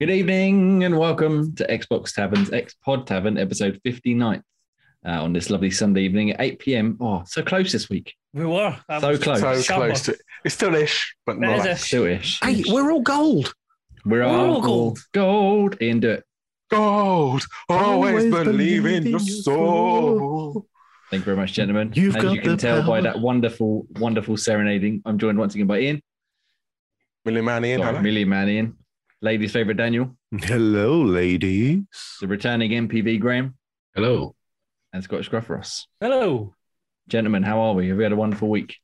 Good evening and welcome to Xbox Tavern's X Pod Tavern episode 59 uh, on this lovely Sunday evening at 8 p.m. Oh, so close this week. We were. That So was close. So Sharper. close to it's still ish, but It not is like ish. Still ish. Hey, we're all gold. We're we're all all gold. Gold. Ian, do it. gold. Always, Always believe in believe in your your soul. Thank you very much, gentlemen. You've As got you can the tell by power. that wonderful, wonderful serenading, I'm joined once again by Ian, Millie Man Ian, sorry, hello. Millie Man Ian, ladies' favourite Daniel, Hello, ladies. the returning MPV Graham, Hello. and Scottish Gruff Ross. Hello. Gentlemen, how are we? Have we had a wonderful week?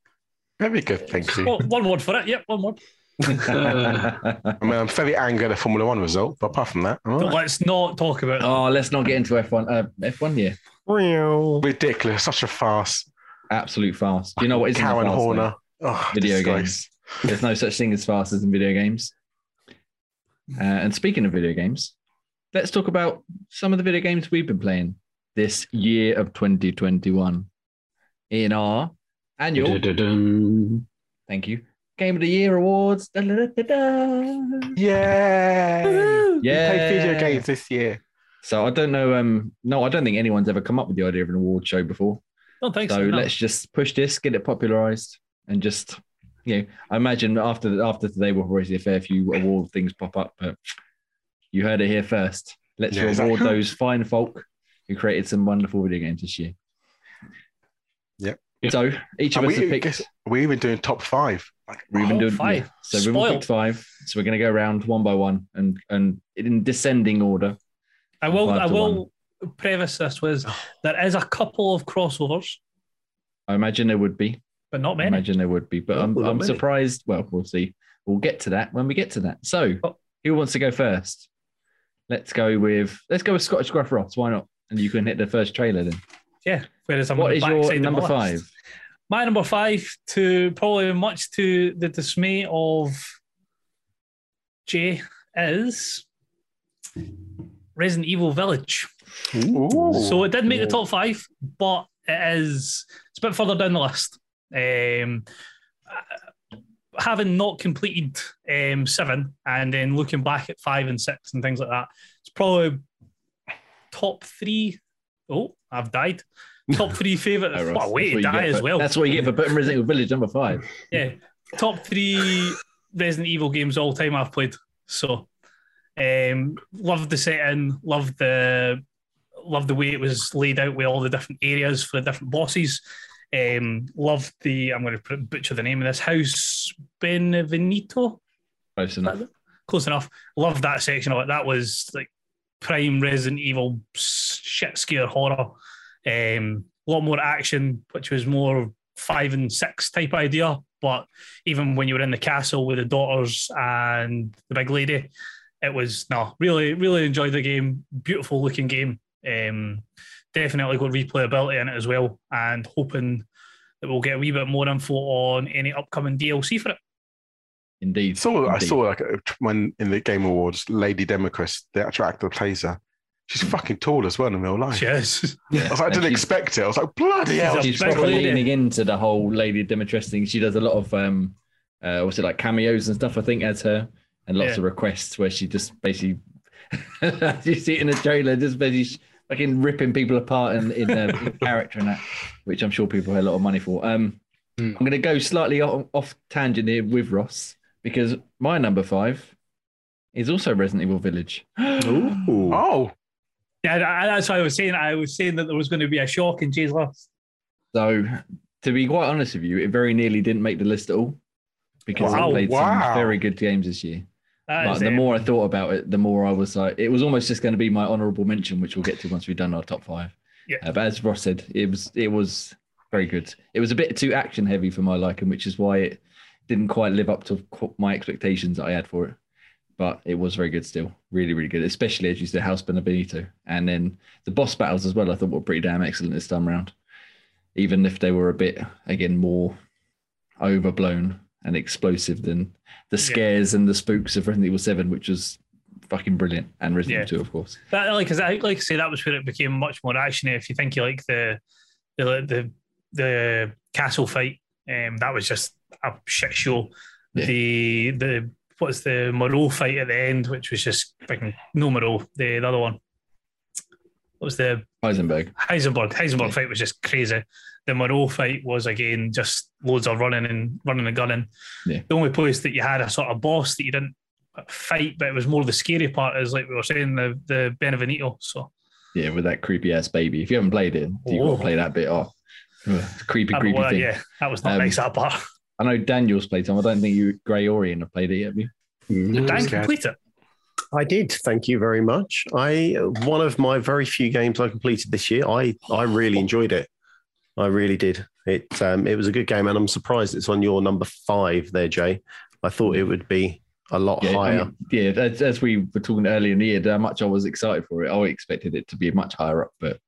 Very good, thank you. Well, one word for it. Yep, one word. I mean, I'm very angry at the Formula One result, but apart from that, right. let's not talk about it. oh, let's not get into F1. Uh, F1, yeah. Real ridiculous, such a farce. Absolute fast. Do you know what isn't a Karen farce, though? Horner. Oh, Video disgrace. There's no such thing as fast as in video games. Uh, and speaking of video games, let's talk about some of the video games we've been playing this year of 2021 in our annual, Dun-dun-dun. thank you, Game of the Year awards. Da, da, da, da, da. Yay! Yeah. We played video games this year. So I don't know. Um, no, I don't think anyone's ever come up with the idea of an award show before. Don't think so. So no. let's just push this, get it popularized, and just you know, I imagine after after today we'll probably see a fair few award things pop up. But you heard it here first. Let's Yeah, reward exactly. those fine folk who created some wonderful video games this year. Yep. Yep. So each of And us we, have picked. guess we're even doing top five. Like, We're even Oh, doing five. yeah. So we've all Spoiled. picked five. So we're going to go around one by one and and in descending order. I will. I to will preface this with oh. there is a couple of crossovers, I imagine there would be. But not I many. imagine there would be, but I'm, well, I'm surprised. Well, we'll see. We'll get to that when we get to that. So, Oh. who wants to go first? Let's go with let's go with Scottish Gruff Ross. Why not? And you can hit the first trailer then. Yeah. Whereas I'm what on the is your number my five? My number five, to probably much to the dismay of Jay, is Resident Evil Village. Ooh. So it did make the top five, but it is it's a bit further down the list. Um, having not completed um, seven, and then looking back at five and six and things like that, it's probably top three. Oh, I've died. Top three favorite. Oh, Ross, well, way that's what to you die get as for- well. That's what you get for putting Resident Evil Village number five. Yeah, top three Resident Evil games all time I've played. So, um, love the setting, love the love the way it was laid out with all the different areas for the different bosses. Um, love the I'm going to butcher the name of this house, Benvenuto. Close enough. Close enough. Love that section of it. That was like prime Resident Evil shit scare horror. Um, a lot more action, which was more five and six type idea. But even when you were in the castle with the daughters and the big lady, it was no really really enjoyed the game. Beautiful looking game. Um, definitely got replayability in it as well, and hoping that we'll get a wee bit more info on any upcoming DLC for it. Indeed. saw, I saw like when in the Game Awards, Lady Dimitrescu, the actual actor that plays her, she's fucking tall as well in real life. Yes. I was like, I didn't expect it. I was like, bloody hell. She's big probably leaning into the whole Lady Dimitrescu thing. She does a lot of um, uh, what's it like cameos and stuff. I think as her and lots Yeah. of requests where she just basically as you see it in the trailer, just basically fucking ripping people apart in in, uh, in character and that, which I'm sure people pay a lot of money for. Um, Hmm. I'm going to go slightly off, off tangent here with Ross because my number five is also Resident Evil Village. Ooh. Oh, Yeah, that's what I was saying. I was saying that there was going to be a shock in Jay's list. So, to be quite honest with you, it very nearly didn't make the list at all because I played wow. some very good games this year. But the more I thought about it, the more I was like, it was almost just going to be my honourable mention, which we'll get to once we've done our top five. Yeah. Uh, but as Ross said, it was it was very good. It was a bit too action heavy for my liking, which is why it didn't quite live up to my expectations that I had for it. But it was very good still, really, really good. Especially as you said, House Benito, and then the boss battles as well. I thought were pretty damn excellent this time round, even if they were a bit again more overblown and explosive than the Yeah. scares and the spooks of Resident Evil Seven, which was fucking brilliant, and Resident Yeah. Evil Two, of course. that, like, 'cause I like I say, that was where it became much more actiony. If you think you like the the the, the castle fight, um, that was just a shit show. Yeah. The the what's the Moreau fight at the end, which was just fucking no Moreau, the, the other one. What was the Heisenberg. Heisenberg? Heisenberg Yeah. fight was just crazy. The Moreau fight was again just loads of running and running and gunning. Yeah. The only place that you had a sort of boss that you didn't fight, but it was more the scary part is like we were saying the the Benevenito. So Yeah, with that creepy ass baby. If you haven't played it, you've got Oh. to play that bit off. Creepy, creepy well, thing. yeah, that was not Um, nice that part. I know Daniel's played some. I don't think you, Grey Orient, have played it yet. Have you? No, Dan scared. complete it. I did. Thank you very much. I one of my very few games I completed this year. I I really enjoyed it. I really did. It um, it was a good game, and I'm surprised it's on your number five there, Jay. I thought it would be a lot Yeah, I higher. mean, yeah. As, as we were talking earlier in the year, how much I was excited for it. I expected it to be much higher up, but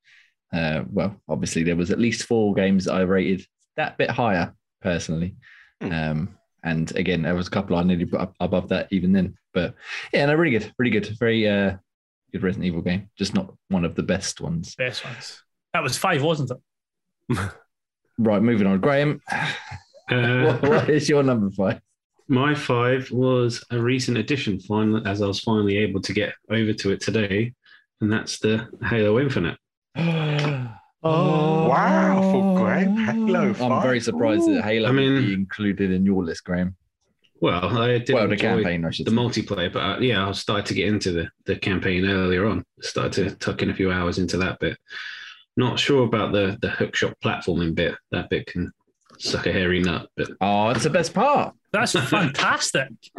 uh, well, obviously there was at least four games I rated that bit higher personally. Hmm. Um, and again, there was a couple I nearly put up above that even then. But yeah, no, really good, really good, very uh, good Resident Evil game. Just not one of the best ones. Best ones. That was five, wasn't it? Right, moving on. Graham, Uh, what, what is your number five? My five was a recent addition, finally, as I was finally able to get over to it today, and that's the Halo Infinite. Oh Wow, for Graham, Halo I'm very surprised that Halo I mean- would be included in your list, Graham. Well, I did well, the enjoy campaign, I should the say. multiplayer, but uh, yeah, I started to get into the, the campaign earlier on. Started to tuck in a few hours into that bit. Not sure about the the hookshot platforming bit. That bit can suck a hairy nut, but Oh, it's the best part. That's fantastic.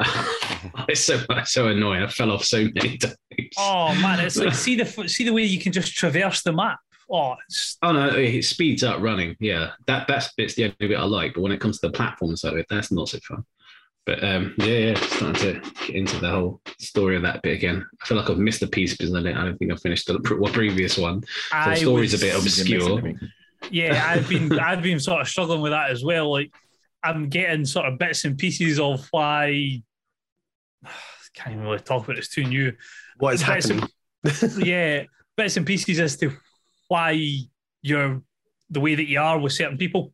it's so so annoying. I fell off so many times. Oh man, it's like see the see the way you can just traverse the map. Oh, it's Oh no, it speeds up running. Yeah, that that's bit's the only bit I like. But when it comes to the platform side of it, that's not so fun. But um, yeah, yeah, starting to get into the whole story of that bit again. I feel like I've missed a piece because I don't I don't think I've finished the pre- previous one. So the story's was- a bit obscure. Yeah, I've been I've been sort of struggling with that as well. Like I'm getting sort of bits and pieces of why can't even really talk about it, it's too new. What is happening? yeah, bits and pieces as to why you're the way that you are with certain people.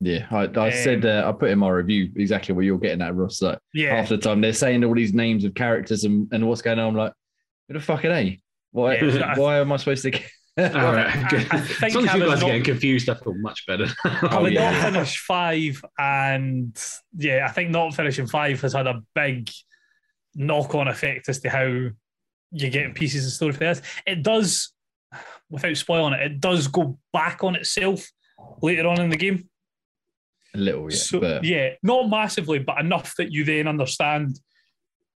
Yeah, I, I Um, said uh, I put in my review exactly what you're getting at, Ross. Like Yeah, half the time they're saying all these names of characters and, and what's going on. I'm like, who the fuck are they? Why? Yeah, I- why am I supposed to? Get... All right, I- good. I as long as you guys are not- getting confused, I feel much better. having yeah. not finish five, and yeah, I think not finishing five has had a big knock-on effect as to how you're getting pieces of story for this. It does, without spoiling it, it does go back on itself later on in the game. A little, yeah, so but yeah, not massively, but enough that you then understand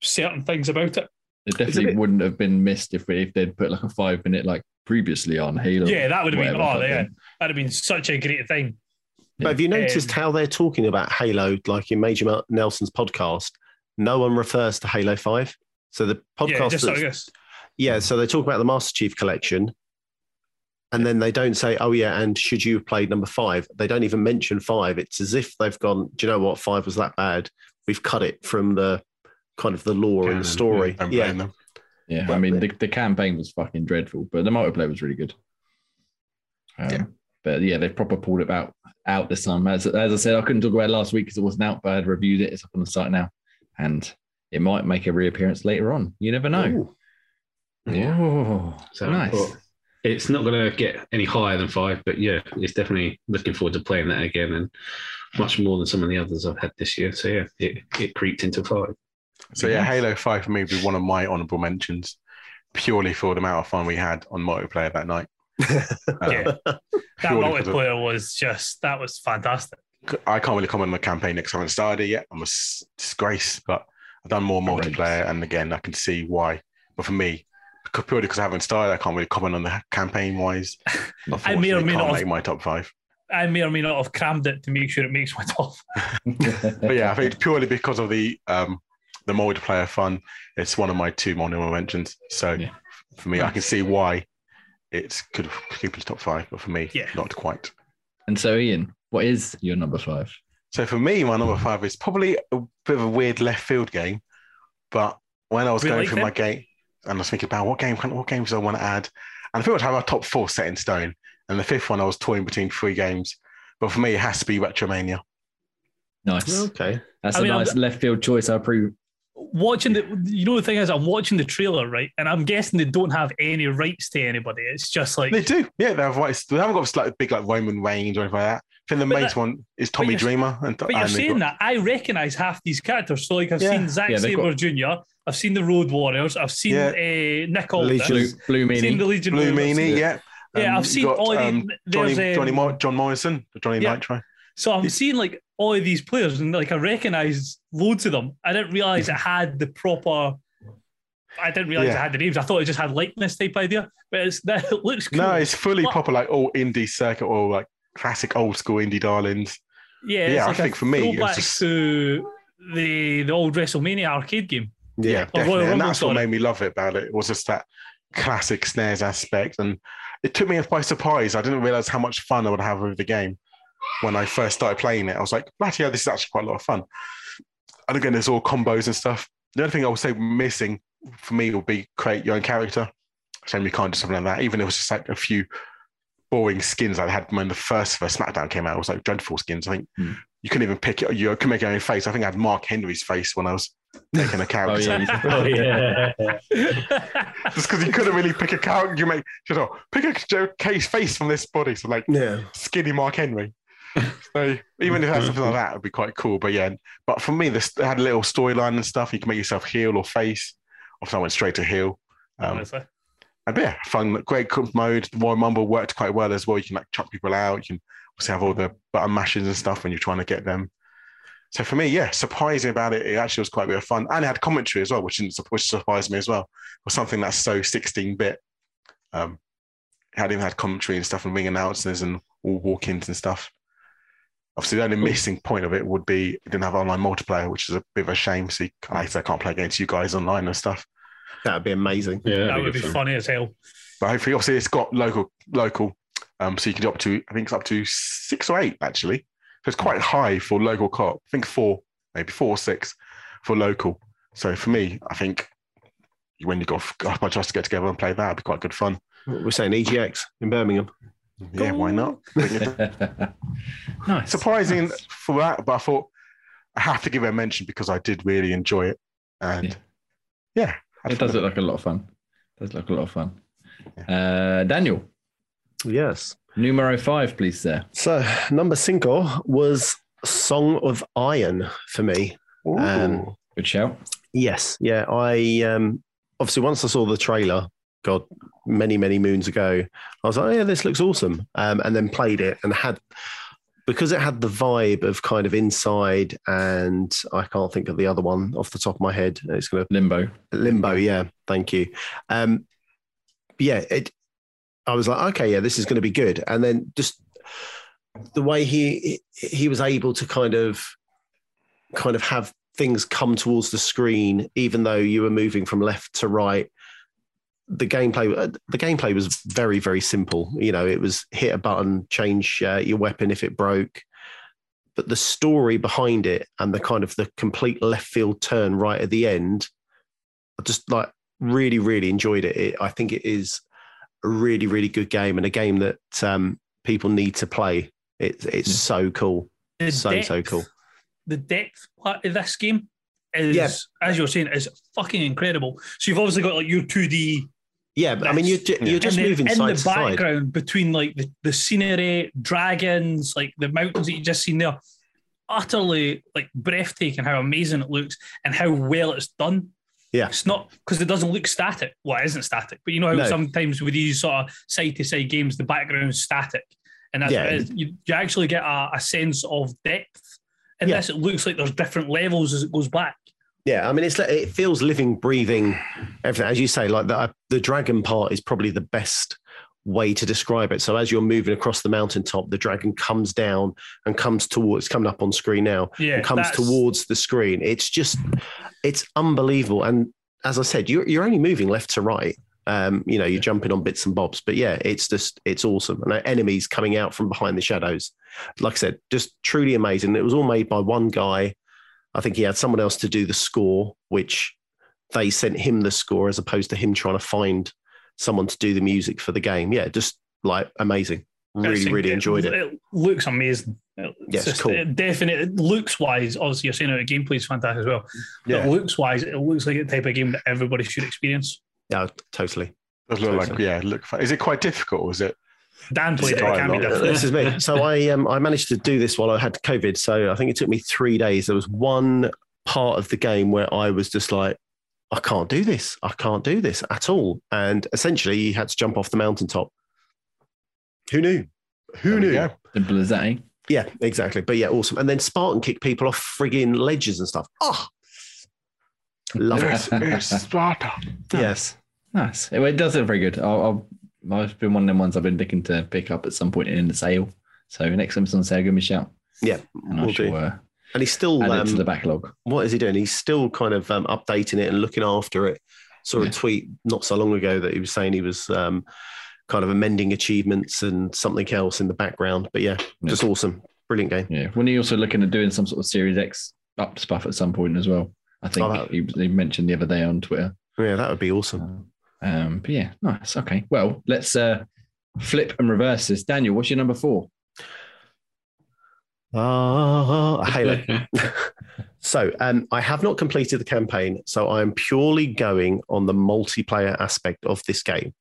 certain things about it. it definitely bit- wouldn't have been missed if if they'd put like a five minute like previously on Halo. Yeah, that would have been oh yeah, that'd have been such a great thing. But have you noticed Um, how they're talking about Halo, like in Major Nelson's podcast? No one refers to Halo 5. So the podcast, yeah, podcast, just that's- like this. yeah, so they talk about the Master Chief collection, and then they don't say, "Oh yeah," and should you have played number five? They don't even mention five. It's as if they've gone, "Do you know what? Five was that bad. We've cut it from the kind of the lore and the story." Don't Yeah, blame. Yeah, I mean the, the campaign was fucking dreadful, but the multiplayer was really good. Um, Yeah. But yeah, they've proper pulled it out out this time. As, as I said, I couldn't talk about it last week because it wasn't out, but I had reviewed it. It's up on the site now, and it might make a reappearance later on. You never know. Ooh. Yeah, Oh, So nice. well, it's not going to get any higher than five, but yeah, it's definitely looking forward to playing that again and much more than some of the others I've had this year. So yeah, it, it creeped into five. So yeah, Halo Five for me would be one of my honourable mentions, purely for the amount of fun we had on multiplayer that night. Uh, Yeah. That purely 'cause of- multiplayer was just that was fantastic. I can't really comment on the campaign because I haven't started it yet. I'm a s- disgrace, but I've done more multiplayer, and again, I can see why. But for me, because- purely because I haven't started, I can't really comment on the campaign wise. I may or may can't make have- my top five. I may or may not have crammed it to make sure it makes my top. But yeah, I think purely because of the um, the multiplayer fun, it's one of my two honorable mentions. So Yeah. for me, I can see why it could have keep its top five, but for me, Yeah. not quite. and so, Ian, what is your number five? So for me, my number five is probably a bit of a weird left field game. But when I was We going like through them. my game, and I was thinking about what game, can, what games do I want to add, and I pretty much have a top four set in stone. And the fifth one, I was toying between three games. But for me, it has to be Retromania. Nice. Okay. That's I a mean, I'm- nice left field choice. I approve. watching the, you know, the thing is, I'm watching the trailer, right? And I'm guessing they don't have any rights to anybody. It's just like, They do. Yeah, they have rights. They haven't got like big like Roman Reigns or anything like that. I think the But main that- one is Tommy you're- Dreamer. And, but you're and saying got- that I recognize half these characters. So, like, I've Yeah. seen Zack Yeah, they've Sabre Jr., I've seen the Road Warriors, I've seen Yeah. uh, Nick Aldis, Blue, Legion. Blue I've seen the Legion. Blue Warriors. Meanie, yeah. Yeah, Um, I've seen got, all the- um, there's, Johnny, Johnny um, Mo- John Morrison, Johnny Yeah. Nitro. So I'm seeing like all of these players, and like I recognize loads of them. I didn't realize it had the proper. I didn't realize Yeah. it had the names. I thought it just had likeness type idea, but it's that it looks cool. No, it's fully What- proper like all indie circuit or like classic old school indie darlings. yeah, yeah, it's I like think for me, it was just- to the the old WrestleMania arcade game. Yeah, definitely. And that's what made me love it about it. It was just that classic SNES aspect. And it took me by surprise. I didn't realize how much fun I would have with the game when I first started playing it. I was like, bloody hell, this is actually quite a lot of fun. And again, there's all combos and stuff. The only thing I would say missing for me would be create your own character. Shame you can't do something like that. Even if it was just like a few boring skins I had when the first first SmackDown came out. It was like dreadful skins. I think Hmm. you couldn't even pick it. You could make your own face. I think I had Mark Henry's face when I was making a Oh, character. yeah. Oh yeah. Just because you couldn't really pick a character, you make you know, pick a Joe Case face from this body. So like Yeah. skinny Mark Henry. So even if that's something like that, it'd be quite cool. But yeah, but for me, this had a little storyline and stuff. You can make yourself heel or face. Obviously, I went straight to heel. Um, Honestly. And yeah, fun, great cook mode. The Royal Rumble worked quite well as well. You can like chuck people out. You can obviously have all the button mashes and stuff when you're trying to get them. So for me, yeah, surprising about it. It actually was quite a bit of fun, and it had commentary as well, which didn't which surprised me as well. For something that's so 16 bit, um, it had even had commentary and stuff and ring announcers and all walk-ins and stuff. Obviously, the only missing point of it would be it didn't have online multiplayer, which is a bit of a shame. So I can't play against you guys online and stuff. That'd be amazing. Yeah, that would be fun. funny as hell. But hopefully, obviously, it's got local, local. Um, so you can do up to, I think it's up to six or eight actually. So it's quite high for local co-op. I think four, maybe four or six for local. So for me, I think when you got got a bunch of us to get together and play that, it'd be quite good fun. We're saying EGX in Birmingham. Yeah, why not? Bring it- nice. Surprising for that, but I thought I have to give it a mention because I did really enjoy it, and yeah, I It thought does look like a lot of fun. It does look a lot of fun. Uh, Daniel, Yes. numero five, please, sir. So number cinco was Song of Iron for me. Ooh. Um, Good shout. Yes, yeah. I um, obviously once I saw the trailer, God, many many moons ago, I was like, oh, yeah, this looks awesome, um, and then played it and had because it had the vibe of kind of inside, and I can't think of the other one off the top of my head. It's going to Limbo. Limbo, yeah. Thank you. Um, yeah, it. I was like, okay, yeah, this is going to be good. And then just the way he he was able to kind of kind of have things come towards the screen, even though you were moving from left to right. The gameplay, uh, the gameplay was very, very simple. You know, it was hit a button, change uh, your weapon if it broke. But the story behind it and the kind of the complete left field turn right at the end, I just like really, really enjoyed it. it I think it is a really, really good game and a game that um, people need to play. It, it's Yeah. so cool. The So, so cool. The depth part of this game is, Yeah. as you're saying, is fucking incredible. So you've obviously got like your 2D Yeah, but I mean, you're, ju- Yeah. you're just and moving in side the to side. background between like the, the scenery, dragons, like the mountains that you just seen there, utterly like breathtaking how amazing it looks and how well it's done. Yeah. It's not because it doesn't look static. Well, it isn't static, but you know how No. sometimes with these sort of side to side games, the background is static. And that's Yeah. what it is. You, you actually get a, a sense of depth. And Yeah. this, it looks like there's different levels as it goes back. Yeah, I mean, it's it feels living, breathing, everything. As you say, like the the dragon part is probably the best way to describe it. So as you're moving across the mountaintop, the dragon comes down and comes towards, it's coming up on screen now, Yeah. and comes that's- towards the screen. It's just, it's unbelievable. And as I said, you're you're only moving left to right. Um, you know, you're jumping on bits and bobs, but yeah, it's just it's awesome. And enemies coming out from behind the shadows, like I said, just truly amazing. It was all made by one guy. I think he had someone else to do the score, which they sent him the score as opposed to him trying to find someone to do the music for the game. Yeah, just like amazing. Really, really enjoyed it. It looks amazing. It's Yeah, it's just- cool. Uh, it definitely looks wise. Obviously, you're saying that the gameplay is fantastic as well. Yeah. But looks wise, it looks like the type of game that everybody should experience. Yeah, totally. Does look like yeah, look. Fun. Is it quite difficult? Is it? Dan played it. It can't be a lot. different. This is me. So I um I managed to do this while I had COVID. So I think it took me three days. There was one part of the game where I was just like, I can't do this. I can't do this at all. And essentially, you had to jump off the mountaintop. Who knew? Who knew? go. Simple as that, eh? Yeah, exactly. But yeah, awesome. And then Spartan kick people off frigging ledges and stuff. Oh, love it. It's, it's Sparta. yes. Nice. It, it does look very good. I'll, I'll, I've been one of them ones I've been looking to pick up at some point in the sale. So next time it's on sale, give me a shout. Yeah, And I shall do. uh, And he's still add it to um, the backlog. what is he doing? He's still kind of um, updating it and looking after it. Saw a tweet not so long ago that he was saying he was um, kind of amending achievements and something else in the background. But yeah, Yeah. just awesome, brilliant game. Yeah. When he also looking at doing some sort of Series X up stuff at some point as well. I think Oh, that- he, he mentioned the other day on Twitter. Yeah, that would be awesome. Um, but yeah, nice. Okay. Well, let's uh, flip and reverse this. Daniel, what's your number four? Ah, Halo. so um, I have not completed the campaign, so I am purely going on the multiplayer aspect of this game.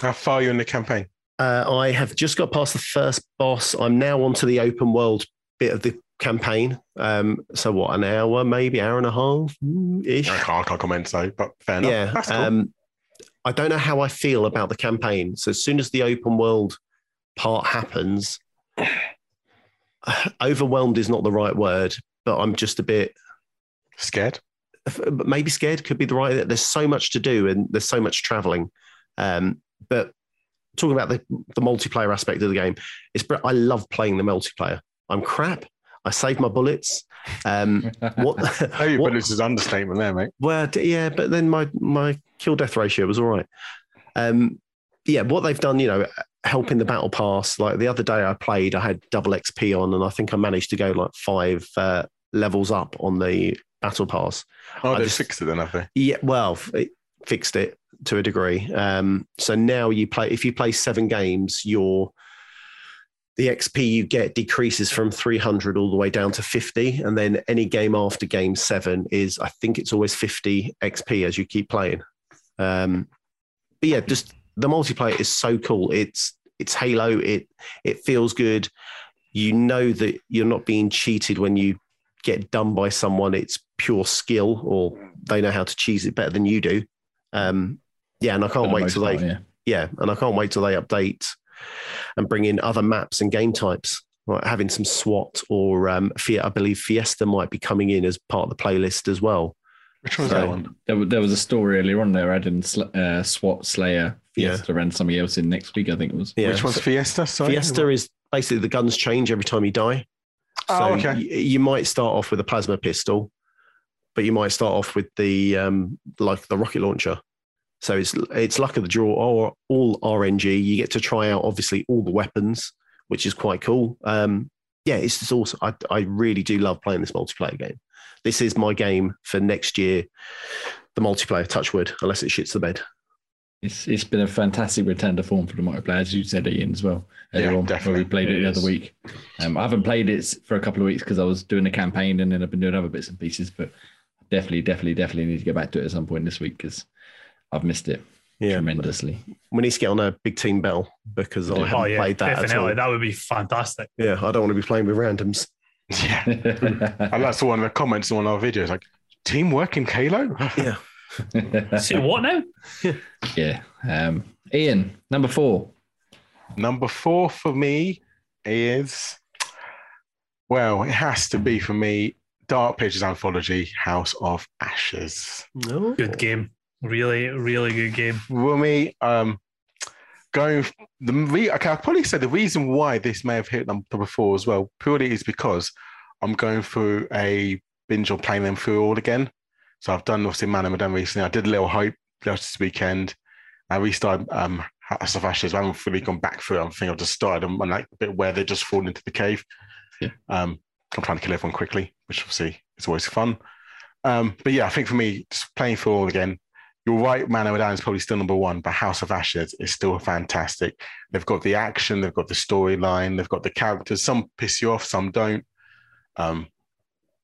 How far are you in the campaign? Uh, I have just got past the first boss. I'm now onto the open world bit of the campaign. Um, so what, an hour, maybe hour and a half ish? I can't, I can't comment, so but fair enough. Yeah. That's cool. Um, I don't know how I feel about the campaign. So as soon as the open world part happens, overwhelmed is not the right word, but I'm just a bit Scared? maybe scared could be the right. There's so much to do and there's so much traveling. Um, but talking about the, the multiplayer aspect of the game, it's I love playing the multiplayer. I'm crap. I saved my bullets. Um, what? You what- but this is understatement there, mate. well, yeah, but then my my kill death ratio was all right. Um, yeah, what they've done, you know, helping the battle pass. Like the other day, I played, I had double XP on, and I think I managed to go like five uh, levels up on the battle pass. Oh, they just- fixed it then, have they? Yeah, well, it fixed it to a degree. Um, so now you play if you play seven games, your the XP you get decreases from 300 all the way down to 50, and then any game after game seven is I think it's always 50 XP as you keep playing. Um, but yeah, just the multiplayer is so cool. It's it's Halo. It it feels good. You know that you're not being cheated when you get done by someone. It's pure skill, or they know how to cheese it better than you do. Um, yeah, and I can't wait till they yeah. yeah, and I can't wait till they update and bring in other maps and game types. Like having some SWAT or um, Fiat, I believe Fiesta might be coming in as part of the playlist as well. Which one's So- that one? There, there was a story earlier on there adding sl- uh, SWAT Slayer Yeah. Fiesta and somebody else in next week, I think it was. Yeah, Which one's Fiesta? Sorry. Fiesta is basically the guns change every time you die. Oh, okay. y- you might start off with a plasma pistol, but you might start off with the um, like the rocket launcher. So it's it's luck of the draw or all RNG. You get to try out obviously all the weapons, which is quite cool. Um, yeah, it's just awesome. I, I really do love playing this multiplayer game. This is my game for next year. The multiplayer, touchwood, unless it shits the bed. It's it's been a fantastic return to form for the multiplayer, as you said, Ian, as well. Yeah, earlier on, definitely. We played it, It the other week. Um, I haven't played it for a couple of weeks because I was doing a campaign and then I've been doing other bits and pieces. But definitely, definitely, definitely need to get back to it at some point this week because I've missed it Yeah, tremendously. we need to get on a big team bell because I haven't Oh yeah, played that at all. definitely. That would be fantastic. Yeah, I don't want to be playing with randoms. Yeah. And that's the one in the comments on our videos like, teamwork in Halo? Yeah. See what now? yeah. Um, Ian, number four. Number four for me is, well, it has to be for me Dark Pictures Anthology House of Ashes. No. Good game. Really, really good game. For me, um, going the re- okay, I'll probably say the reason why this may have hit number four as well purely is because I'm going through a binge on playing them through all again. So I've done obviously Man and Medan recently. I did a little hope just this weekend. I restarted um, House of Ashes. I haven't fully gone back through. it. I think I've just started on on, like the bit where they just fall into the cave. Yeah. Um, I'm trying to kill everyone quickly, which obviously is always fun. Um, but yeah, I think for me, just playing through all again, you're right, Man of Medan is probably still number one, but House of Ashes is still fantastic. They've got the action, they've got the storyline, they've got the characters. Some piss you off, some don't. Um,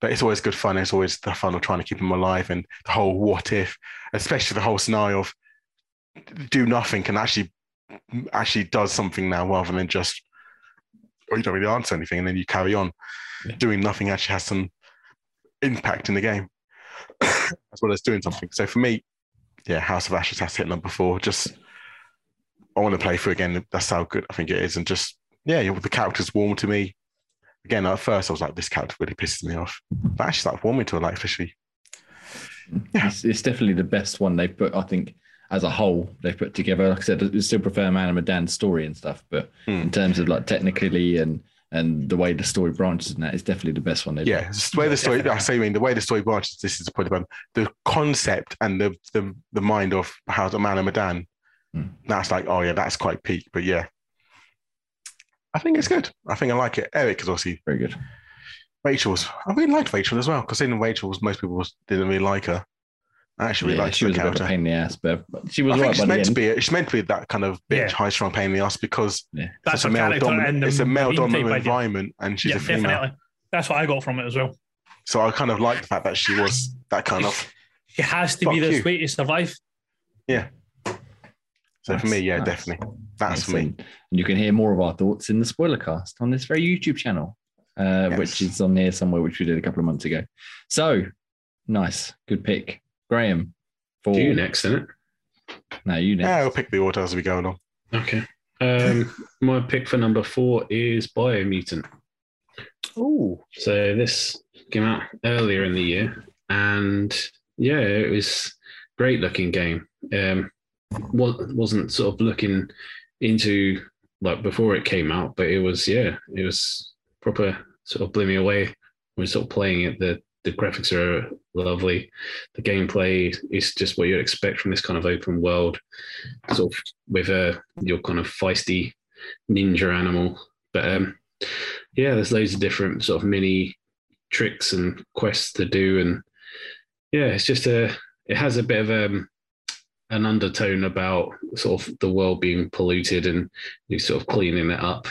but it's always good fun. It's always the fun of trying to keep them alive and the whole what if, especially the whole scenario of do nothing and actually actually does something now rather than just or you don't really answer anything and then you carry on. Yeah. Doing nothing actually has some impact in the game as well as doing something. So for me, yeah, House of Ashes has hit number four. Just I want to play through again. That's how good I think it is. And just yeah, the character's warm to me. Again, at first I was like, this character really pisses me off. But actually like warming to it like officially. Yeah. It's, it's definitely the best one they've put. I think as a whole they've put together. Like I said, I still prefer Man of Medan's story and stuff, but Hmm. in terms of like technically and and the way the story branches in that is definitely the best one they've. Yeah, it's the way the story. I say, I mean, the way the story branches. This is the point about the concept and the the the mind of how the man and Medan. Hmm. That's like, oh yeah, that's quite peak. But yeah, I think it's good. I think I like it. Eric is obviously very good. Rachel's. I really liked Rachel as well because in Rachel's, most people didn't really like her. I actually really Yeah, liked she her was a bit of a pain in the ass, but but she was I think she's meant to be. She's meant to be that kind of bitch, Yeah. high strung pain in the ass because Yeah. That's it's a male character dominant. It's a male Marine type dominant idea. environment, and she's yeah, a female. definitely. That's what I got from it as well. So I kind of liked the fact that she was that kind of. It has to be this you. way to survive. So for me, yeah, nice. definitely. That's for me. And you can hear more of our thoughts in the spoiler cast on this very YouTube channel, uh, Yes. which is on here somewhere, which we did a couple of months ago. So nice, good pick, Graham. For You next, isn't it? no, you next. Yeah, we'll pick the order as we go along. Okay. Um, my pick for number four is Biomutant. Oh, So this came out earlier in the year, and yeah, it was great looking game. Um, wa- wasn't sort of looking into like before it came out, but it was yeah, it was proper sort of blew me away. When sort of playing it, the the graphics are lovely, the gameplay is just what you'd expect from this kind of open world, sort of with a your kind of feisty ninja animal. But um, yeah, there's loads of different sort of mini tricks and quests to do, and yeah, it's just a it has a bit of um, an undertone about sort of the world being polluted and you sort of cleaning it up,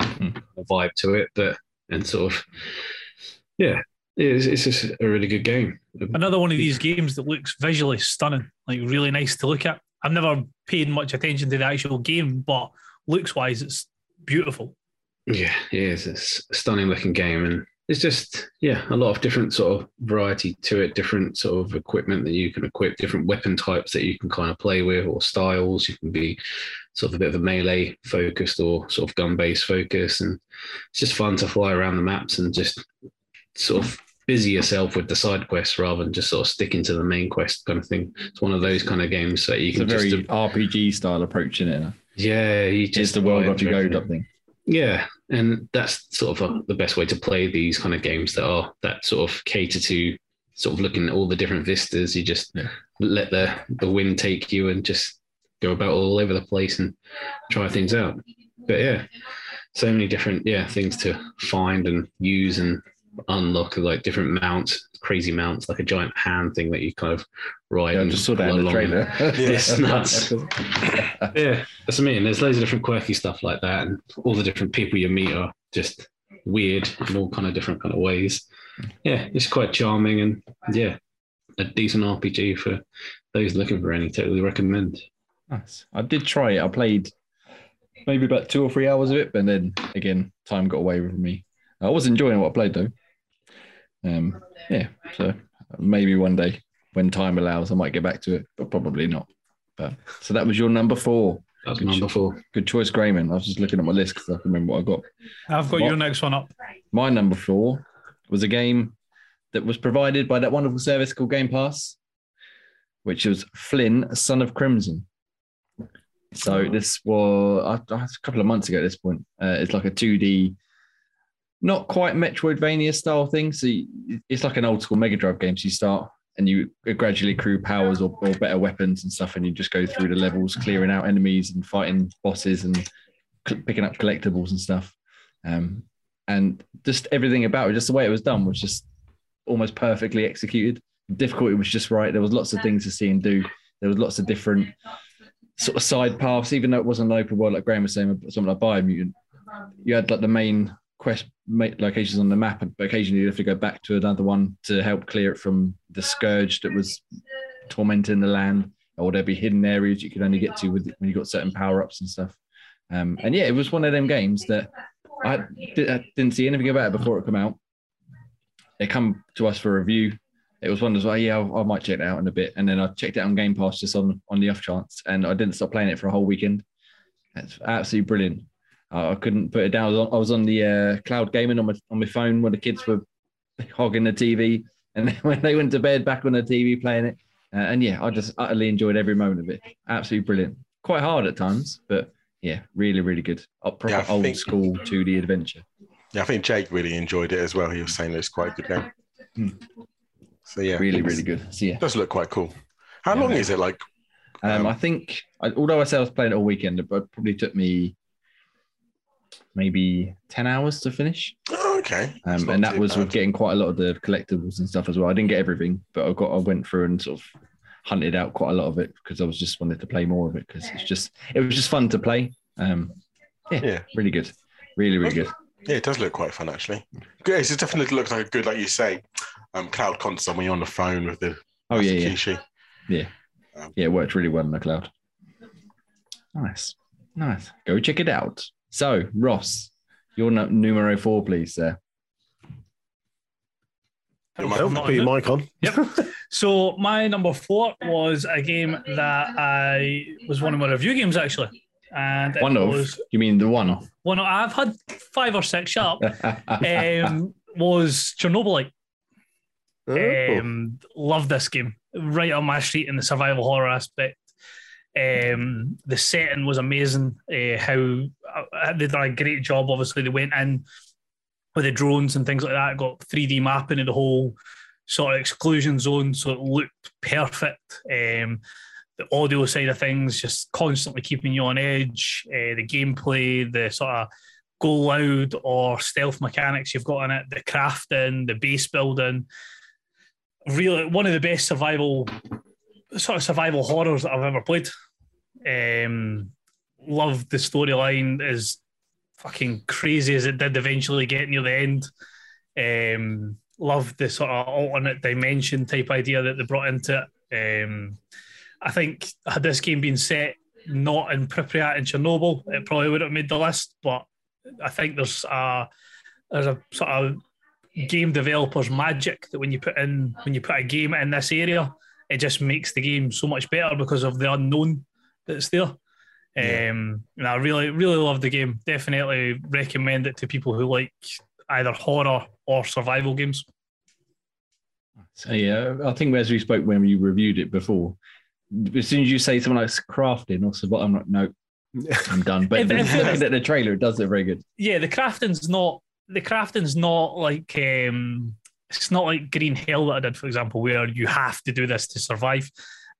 a vibe to it, but and sort of yeah, it's, it's just a really good game. another one of these games that looks visually stunning, like really nice to look at. I've never paid much attention to the actual game, but looks wise, it's beautiful. Yeah, it is. It's a stunning looking game, and it's just yeah, a lot of different sort of variety to it, different sort of equipment that you can equip, different weapon types that you can kind of play with, or styles. You can be sort of a bit of a melee focused or sort of gun based focus, and it's just fun to fly around the maps and just sort of busy yourself with the side quests rather than just sort of sticking to the main quest kind of thing. It's one of those kind of games that you It's a can very just RPG style approach in it. yeah, you It's the world of go up thing. Yeah, and that's sort of a, the best way to play these kind of games that are that sort of cater to sort of looking at all the different vistas. You just Yeah. let the the wind take you and just go about all over the place and try things out. But yeah, so many different yeah things to find and use and unlock like different mounts, crazy mounts like a giant hand thing that you kind of ride. Yeah, I and just saw that in the trailer. It's nuts. Yeah, that's what I mean. There's loads of different quirky stuff like that, and all the different people you meet are just weird in all kind of different kind of ways. Yeah, it's quite charming, and yeah, a decent RPG for those looking for any. Totally recommend. Nice. I did try it. I played maybe about two or three hours of it, but then again, time got away from me. I was enjoying what I played though. Um, yeah, so maybe one day when time allows, I might get back to it, but probably not. But so that was your number four. That was Good number four. Good choice, Grayman. I was just looking at my list because I can remember what I got. I've got What? your next one up. My number four was a game that was provided by that wonderful service called Game Pass, which was Flynn, Son of Crimson. So this was a couple of months ago at this point. Uh, it's like a 2D, not quite Metroidvania style thing. So you, it's like an old school Mega Drive game. So you start and you gradually accrue powers or, or better weapons and stuff, and you just go through the levels, clearing out enemies and fighting bosses and cl- picking up collectibles and stuff. Um, and just everything about it, just the way it was done, was just almost perfectly executed. Difficulty was just right. There was lots of things to see and do. There was lots of different sort of side paths, even though it wasn't an open world like Graham was saying, something like Biomutant. You had like the main quest locations on the map, but occasionally you have to go back to another one to help clear it from the scourge that was tormenting the land, or there'd be hidden areas you could only get to with when you got certain power ups and stuff. Um, and yeah, it was one of them games that I, did, I didn't see anything about it before it come out. It come to us for review. It was one of those, oh, yeah, I might check it out in a bit. And then I checked it out on Game Pass just on, on the off chance. And I didn't stop playing it for a whole weekend. It's absolutely brilliant. Uh, I couldn't put it down. I was on, I was on the uh, cloud gaming on my, on my phone when the kids were hogging the TV. And then when they went to bed, back on the TV playing it. Uh, and yeah, I just utterly enjoyed every moment of it. Absolutely brilliant. Quite hard at times, but yeah, really, really good. Proper yeah, old think, school 2D adventure. Yeah, I think Jake really enjoyed it as well. He was saying it's quite a good game. Hmm. So yeah, really, really good. So yeah, does look quite cool. How yeah, long is it? Like, um, um, I think, although I said I was playing it all weekend, it probably took me maybe 10 hours to finish. Oh, okay. Um, and that was bad. with getting quite a lot of the collectibles and stuff as well. I didn't get everything, but I got I went through and sort of hunted out quite a lot of it because I was just wanted to play more of it because it's just it was just fun to play. Um, yeah, yeah, really good, really really good. Yeah, it does look quite fun actually. It definitely looks like a good, like you say, um, cloud console when you're on the phone with the. Oh yeah, yeah, yeah, um, yeah. It worked really well in the cloud. Nice, nice. Go check it out. So, Ross, your numero four, please, sir. Put your mic on. Yep. so my number four was a game that I was one of my review games actually, and one of was, you mean the one of one of, I've had five or six. Shut up. um, was Chernobylite. Oh. Um, love this game. Right on my street in the survival horror aspect. Um, the setting was amazing. Uh, how uh, they did a great job. Obviously, they went in with the drones and things like that. Got 3D mapping of the whole sort of exclusion zone, so it looked perfect. Um, the audio side of things, just constantly keeping you on edge. Uh, the gameplay, the sort of go loud or stealth mechanics you've got in it, the crafting, the base building. Really, one of the best survival sort of survival horrors that I've ever played. Um, love the storyline as fucking crazy as it did eventually get near the end. Um, love the sort of alternate dimension type idea that they brought into it. Um, I think had this game been set not in Pripyat and Chernobyl, it probably would have made the list. But I think there's a there's a sort of game developers magic that when you put in when you put a game in this area, it just makes the game so much better because of the unknown that's there. Yeah. Um, and I really, really love the game. Definitely recommend it to people who like either horror or survival games. So yeah, I think as we spoke when you reviewed it before, as soon as you say something like crafting or survival, I'm like, no, I'm done. But looking at the trailer, it does look very good. Yeah, the crafting's not the crafting's not like um it's not like Green Hell that I did, for example, where you have to do this to survive.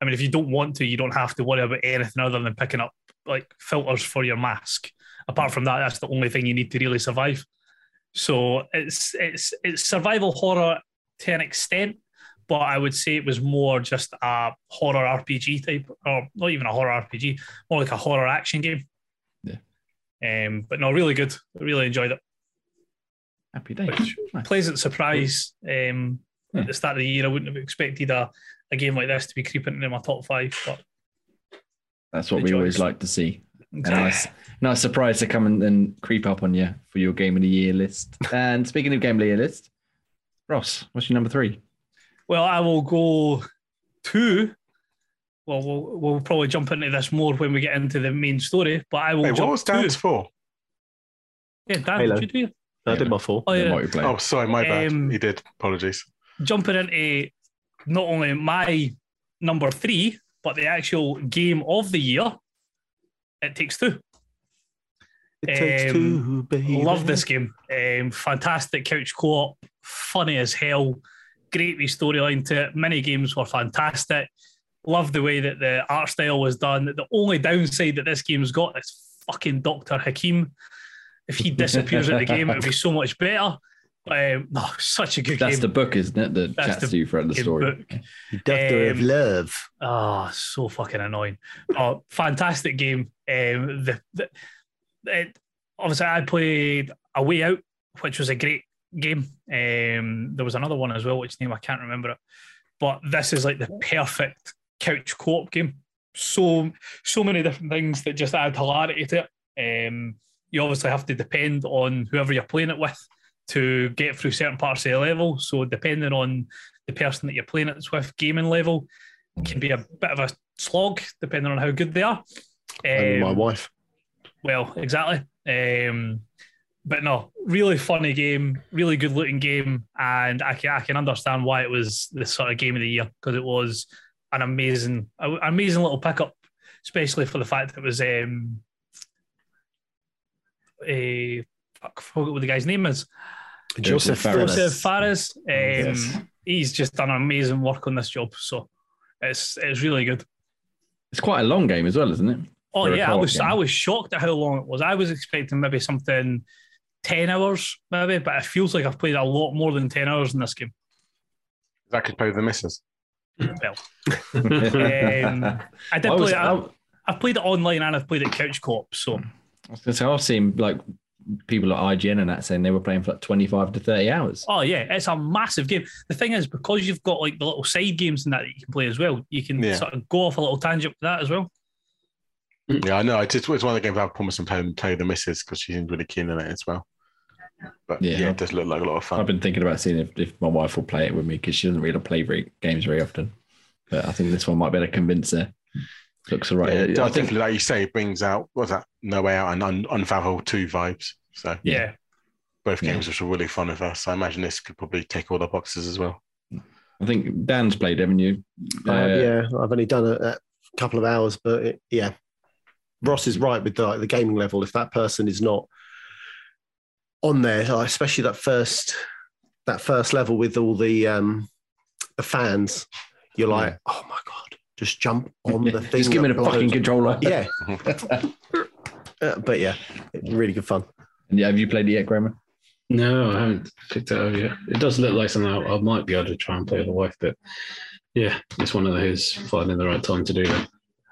I mean, if you don't want to, you don't have to worry about anything other than picking up like filters for your mask. Apart from that, that's the only thing you need to really survive. So it's it's it's survival horror to an extent, but I would say it was more just a horror RPG type, or not even a horror RPG, more like a horror action game. Yeah. Um, but no, really good. I really enjoyed it. Happy days. Nice. Pleasant surprise. Um, yeah. At the start of the year, I wouldn't have expected a, a game like this to be creeping into my top five, but that's what we always like to see. Exactly. A nice, nice surprise to come and, and, creep up on you for your game of the year list. and speaking of game of the year list, Ross, what's your number three? Well, I will go two. Well, we'll we'll probably jump into this more when we get into the main story. But I will. Hey, what was Dan's for? Yeah, Dan, Halo. did you do? I did my four. Oh, yeah. oh sorry, my bad. Um, he did. Apologies. Jumping into not only my number three, but the actual game of the year, it takes two. It takes um, two, baby. Love this game. Um, fantastic couch co-op, funny as hell, great storyline to it. Mini games were fantastic. Love the way that the art style was done. The only downside that this game's got is fucking Doctor Hakim. If he disappears in the game, it would be so much better. Um, no, such a good game. That's game. the book, isn't it? That That's chats the to you throughout the story. book. Doctor of Um, Love. Oh, so fucking annoying. Oh, fantastic game. Um, the, the it, obviously I played A Way Out, which was a great game. Um, there was another one as well, which name I can't remember it. But this is like the perfect couch co-op game. So so many different things that just add hilarity to it. Um, you obviously have to depend on whoever you're playing it with to get through certain parts of the level. So depending on the person that you're playing it with, gaming level, can be a bit of a slog depending on how good they are. And my Um, wife. well, exactly. Um, but no, really funny game, really good looking game, and I can I can understand why it was the sort of game of the year because it was an amazing, amazing little pickup, especially for the fact that it was um, a fuck, I forgot what the guy's name is. Josef Fares. Josef Fares. Um, Yes. He's just done amazing work on this job, so it's it's really good. It's quite a long game as well, isn't it? Oh For yeah, I was game. I was shocked at how long it was. I was expecting maybe something ten hours, maybe, but it feels like I've played a lot more than ten hours in this game. That could play the misses. Well, um, I did I was- play. I, I- I've played it online and I've played it couch co-op. So I was gonna say, I've seen like people at IGN and that saying they were playing for like 25 to 30 hours. oh yeah, it's a massive game. The thing is, because you've got like the little side games and that, that you can play as well, you can Yeah. sort of go off a little tangent with that as well. Mm. Yeah, I know. I just it's one of the games I've promised to play, play the misses because she seems really keen on it as well. But Yeah. yeah, it does look like a lot of fun. I've been thinking about seeing if, if my wife will play it with me because she doesn't really play very, games very often. But I think this one might be able to convince her. Looks all right. Yeah, it I does think, definitely, like you say, it brings out what's that? No Way Out and Un- Unravel two vibes. So Yeah. Yeah, both Yeah. games which are really fun with us. I imagine this could probably take all the boxes as well. I think Dan's played, haven't you? Uh, Uh, yeah, I've only done a, a couple of hours, but it, yeah, Ross is right with the, like, the gaming level. If that person is not on there, especially that first that first level with all the um, the fans, you're like, oh my god, just jump on the thing. Just give me that the fucking controller. Yeah, Uh, but yeah, really good fun. Yeah, have you played it yet, Grammar? No, I haven't picked it up yet. It does look like something I, I might be able to try and play with the wife, but yeah, it's one of those finding the right time to do that.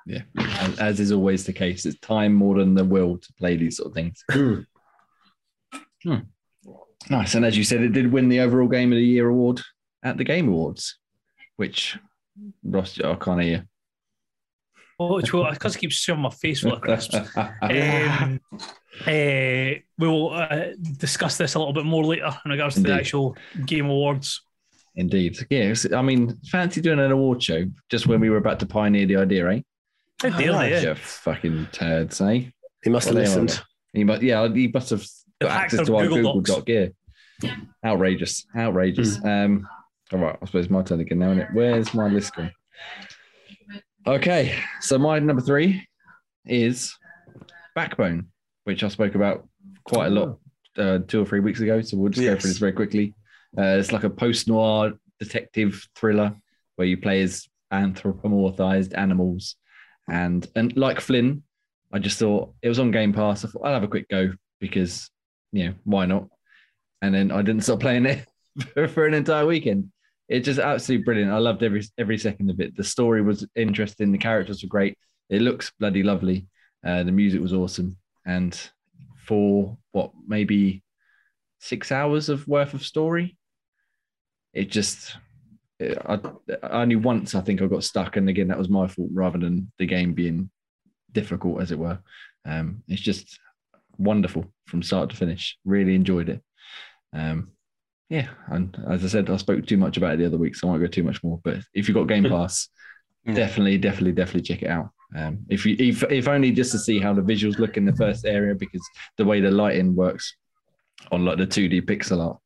Yeah. And as is always the case, it's time more than the will to play these sort of things. Hmm. Nice. And as you said, it did win the overall game of the year award at the Game Awards, which Ross, I can't hear. oh, it's well, because it keep showing my face full of crisps. Um, uh, we will uh, discuss this a little bit more later in regards to the actual game awards. Indeed. Yes. I mean, fancy doing an award show just when we were about to pioneer the idea, eh? How dare right. they? You fucking turds, eh? He must have Well, they listened. He must, yeah, he must have got access to our Google Google, Docs. Doc. Yeah. Outrageous. Outrageous. Um, all right, I suppose my turn again now, isn't it? Where's my list gone? Okay, so my number three is Backbone, which I spoke about quite a lot uh, two or three weeks ago. So we'll just go through this very quickly. Uh, it's like a post noir detective thriller where you play as anthropomorphized animals. And and like Flynn, I just thought it was on Game Pass. I thought I'll have a quick go because, you know, why not? And then I didn't stop playing it for, for an entire weekend. It's just absolutely brilliant. I loved every every second of it. The story was interesting. The characters were great. It looks bloody lovely. Uh, the music was awesome. And for what maybe six hours of worth of story, it just I, only once I think I got stuck, and again that was my fault rather than the game being difficult, as it were. Um, it's just wonderful from start to finish. Really enjoyed it. Um, yeah, and as I said, I spoke too much about it the other week, so I won't go too much more. But if you've got Game Pass, Yeah. definitely, definitely, definitely check it out. Um, if you, if, if only just to see how the visuals look in the first area, because the way the lighting works on like the 2D pixel art,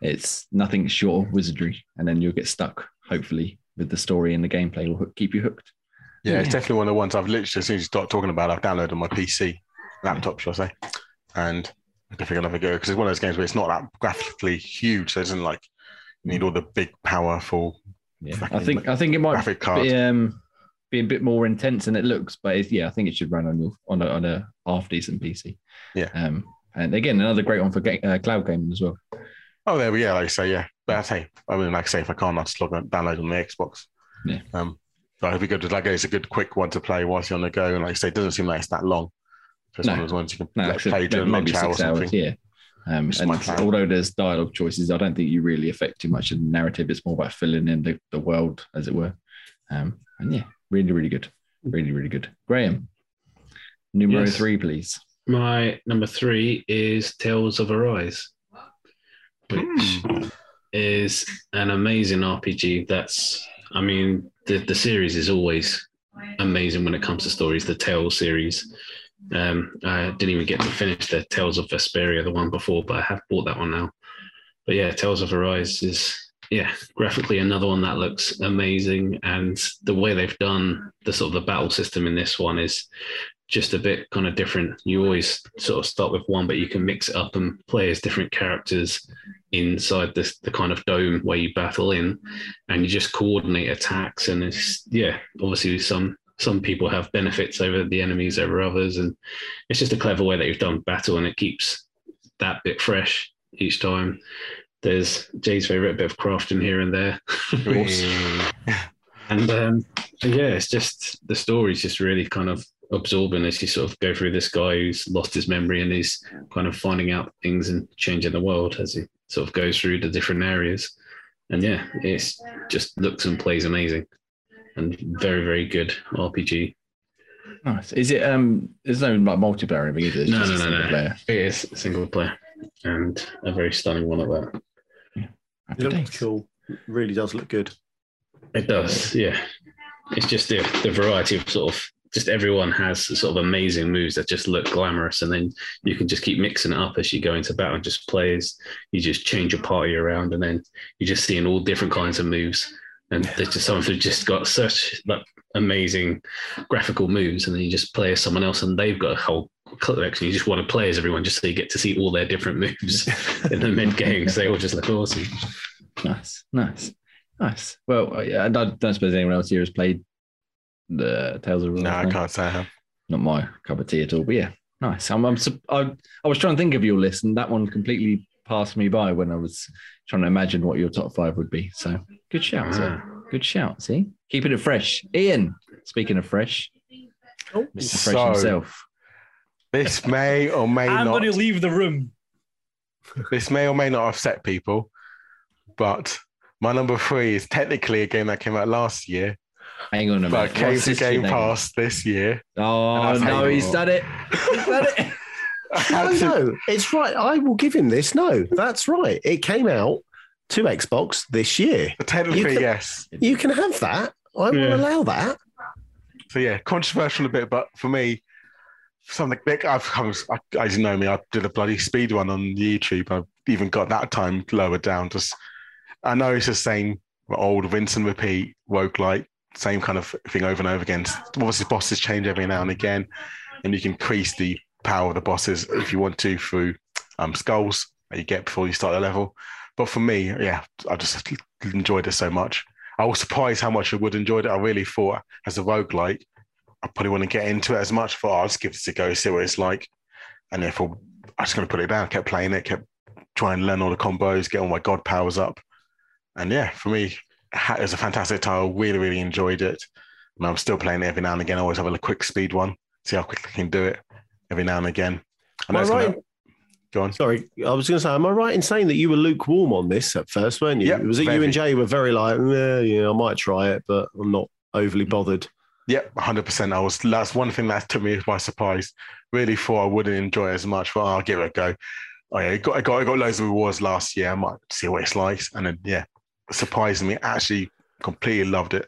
it's nothing short of wizardry, and then you'll get stuck. Hopefully, with the story and the gameplay will keep you hooked. Yeah, it's definitely one of the ones I've literally, as soon as you start talking about, it, I've downloaded on my PC, laptop, shall I say, and I gonna have a go because it's one of those games where it's not that graphically huge, so it doesn't like you need all the big, powerful Yeah, I think I think it might be, um, be a bit more intense than it looks, but yeah, I think it should run on your on a, on a half decent PC. Yeah. Um, and again, another great one for ga- uh, cloud gaming as well. Oh, there we go. Like I say, yeah. But I say, I mean, like I say, if I can't, I'll just log on, download on the Xbox. Yeah. Um, but it'd be good. Like it's a good, quick one to play whilst you're on the go. And like I say, it doesn't seem like it's that long. So it's No. one of those ones you can No, like, actually, play during maybe lunch hour or six hours. Yeah. Um, It's and my although there's dialogue choices, I don't think you really affect too much of the narrative. It's more about filling in the, the world, as it were. Um, and yeah, really, really good. Really, really good. Graham, numero Yes. three, please. My number three is Tales of Arise, which Hmm. is an amazing RPG. That's, I mean, the, the series is always amazing when it comes to stories. The Tales series. Um, I didn't even get to finish the Tales of Vesperia, the one before, but I have bought that one now. But yeah, Tales of Arise is yeah, graphically another one that looks amazing, and the way they've done the sort of the battle system in this one is just a bit kind of different. You always sort of start with one, but you can mix it up and play as different characters inside this the kind of dome where you battle in, and you just coordinate attacks. And it's yeah, obviously some some people have benefits over the enemies over others, and it's just a clever way that you've done battle, and it keeps that bit fresh each time. There's Jay's favorite bit of crafting here and there. And um, yeah, it's just the story's just really kind of absorbing as you sort of go through this guy who's lost his memory and he's kind of finding out things and changing the world as he sort of goes through the different areas. And yeah, it's just looks and plays amazing and very, very good RPG. Nice. Is it um there's no like multiplayer or anything, is it? It's No, just no, no, single no. player. It is single player and a very stunning one at that. Happy It looks days. cool. It really does look good. It does, yeah. It's just the, the variety of sort of just everyone has sort of amazing moves that just look glamorous, and then you can just keep mixing it up as you go into battle and just plays. You just change your party around, and then you're just seeing all different kinds of moves. And there's just some who've just got such like amazing graphical moves, and then you just play as someone else, and they've got a whole collection. You just want to play as everyone just so you get to see all their different moves in the mid games. They all just look awesome. Nice, nice, nice. Well, uh, yeah, I don't, don't suppose anyone else here has played the Tales of Arise. No, I can't say I have. Not my cup of tea at all. But yeah, nice. I'm, I'm I, I was trying to think of your list, and that one completely passed me by when I was trying to imagine what your top five would be. So good shout. sir. Ah. Good shout. See, keeping it fresh. Ian, speaking of fresh, oh. Mr. Fresh So, himself. this may or may I'm not going to leave the room. this may or may not upset people, but my number three is technically a game that came out last year, Hang on a but minute. came What's to this Game name? Pass this year. Oh no, he's done it. He's done it. I No, had to- no, it's right. I will give him this. No, that's right. It came out to Xbox this year. Technically, You can- yes. You can have that. I will Yeah. allow that. So yeah, controversial a bit, but for me, something big. I've come, I, as you know me, I did a bloody speed run on YouTube. I've even got that time lower down. Just, I know it's the same old rinse and repeat roguelike, same kind of thing over and over again. Obviously, bosses change every now and again, and you can increase the power the bosses if you want to through um, skulls that you get before you start the level. But for me, yeah, I just enjoyed it so much. I was surprised how much I would enjoy it. I really thought as a roguelike, I probably wouldn't get into it as much. I thought "Oh, I'll just give this a go, see what it's like. And therefore, I just going to put it down, kept playing it, kept trying to learn all the combos, get all my god powers up. And yeah, for me, it was a fantastic title. Really, really enjoyed it. And I'm still playing it every now and again. I always have a quick speed one, see how quickly I can do it every now and again. I know I gonna- right? Go on. Sorry, I was going to say, am I right in saying that you were lukewarm on this at first, weren't you? Yep, was it you and Jay were very like, yeah, yeah, I might try it, but I'm not overly mm. bothered. Yep, 100%. I was, that's one thing that took me by surprise. Really thought I wouldn't enjoy it as much, but I'll give it a go. Oh, yeah, I got, I got, I got loads of rewards last year. I might see what it's like. And then, yeah, surprisingly, actually completely loved it.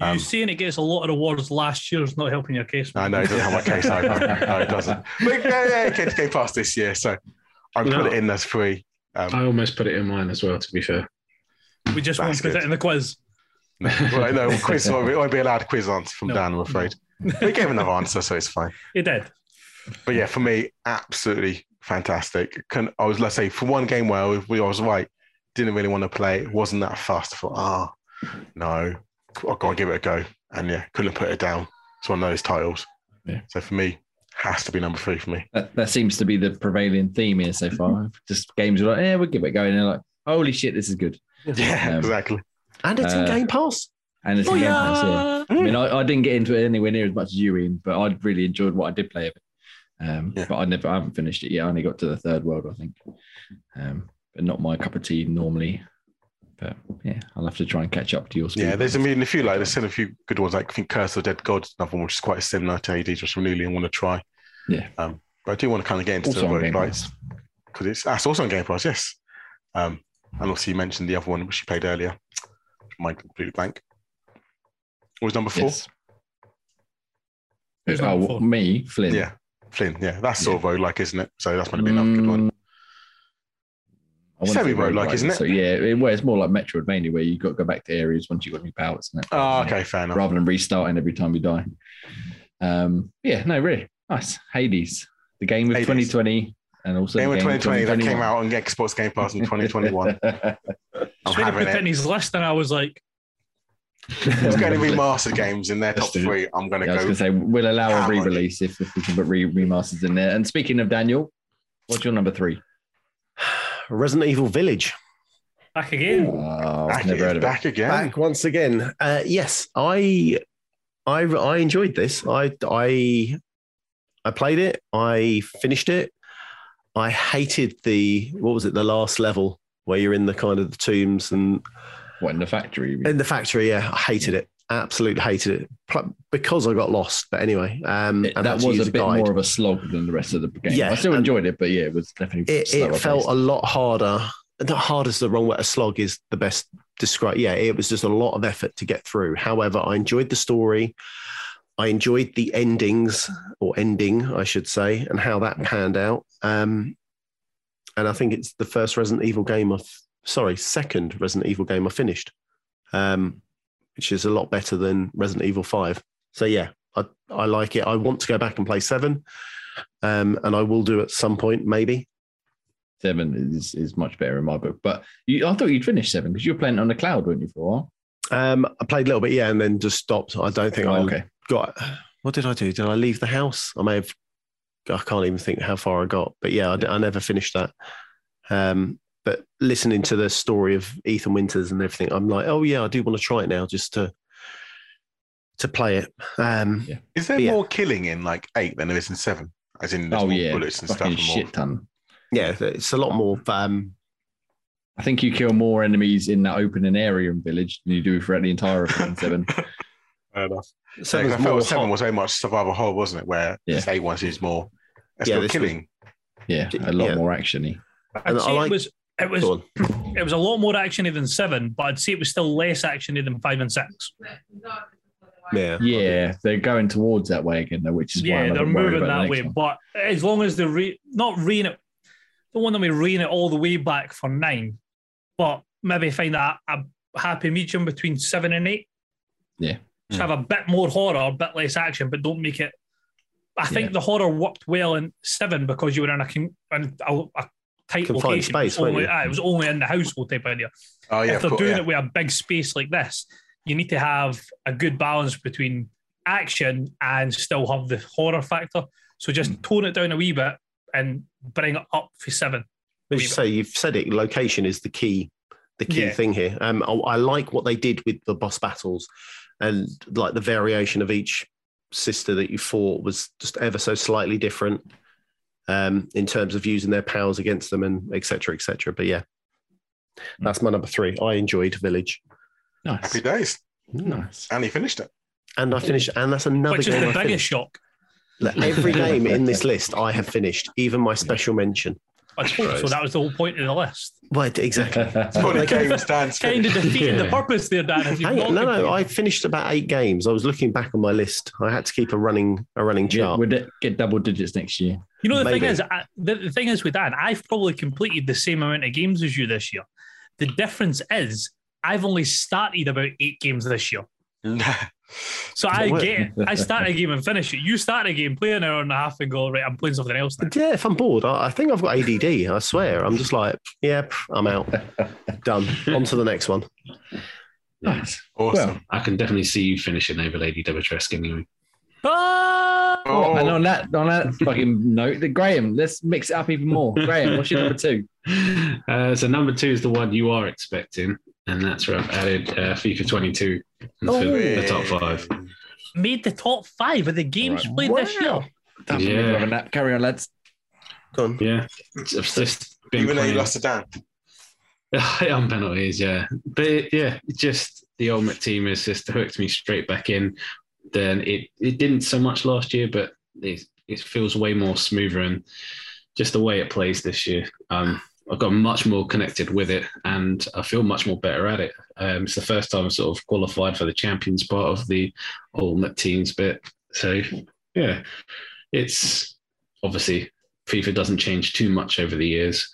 You Um, saying it gets a lot of rewards last year is not helping your case. I know it doesn't have my case either. No, it doesn't. But yeah, yeah, it came, came past this year. So I put No. it in as free. Um, I almost put it in mine as well, to be fair. We just won't put it in the quiz. well, no, quiz won't be, won't be allowed a quiz answer from No. Dan, I'm afraid. We gave another answer, so it's fine. He did. But yeah, for me, absolutely fantastic. Can I was let's say for one game where we I was right, didn't really want to play. It wasn't that fast. I thought, ah, no, I've got to give it a go. And yeah, couldn't put it down. It's one of those titles. Yeah. So for me, has to be number three for me. That, that seems to be the prevailing theme here so far. Just games are like, yeah, we'll give it a go. And they're like, holy shit, this is good. Yeah, Um, exactly. And it's in Uh, Game Pass. And it's Oh, a Game. Pass, yeah. I mean, I, I didn't get into it anywhere near as much as you, Ian, but I really enjoyed what I did play of it. Um, Yeah. But I never, I haven't finished it yet. I only got to the third world, I think. Um, but not my cup of tea normally. But yeah, I'll have to try and catch up to your speed. Yeah, there's I mean a few like there's still a few good ones. Like I think Curse of the Dead God, another one which is quite similar to Hades, which I really want to try. Yeah. Um, but I do want to kind of get into Also the on Game roguelites Pass. because it's that's also on Game Pass. Yes. Um, and also you mentioned the other one which you played earlier. My completely blank. What was number four? Yes. Who's Oh, number four? me, Flynn. Yeah, Flynn. Yeah, that's sort of roguelike, isn't it? So that's going to be another good one. I wouldn't Semi-roguelike, roguelike, isn't it? So yeah, it, well, it's more like Metroidvania where you've got to go back to areas once you've got new powers, isn't it? Oh, okay, fair enough. Rather than restarting every time you die. Um, yeah, no, really nice. Hades, the game of Hades. 2020, and also Game the of 2020 that came out on Xbox Game Pass in 2021. I'm So when having put it in it. his list, and I was like, It's going to be remastered games in their top Let's do it. three. I'm going to Yeah, I was go. going to say we'll allow a re-release if, if we can put re- remasters in there. And speaking of Daniel, what's your number three? Resident Evil Village. back again. Oh, I've back, never heard of it. back again. Back once again. Uh, yes, I, I, I enjoyed this. I, I, I played it. I finished it. I hated the what was it? The last level where you're in the kind of the tombs and What in the factory? in the factory. Yeah, I hated it. Absolutely hated it because I got lost. But anyway, um, It- that was a bit guide. more of a slog than the rest of the game. Yeah, I still enjoyed it, but yeah, it was definitely it, it felt a lot harder. Not hard is the wrong word. A slog is the best describe. Yeah, it was just a lot of effort to get through. However, I enjoyed the story. I enjoyed the endings or ending, I should say, and how that panned out. Um, and I think it's the first Resident Evil game I've sorry, second Resident Evil game I finished, um, which is a lot better than Resident Evil Five. So yeah, I I like it. I want to go back and play seven, um, and I will do at some point maybe. seven is, is much better in my book. But you, I thought you'd finish seven because you were playing on the cloud, weren't you, for a while? Um, I played a little bit, yeah, and then just stopped. I don't think Oh, I okay. got. What did I do? Did I leave the house? I may have. I can't even think how far I got, but yeah, I never finished that. Um, but listening to the story of Ethan Winters and everything, I'm like, oh yeah, I do want to try it now, just to to play it. Um, Yeah. Is there Yeah. more killing in like eight than there is in seven? As in, there's Oh more yeah, bullets and stuff. fucking And more. shit ton. yeah, it's a lot more. Um, I think you kill more enemies in that opening area in village than you do throughout the entire of seven. Fair enough. Yeah, 'cause seven's I felt seven was very much survival horror, wasn't it? Where Yeah. this eight one is more. It's Yeah, more this was- killing. Yeah, a lot Yeah. more actiony. I'd And I like- it was it was it was a lot more actiony than seven, but I'd say it was still less actiony than five and six. Yeah, Yeah, they're going towards that way again, though, which is yeah, I'm they're moving about the that way. one. But as long as they re- not rein it, don't want them to rein it all the way back for nine, but maybe find that a happy medium between seven and eight. Yeah. Just hmm. have a bit more horror, a bit less action, but don't make it. I think Yeah. the horror worked well in seven because you were in a, con- in a, a tight Confined location. space, it, was only, you? ah, it was only in the household type idea Oh yeah, if of they're course, doing yeah. it with a big space like this, you need to have a good balance between action and still have the horror factor. So just Mm. tone it down a wee bit and bring it up for seven. As you say, you've said it. Location is the key, the key Yeah. thing here. Um, I, I like what they did with the boss battles, and like the variation of each sister that you fought was just ever so slightly different, um, in terms of using their powers against them and etc. etc. But yeah, that's my number three. I enjoyed Village, Nice. Happy days. Nice. And he finished it. and I finished, and that's another Which is game the I biggest finished. shock. Like, every game in this list I have finished, even my special mention. I suppose. So that was the whole point of the list. Right, exactly. What the game stands Kind of defeating the Yeah. purpose there, Dan. Hang on, no, no, I finished about eight games. I was looking back on my list. I had to keep a running a running Yeah, chart. we'll de- get double digits next year. You know, the Maybe. thing is, I, the, the thing is with Dan, I've probably completed the same amount of games as you this year. The difference is, I've only started about eight games this year. So I work? get, I start a game and finish it. You start a game, play an hour and a half, and go right. I'm playing something else now. Yeah, if I'm bored, I, I think I've got ADD. I swear. I'm just like, yeah, I'm out. Done. On to the next one. Nice. awesome. Well, I can definitely see you finishing over Lady Dimitrescu anyway. Ah! Oh, And on that on that fucking note, the Graham, let's mix it up even more. Graham, what's your number two? Uh, so number two is the one you are expecting, and that's where I've added uh, FIFA 22 into Oh. the top five. Made the top five of the games Right. played this year. Wow. Yeah. have a nap. Carry on, lads. Go on. Yeah, I've just been even though you playing. lost to Dan. on penalties, yeah. But yeah, just the ultimate team has just hooked me straight back in. Then it it didn't so much last year, but it it feels way more smoother and just the way it plays this year. Um, I've got much more connected with it, and I feel much more better at it. Um, it's the first time I've sort of qualified for the champions part of the ultimate teams bit. So yeah, it's obviously FIFA doesn't change too much over the years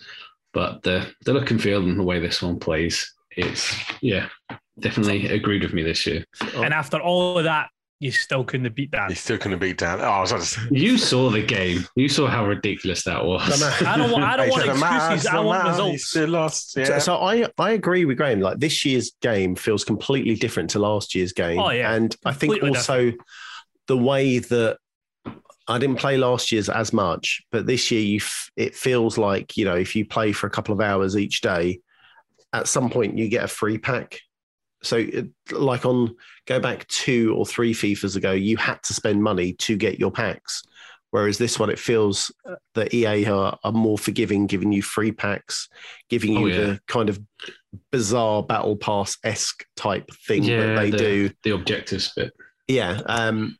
but the the look and feel and the way this one plays, it's yeah, definitely agreed with me this year. And after all of that, you still couldn't have beat that. He's still going to beat Dan. Oh, I was about to say. You saw the game. You saw how ridiculous that was. I don't want, I don't want doesn't matter, excuses. I want matter, results. still lost. Yeah. So, so I, I agree with Graham. Like this year's game feels completely different to last year's game. Oh, yeah. And I think Completely also the way that I didn't play last year's as much, but this year you f- it feels like, you know, if you play for a couple of hours each day, at some point you get a free pack. So it, like on go back two or three FIFAs ago, you had to spend money to get your packs. Whereas this one, it feels uh, that EA are, are more forgiving, giving you free packs, giving you Oh, yeah. the kind of bizarre battle pass esque type thing that they the- do. the objectives bit. Yeah. Um,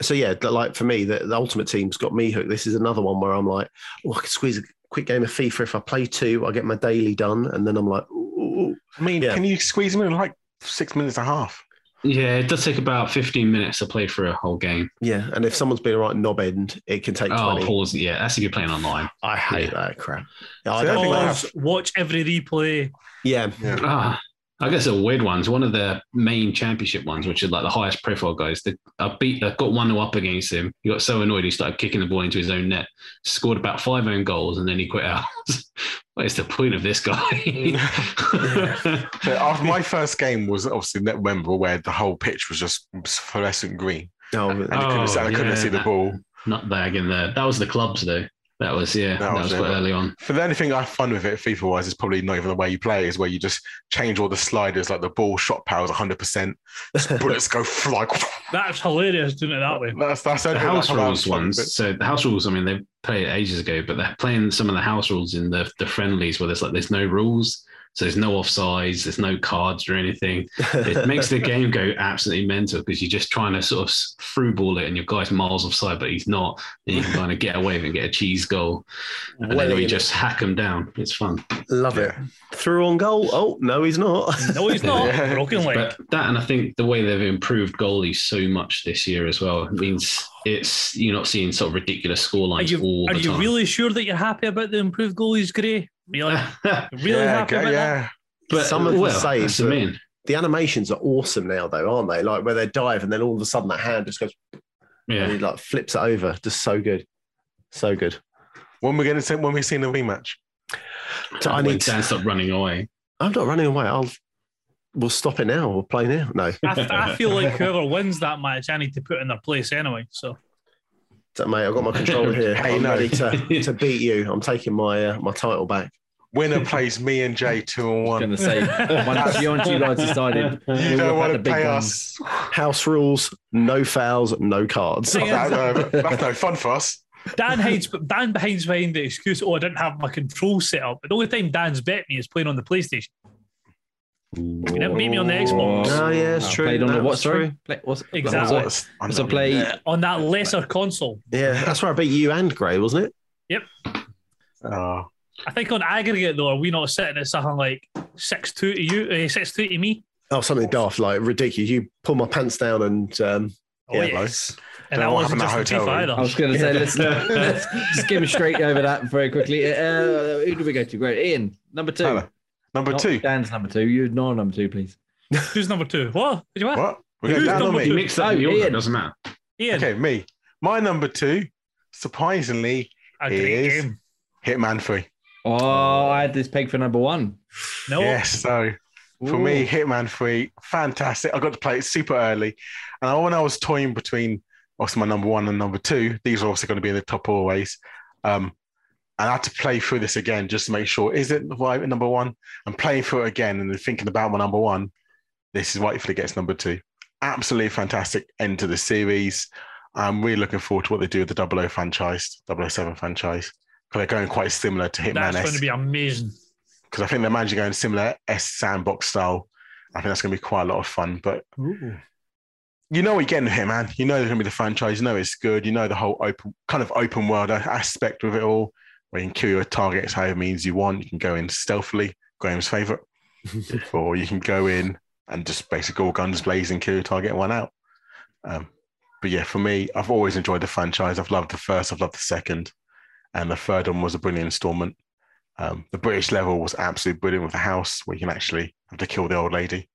so yeah, like for me, the, the ultimate team's got me hooked. This is another one where I'm like, oh, I could squeeze a quick game of FIFA if I play two, I get my daily done, and then I'm like, ooh, ooh, ooh. I mean, Yeah. can you squeeze him in like six minutes and a half? Yeah, it does take about 15 minutes to play through a whole game. yeah. And if someone's been a right knob end, it can take Oh, twenty. pause. Yeah, that's if you're playing online. I hate that crap. Yeah, I So don't I think think I I have. Watch every replay. Yeah, Yeah. Ah, I guess the weird ones. One of the main championship ones, which are like the highest profile guys. They, I beat. I got one up against him. He got so annoyed he started kicking the ball into his own net. Scored about five own goals and then he quit out. what is the point of this guy? Mm. So after uh, my first game was obviously November, where the whole pitch was just fluorescent green, no, and I couldn't, oh, see- I couldn't yeah, see the that- ball. Not bag in there. That was the clubs though. That was yeah. That That, was was, quite early on. For the only thing I have fun with it, FIFA wise, is probably not even the way you play, is where you just change all the sliders, like the ball shot power is 100%, bullets go fly. That's hilarious doing it that way. That's, that's The house how rules was fun, ones. but- So the house rules. I mean, they played it ages ago, but they're playing some of the house rules in the the friendlies where there's like there's no rules. So there's no offsides, there's no cards or anything. It makes the game go absolutely mental because you're just trying to sort of through ball it and your guy's miles offside, but he's not. And you can kind of get away with it and get a cheese goal. And Well, then we you just hack him down. It's fun. love it. Through on goal. Oh no, he's not. No, he's not. Yeah. Broken leg. But that, and I think the way they've improved goalies so much this year as well means it's you're not seeing sort of ridiculous score Are you, all are you time. really sure that you're happy about the improved goalies, Gray? Really, really yeah, happy okay, about that? yeah. but Some of the well, saves that's I mean. the animations are awesome now, though, aren't they? Like where they dive and then all of a sudden that hand just goes and Yeah. he like flips it over. Just so good, so good. When we're going to when we see the rematch? So I need. To, stop running away. I'm not running away. I'll. We'll stop it now. We'll play now. No, I, I feel like whoever wins that match, I need to put in their place anyway. So So, mate. I've got my controller here. Hey, I'm no. ready to, to beat you. I'm taking my uh, my title back. Winner plays me and Jay two on I was one. going to say, once you, once you guys decided, You don't want to had the big pay guns? us. House rules: no fouls, no cards. Thing is- That- uh, that's no fun for us. Dan hides, but Dan behind behind the excuse. Oh, I didn't have my control set up. But the only time Dan's bet me is playing on the PlayStation. You didn't beat me on the Xbox. Oh, yeah, it's I true. Played on the That what? Sorry. Play, what's, Exactly. what was What's- I'm it? So play. Uh, on that lesser console. Yeah, that's where I beat you and Gray, wasn't it? Yep. Oh, I think on aggregate though, are we not sitting at something like six two to you, uh, six two to me? Oh, something daft, like ridiculous. You pull my pants down and um, Oh Yeah, yes, and Don't that know wasn't just in in FIFA either. I was going to say, let's, let's skim straight over that very quickly. Uh, who do we go to? Great, Ian, number two. Tyler, number Not two. Dan's number two. You no number two, please. Who's number two? What? Did you what? What? We're going Who's down on number me. You two? mix that Oh, in the order, it Ian. doesn't matter. Ian, Okay, me. My number two, surprisingly, a great is- game. Hitman 3. Oh, I had this peg for number one. No, Yes, so for me, Hitman 3, fantastic. I got to play it super early. And I- when I was toying between also my number one and number two. These are also going to be in the top always. Um, and I had to play through this again just to make sure is it right number one? I'm playing through it again and thinking about my number one. This is rightfully gets number two. Absolutely fantastic end to the series. I'm really looking forward to what they do with the 00 franchise, 007 franchise. Because they're going quite similar to Hitman That's S going to be amazing. because I think they're managing going similar S sandbox style. I think that's going to be quite a lot of fun. But you know what you're getting here, man. You know there's going to be the franchise. You know it's good. You know the whole open kind of open world aspect of it all, where you can kill your targets however means you want. You can go in stealthily, Graham's favorite, or you can go in and just basically all guns blazing, kill your target, and one out. Um, but yeah, for me, I've always enjoyed the franchise. I've loved the first. I've loved the second, and the third one was a brilliant installment. Um, the British level was absolutely brilliant with the house where you can actually have to kill the old lady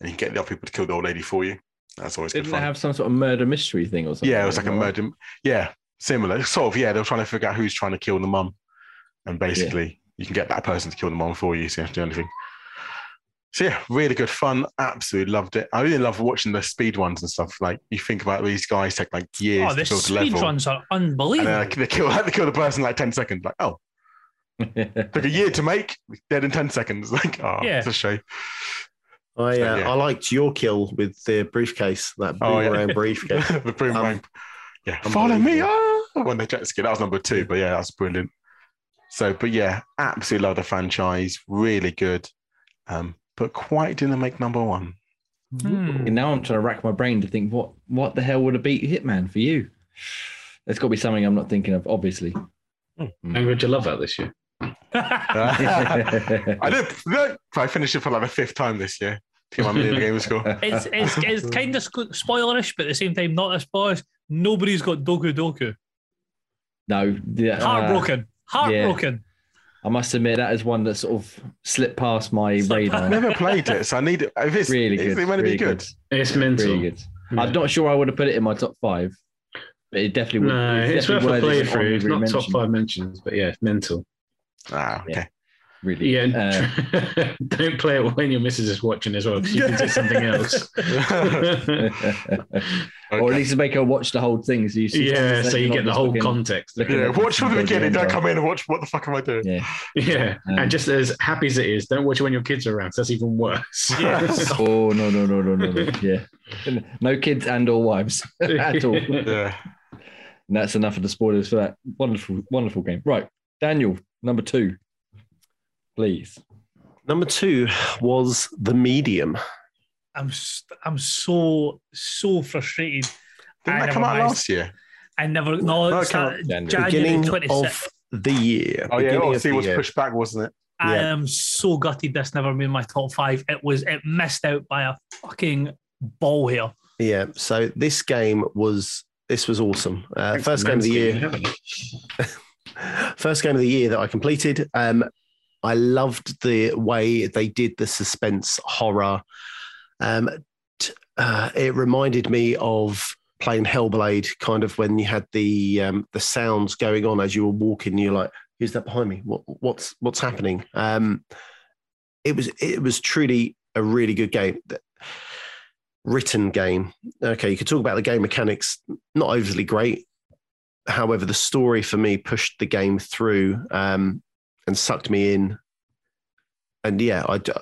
and you can get the other people to kill the old lady for you. That's always Didn't good they fun. have some sort of murder mystery thing or something? yeah, it was like a murder. Yeah, similar. Sort of, yeah, they were trying to figure out who's trying to kill the mum. And basically, you can get that person to kill the mum for you, so you don't have to do anything. So yeah, really good fun. Absolutely loved it. I really love watching the speed ones and stuff. Like you think about these guys take like years Oh, the to build a speed level. runs are unbelievable. then like, they kill they kill the person in like 10 seconds. Like, oh, took a year to make, dead in 10 seconds. Like, oh, Yeah. it's a shame. I, So, uh, yeah. I liked your kill with the briefcase, that Oh, yeah. boomerang briefcase. the boomerang. Um, yeah, follow me. unbelievable. When they jet ski, that was number two. But yeah, that's brilliant. So, but yeah, absolutely love the franchise. Really good. Um, but quite didn't make number one. Hmm. And now I'm trying to rack my brain to think what what the hell would have beat Hitman for you? There's got to be something I'm not thinking of, obviously. And would you love that this year? I did. Look, I finished it for like the fifth time this year to get my million game score. It's, it's, it's kind of spoilerish, but at the same time, not as spoilerish. Nobody's got Doki Doki. No, the, uh, Heartbroken. Heartbroken. I must admit that is one that sort of slipped past my Slipped radar. I've never played it, so I need it. If it's really good. it meant to really be good? It's mental. Really good. Yeah. I'm not sure I would have put it in my top five, but it definitely would. No, it's worth a definitely worthy of playthrough. It's not honorary top five mentions, but yeah, it's mental. Ah, okay. Yeah. Really. Yeah, Uh, don't play it when your missus is watching as well, because you can do something else. Or at least make her watch the whole thing, so you see. yeah, so you get the whole looking- context. looking Yeah, watch from the beginning. Don't come in and watch. What the fuck am I doing? Yeah. Yeah, Um, and just as happy as it is, don't watch it when your kids are around. 'cause that's even worse. Oh no no no no no no! Yeah, no kids and or wives at all. And Yeah. that's enough of the spoilers for that wonderful wonderful game. Right, Daniel, number two, please. Number two was The Medium. I'm I'm so so frustrated. Didn't I that come never out managed- last year? I never no, No, it's it came not- out January. January Beginning twenty of the year. Oh yeah, Beginning oh, see, the was year. pushed back, wasn't it? I Yeah. am so gutted this never made my top five. It was it missed out by a fucking ball here. Yeah. So this game was this was awesome. Uh, first game of the year. First game of the year that I completed. Um, I loved the way they did the suspense horror. Um, t- uh, it reminded me of playing Hellblade, kind of when you had the um, the sounds going on as you were walking. You're like, "Who's that behind me? What, what's what's happening?" Um, it was it was truly a really good game. Written game. Okay, you could talk about the game mechanics. Not overly great however, the story for me pushed the game through um, and sucked me in. And yeah, I d-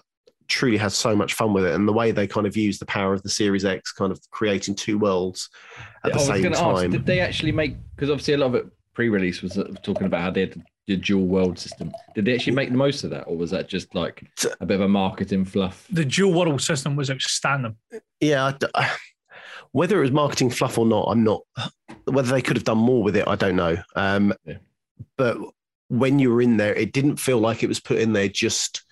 truly had so much fun with it. And the way they kind of used the power of the Series X, kind of creating two worlds at I the was same going to ask, time. did they actually make? Because obviously a lot of it pre-release was uh, talking about how they had the dual world system. Did they actually make the most of that, or was that just like a bit of a marketing fluff? The dual world system was outstanding. yeah, I d- whether it was marketing fluff or not, I'm not. Whether they could have done more with it, I don't know. Um, Yeah. But when you were in there, it didn't feel like it was put in there just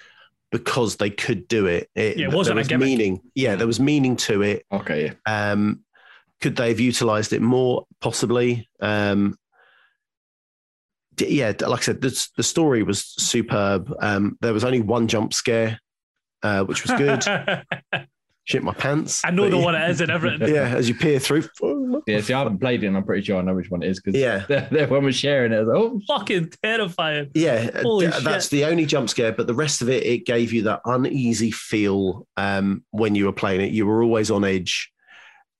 because they could do it. it Yeah, it wasn't there was gimmick. meaning. Yeah, there was meaning to it. Okay, yeah. Um, could they have utilized it more? Possibly. Um, d- yeah, like I said, the, the story was superb. Um, there was only one jump scare, uh, which was good. Shit my pants. I know the yeah- one it is and everything. Yeah, as you peer through. Yeah, see, I haven't played it, and I'm pretty sure I know which one it is because Yeah. everyone was sharing it. I was like, oh, Fucking terrifying. Yeah, Holy th- that's the only jump scare, but the rest of it, it gave you that uneasy feel um, when you were playing it. You were always on edge.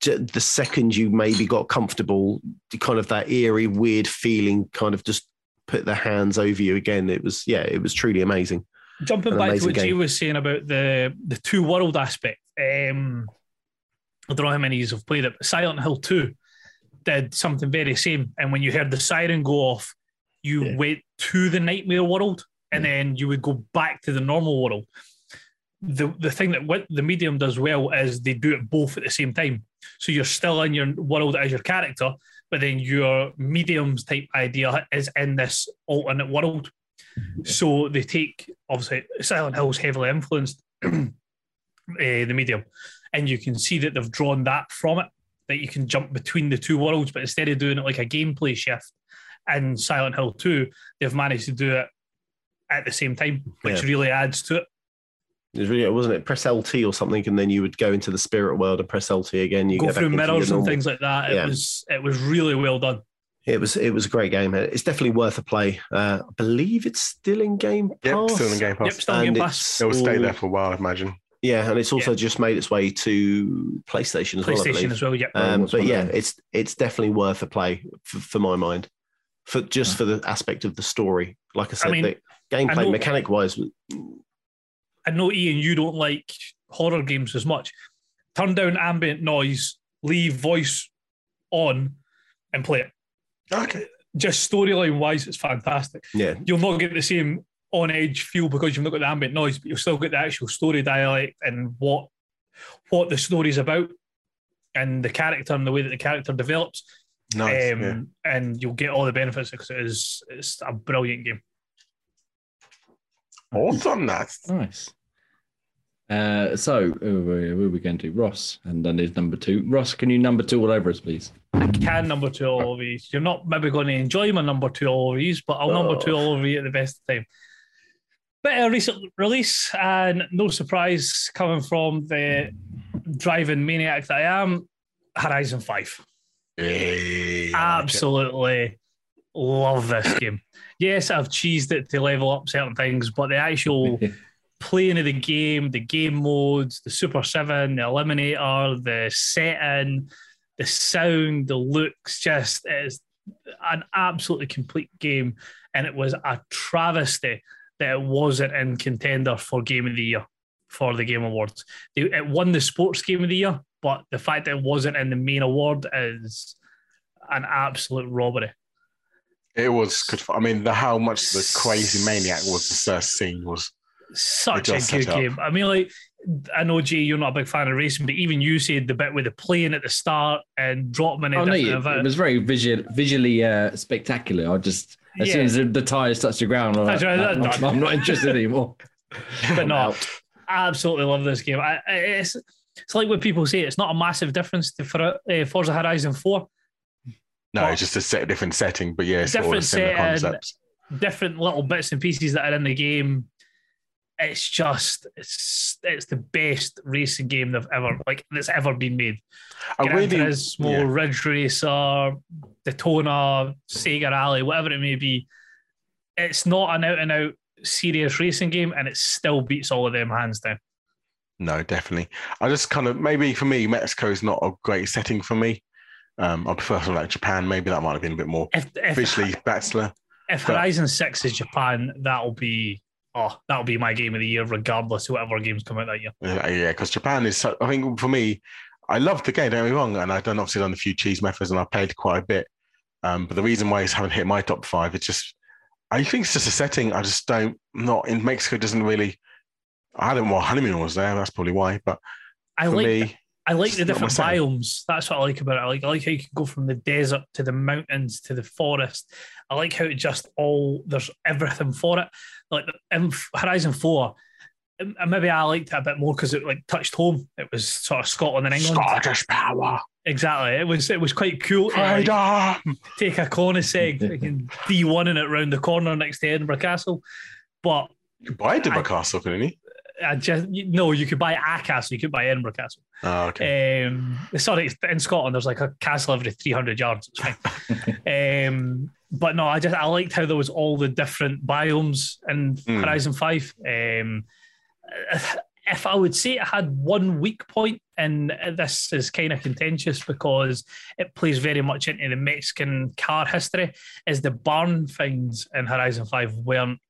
j- the second you maybe got comfortable, kind of that eerie, weird feeling kind of just put their hands over you again. It was, yeah, it was truly amazing. Jumping An back to amazing what Jay game. was saying about the the two world aspect. Um, I don't know how many of you have played it, but Silent Hill 2 did something very same. And when you heard the siren go off, you Yeah. went to the nightmare world and then you would go back to the normal world. The the thing that what the medium does well is they do it both at the same time. So you're still in your world as your character, but then your mediums type idea is in this alternate world. So they take obviously Silent Hill's heavily influenced uh, the medium, and you can see that they've drawn that from it. That you can jump between the two worlds, but instead of doing it like a gameplay shift in Silent Hill 2, they've managed to do it at the same time, which Yeah. really adds to it. It was really, wasn't it? Press LT or something, and then you would go into the spirit world and press LT again. You Go get through mirrors and things like that. It Yeah. was it was really well done. It was it was a great game. It's definitely worth a play. Uh, I believe it's still in Game Pass. Yep, still in Game Pass. Yep, still in Game Pass. It will stay there for a while, I imagine. Yeah, and it's also just made its way to PlayStation as well. I PlayStation as well. Yep. Um, but yeah, it's it's definitely worth a play for, for my mind, for just for the aspect of the story. Like I said, mean, the gameplay know- mechanic wise, I know Ian, you don't like horror games as much. Turn down ambient noise, leave voice on, and play it. Okay. Just storyline wise, it's fantastic. yeah, You'll not get the same on edge feel because you've not got the ambient noise, but you'll still get the actual story dialect and what what the story's about and the character and the way that the character develops. Nice. um, yeah. And you'll get all the benefits because it is it's a brilliant game. Awesome. That's Nice. Uh, so, who are we going to? Ross, and then there's number two. Ross, can you number two all over us, please? I can number two all over these. You're not maybe going to enjoy my number two all over these, but I'll number two all over you at the best of time. Bit of a recent release, and no surprise coming from the driving maniac that I am, Horizon 5. Yeah, Absolutely love this game. Yes, I've cheesed it to level up certain things, but the actual playing of the game, the game modes, the Super 7, the Eliminator, the setting, the sound, the looks, just is an absolutely complete game. And it was a travesty that it wasn't in contender for Game of the Year for the Game Awards. It won the Sports Game of the Year, but the fact that it wasn't in the main award is an absolute robbery. It was good. Fun. I mean, the how much the crazy maniac was the first scene was. such a does good game. I mean, like, I know Jay, you're not a big fan of racing, but even you said the bit with the plane at the start and dropping Oh no, it, events. it was very visual, visually uh, spectacular. I just as Yeah. soon as the, the tires touched the ground, I'm, like, right, I'm, that's I'm not interested anymore. but no, absolutely love this game. I, I- it's it's like what people say. It's not a massive difference to for, uh, Forza Horizon Four. No, it's just a set, different setting, but yeah, it's all the different similar setting. concepts. different little bits and pieces that are in the game. It's just it's it's the best racing game they've ever like that's ever been made. Gran Turismo, yeah. Ridge Racer, Daytona, Sega Rally, whatever it may be. It's not an out and out serious racing game, and it still beats all of them hands down. No, definitely. I just kind of maybe for me, Mexico is not a great setting for me. Um, I prefer something like Japan. Maybe that might have been a bit more If if, visually battler. if but- Horizon Six is Japan, that'll be oh that'll be my game of the year, regardless of whatever games come out that year. Yeah, because Japan is. So, I think for me, I love the game. Don't get me wrong, and I've done obviously done a few cheese methods, and I've played quite a bit. Um, but the reason why it's haven't hit my top five, it's just I think it's just a setting. I just don't not in Mexico doesn't really. I don't know what honeymoon was there. That's probably why. But I for like me, I like the different biomes. That's what I like about it. I like I like how you can go from the desert to the mountains to the forest. I like how it just all there's everything for it. Like in Horizon Four, and maybe I liked it a bit more because it like touched home. It was sort of Scotland and England. Scottish power, Exactly. It was it was quite cool. to, like, take a Koenigsegg and D one in it round the corner next to Edinburgh Castle. But You buy Edinburgh I- Castle, couldn't you? I just no, you could buy a castle. You could buy Edinburgh Castle. Oh, okay. Um, sorry, in Scotland, there's like a castle every 300 yards. It's fine. um, but no, I just I liked how there was all the different biomes in Mm. Horizon Five. Um, if I would say it had one weak point, and this is kind of contentious because it plays very much into the Mexican car history, is the barn finds in Horizon Five weren't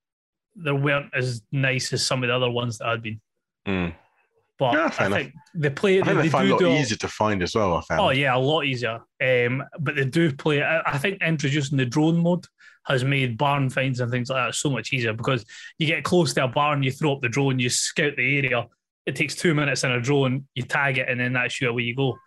they weren't as nice as some of the other ones that I'd been. Mm. But Yeah, I enough. think they play. I they, they they find do lot easier to find as well. I found. Oh yeah, a lot easier. Um, but they do play. I, I think introducing the drone mode has made barn finds and things like that so much easier because you get close to a barn, you throw up the drone, you scout the area. It takes two minutes in a drone, you tag it, and then that's you away you go.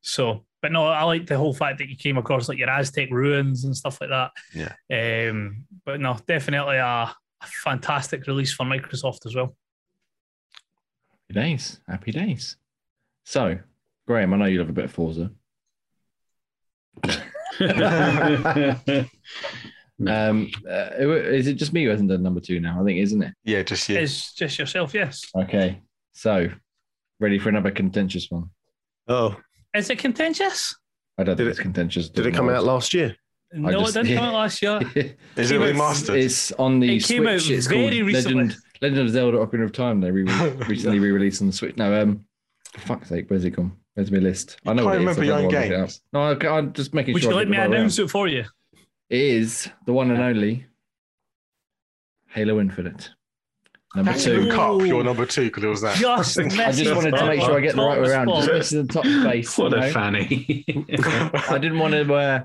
So, but no, I like the whole fact that you came across like your Aztec ruins and stuff like that. Yeah. Um, but no, definitely a, a fantastic release for Microsoft as well. Happy days. Happy days. So, Graham, I know you love a bit of Forza. Um, uh, is it just me who hasn't done number two now? I think, isn't it? Yeah, just yeah. It's just yourself, yes. Okay. So, ready for another contentious one? Oh, Is it contentious? I don't Did think it- it's contentious. did it come out last year? No, just- it didn't come out last year. Is it came remastered? It's on the It came out Switch. It's very called recently. Legend, Legend of Zelda: Ocarina of Time. They re- recently re-released on the Switch. No, um, for fuck's sake, where's it gone? Where's my list? I know. can't what it is, remember I your don't own wanna look it up. No, okay, I'm just making Would sure. you I like get me the to announce round. it for you? It is the one and only Halo Infinite. Number That's two. your cup. Your number two because it was that. Just I just wanted to make sure I get the right way around. Just missing the top space. what a know? fanny. I didn't want to. Uh,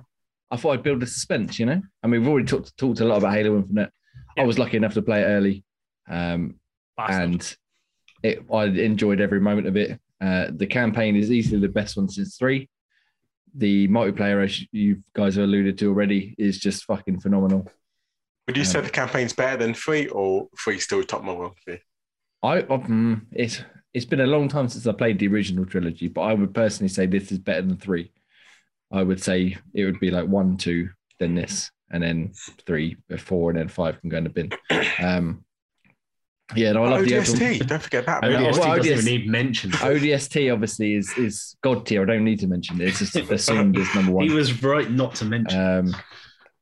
I thought I'd build a suspense. You know, I mean, we've already talked talked a lot about Halo Infinite. I was lucky enough to play it early, um, and it. I enjoyed every moment of it. Uh, the campaign is easily the best one since three. The multiplayer, as you guys have alluded to already, is just fucking phenomenal. Would you say the campaign's better than three, or three still top model? for you? I um, it's it's been a long time since I played the original trilogy, but I would personally say this is better than three. I would say it would be like one, two, then this, and then three, uh, four, and then five can go in the bin. Um, yeah, no, I love the open, ODST. Don't forget that. I know. movie. ODST well, doesn't ODS even need mention. ODST obviously is is god tier. I don't need to mention it. It's just assumed as number one. He was right not to mention. Um,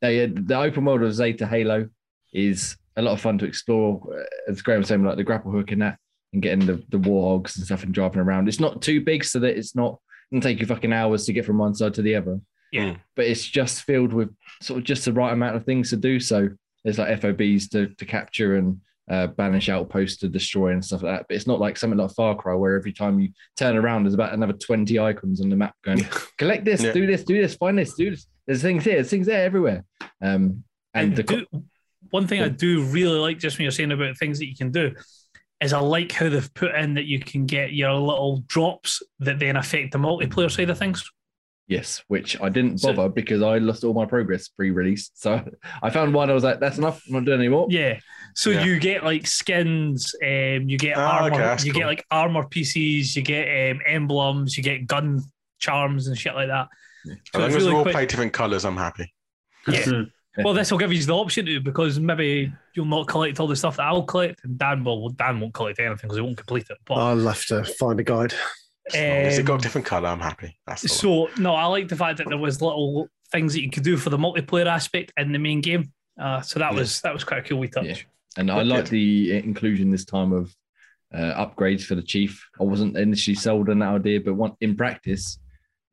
they, the open world of Zeta Halo is a lot of fun to explore. Uh, As Graham was saying, like the grapple hook and that, and getting the the warthogs and stuff and driving around. It's not too big, so that it's not going to take you fucking hours to get from one side to the other. Yeah. but it's just filled with sort of just the right amount of things to do. So there's like FOBs to to capture and uh, banish outposts to destroy and stuff like that. But it's not like something like Far Cry where every time you turn around, there's about another 20 icons on the map going, collect this, Yeah. do this, do this, find this, do this. There's things here, there's things there everywhere. Um, and I the, do, one thing I do really like, just when you're saying about things that you can do, is I like how they've put in that you can get your little drops that then affect the multiplayer side of things. yes, which I didn't So- bother because I lost all my progress pre-release. So I found one. I was like, that's enough. I'm not doing it anymore. Yeah. So Yeah. you get like skins, um, you get Ah, armor, okay, that's you get like armor PCs, you get um, emblems, you get gun charms and shit like that. As So long it's as we really all quick. play different colours, I'm happy. Yeah. Well, this will give you the option to because maybe you'll not collect all the stuff that I'll collect, and Dan will. Well, Dan won't collect anything because he won't complete it. But I'll have to find a guide. As long as it um, got a different colour, I'm happy. That's all. So no, I like the fact that there was little things that you could do for the multiplayer aspect in the main game. Uh, so that Yeah. was that was quite a cool wee touch. Yeah. And I Good, like the inclusion this time of uh, upgrades for the chief. I wasn't initially sold on that idea, but one, in practice,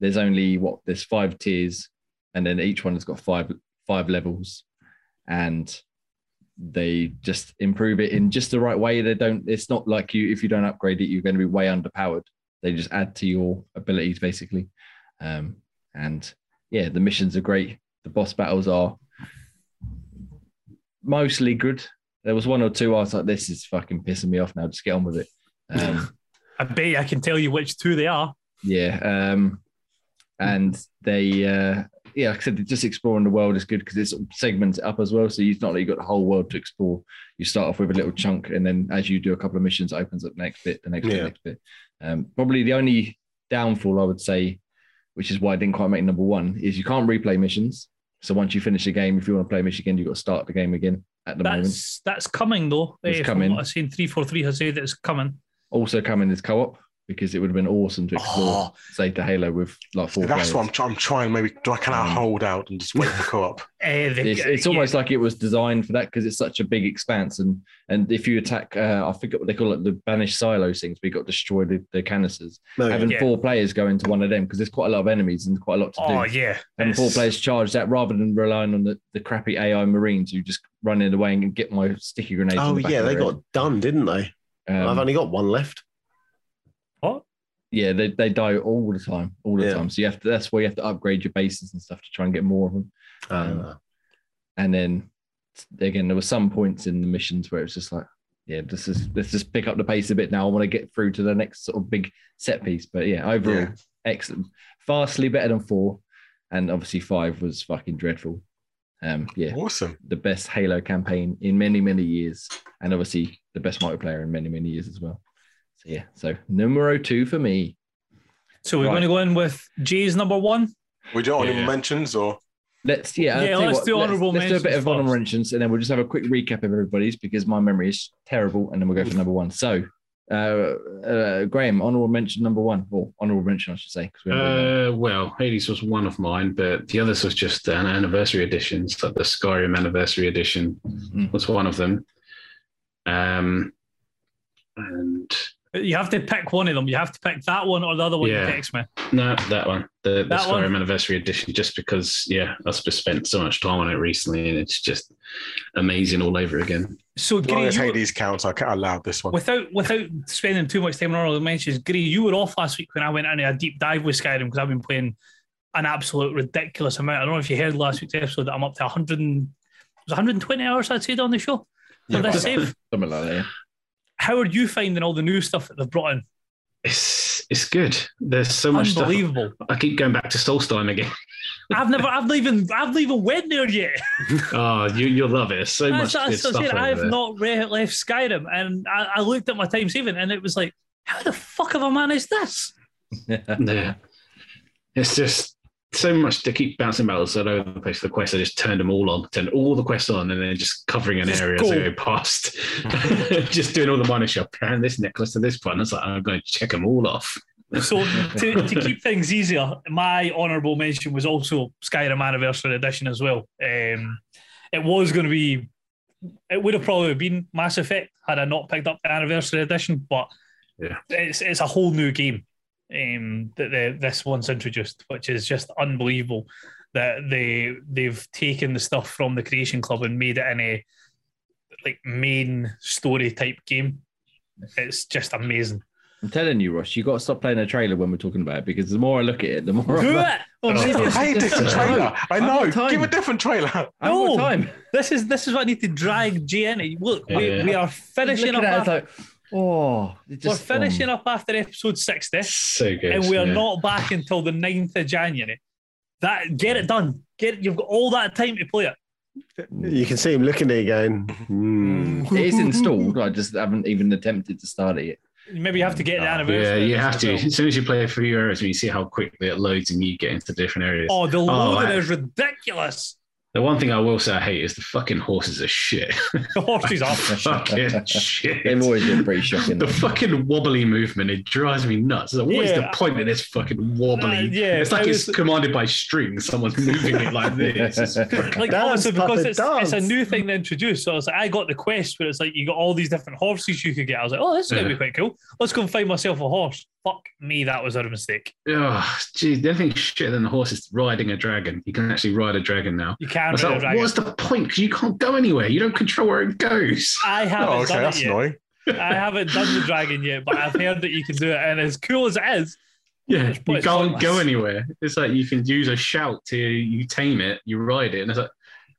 there's only what there's five tiers, and then each one has got five five levels, and they just improve it in just the right way. They don't. It's not like you if you don't upgrade it, you're going to be way underpowered. They just add to your abilities basically, um, and yeah, the missions are great. The boss battles are mostly good. There was one or two I was like, this is fucking pissing me off now. Just get on with it. Um, I bet I can tell you which two they are. yeah. Um, and they, uh, yeah, like I said, just exploring the world is good because it's segments it up as well. So it's not like you've got the whole world to explore. You start off with a little chunk, and then as you do a couple of missions, it opens up the next bit, the next bit, Yeah. the next bit. Um, probably the only downfall I would say, which is why I didn't quite make number one, is you can't replay missions. So once you finish the game, if you want to play a mission again, you've got to start the game again at the moment. That's that's coming though. It's Eh, coming. I've seen three four three has said that it's coming. Also coming is co-op because it would have been awesome to explore Oh, Zeta Halo with like four That's players. what I'm, try- I'm trying. Maybe do I can I Um, hold out and just wait for co-op? eh, It's, it's yeah. almost like it was designed for that because it's such a big expanse, and and if you attack, uh, I forget what they call it, the banished silos things. We got destroyed the, the canisters. No. Having Yeah. four players go into one of them because there's quite a lot of enemies and quite a lot to do. Oh do. yeah, Having four players charge that rather than relying on the, the crappy AI Marines who just run in the way and get my sticky grenades. Oh the yeah, of they their got done, didn't they? Um, I've only got one left. What? yeah, they, they die all the time, all the Yeah. time. So you have to. That's why you have to upgrade your bases and stuff to try and get more of them. Um, Uh, and then again there were some points in the missions where it was just like yeah this is let's just pick up the pace a bit now i want to get through to the next sort of big set piece but yeah overall Yeah. excellent vastly better than four and obviously five was fucking dreadful um yeah Awesome. the best halo campaign in many many years and obviously the best multiplayer in many many years as well so yeah so numero two for me So we're Right. going to go in with Jay's number one. We do any Yeah. mentions or Let's yeah, I'll Yeah, tell you let's what, do honourable let's, do a bit of honourable mentions, and then we'll just have a quick recap of everybody's because my memory is terrible, and then we'll go for number one. So, uh, uh, Graham, honourable mention number one, or honourable mention, I should say, because we haven't Uh, well, Hades was one of mine, but the others was just an anniversary edition. So the Skyrim anniversary edition Mm. was one of them. Um, and You have to pick one of them. You have to pick that one or the other one Yeah. you text me. no, that one, the, the That Skyrim one? anniversary edition, just because, yeah, I've spent so much time on it recently, and it's just amazing all over again. So, as long Gary, as Hades counts, I can't allow this one. without without spending too much time on all the mentions, Gary, you were off last week when I went into a deep dive with Skyrim because I've been playing an absolute ridiculous amount. I don't know if you heard last week's episode that I'm up to 100 and, it was 120 hours I'd said on the show for Yeah. this save. something like that. Yeah. How are you finding all the new stuff that they've brought in? It's it's good. There's so much stuff. Unbelievable. I keep going back to Solstheim again. I've never, I've not even, I've not even went there yet. Oh, you you'll love it. There's so That's, much good that's, stuff that's it. over I have not re- left Skyrim, and I, I looked at my time saving, and it was like, how the fuck have I managed this? Yeah. It's just so much to keep bouncing battles all over the place. For the quest. I just turned them all on, turned all the quests on, and then just covering an Just area go. as I go past. just doing all the minor shop and this necklace to this one. It's like, I'm going to check them all off. So to, to keep things easier, my honourable mention was also Skyrim Anniversary Edition as well. Um, it was going to be, it would have probably been Mass Effect had I not picked up the Anniversary Edition, but Yeah. it's it's a whole new game um, that the, this one's introduced, which is just unbelievable. That they they've taken the stuff from the Creation Club and made it in a like main story type game. It's just amazing. I'm telling you, Ross, you got to stop playing a trailer when we're talking about it because the more I look at it, the more Do I it! Well, maybe it's Hey, just- trailer. I I've know. Give a different trailer. I No. haven't time. This is this is what I need to drag Jay in. Look, we, Yeah. we are finishing up. At it, After, it's like, oh, it we're finishing um, up after episode sixty, So good. and we are yeah. not back until the 9th of January. That get it done. Get you've got all that time to play it. You can see him looking at you going, hmm. It is installed. I just haven't even attempted to start it yet. Maybe you have to get the Oh, anniversary. Yeah, you have to. well. As soon as you play a few hours, you see how quickly it loads and you get into different areas. Oh, the loading I- is ridiculous. The one thing I will say I hate is the fucking horses are shit. The horses are. fucking shit. They've always been pretty shocking. The fucking wobbly movement, it drives me nuts. Like, what is Yeah. the point of this fucking wobbly? Uh, yeah, it's like it it's commanded by strings. Someone's moving it like this. It's Like Dance, obviously because it's, it's a new thing to introduce. So I was like, I got the quest where it's like you got all these different horses you could get. I was like, oh, this is gonna be quite cool. Let's go and find myself a horse. Fuck me, that was a mistake. oh, geez, the only thing shit than the horse is riding a dragon. You can actually ride a dragon now. You I can't was ride like, what's the point? Because you can't go anywhere. You don't control where it goes. I oh, haven't Oh, okay, done that's it yet. annoying. I haven't done the dragon yet, but I've heard that you can do it. And as cool as it is, Yeah, you can't go anywhere. It's like you can use a shout to you tame it, you ride it, and it's like,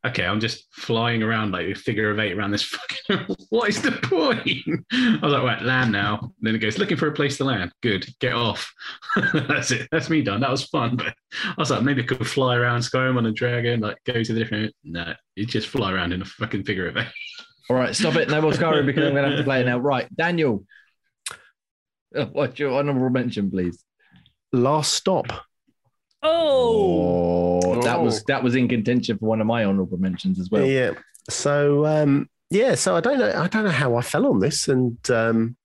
okay, I'm just flying around like a figure of eight around this fucking. what is the point? I was like, right, land now. then it goes looking for a place to land. Good, get off. That's it. That's me done. That was fun, but I was like, maybe I could fly around Skyrim on a dragon, like go to the different. No, you just fly around in a fucking figure of eight. All right, stop it. No more Skyrim because I'm going to have to play it now. Right, Daniel. uh, What's your honourable mention, please? last stop. Oh, Oh, that Oh. was that was in contention for one of my honourable mentions as well. yeah. So um, yeah, so I don't know. I don't know how I fell on this, and um,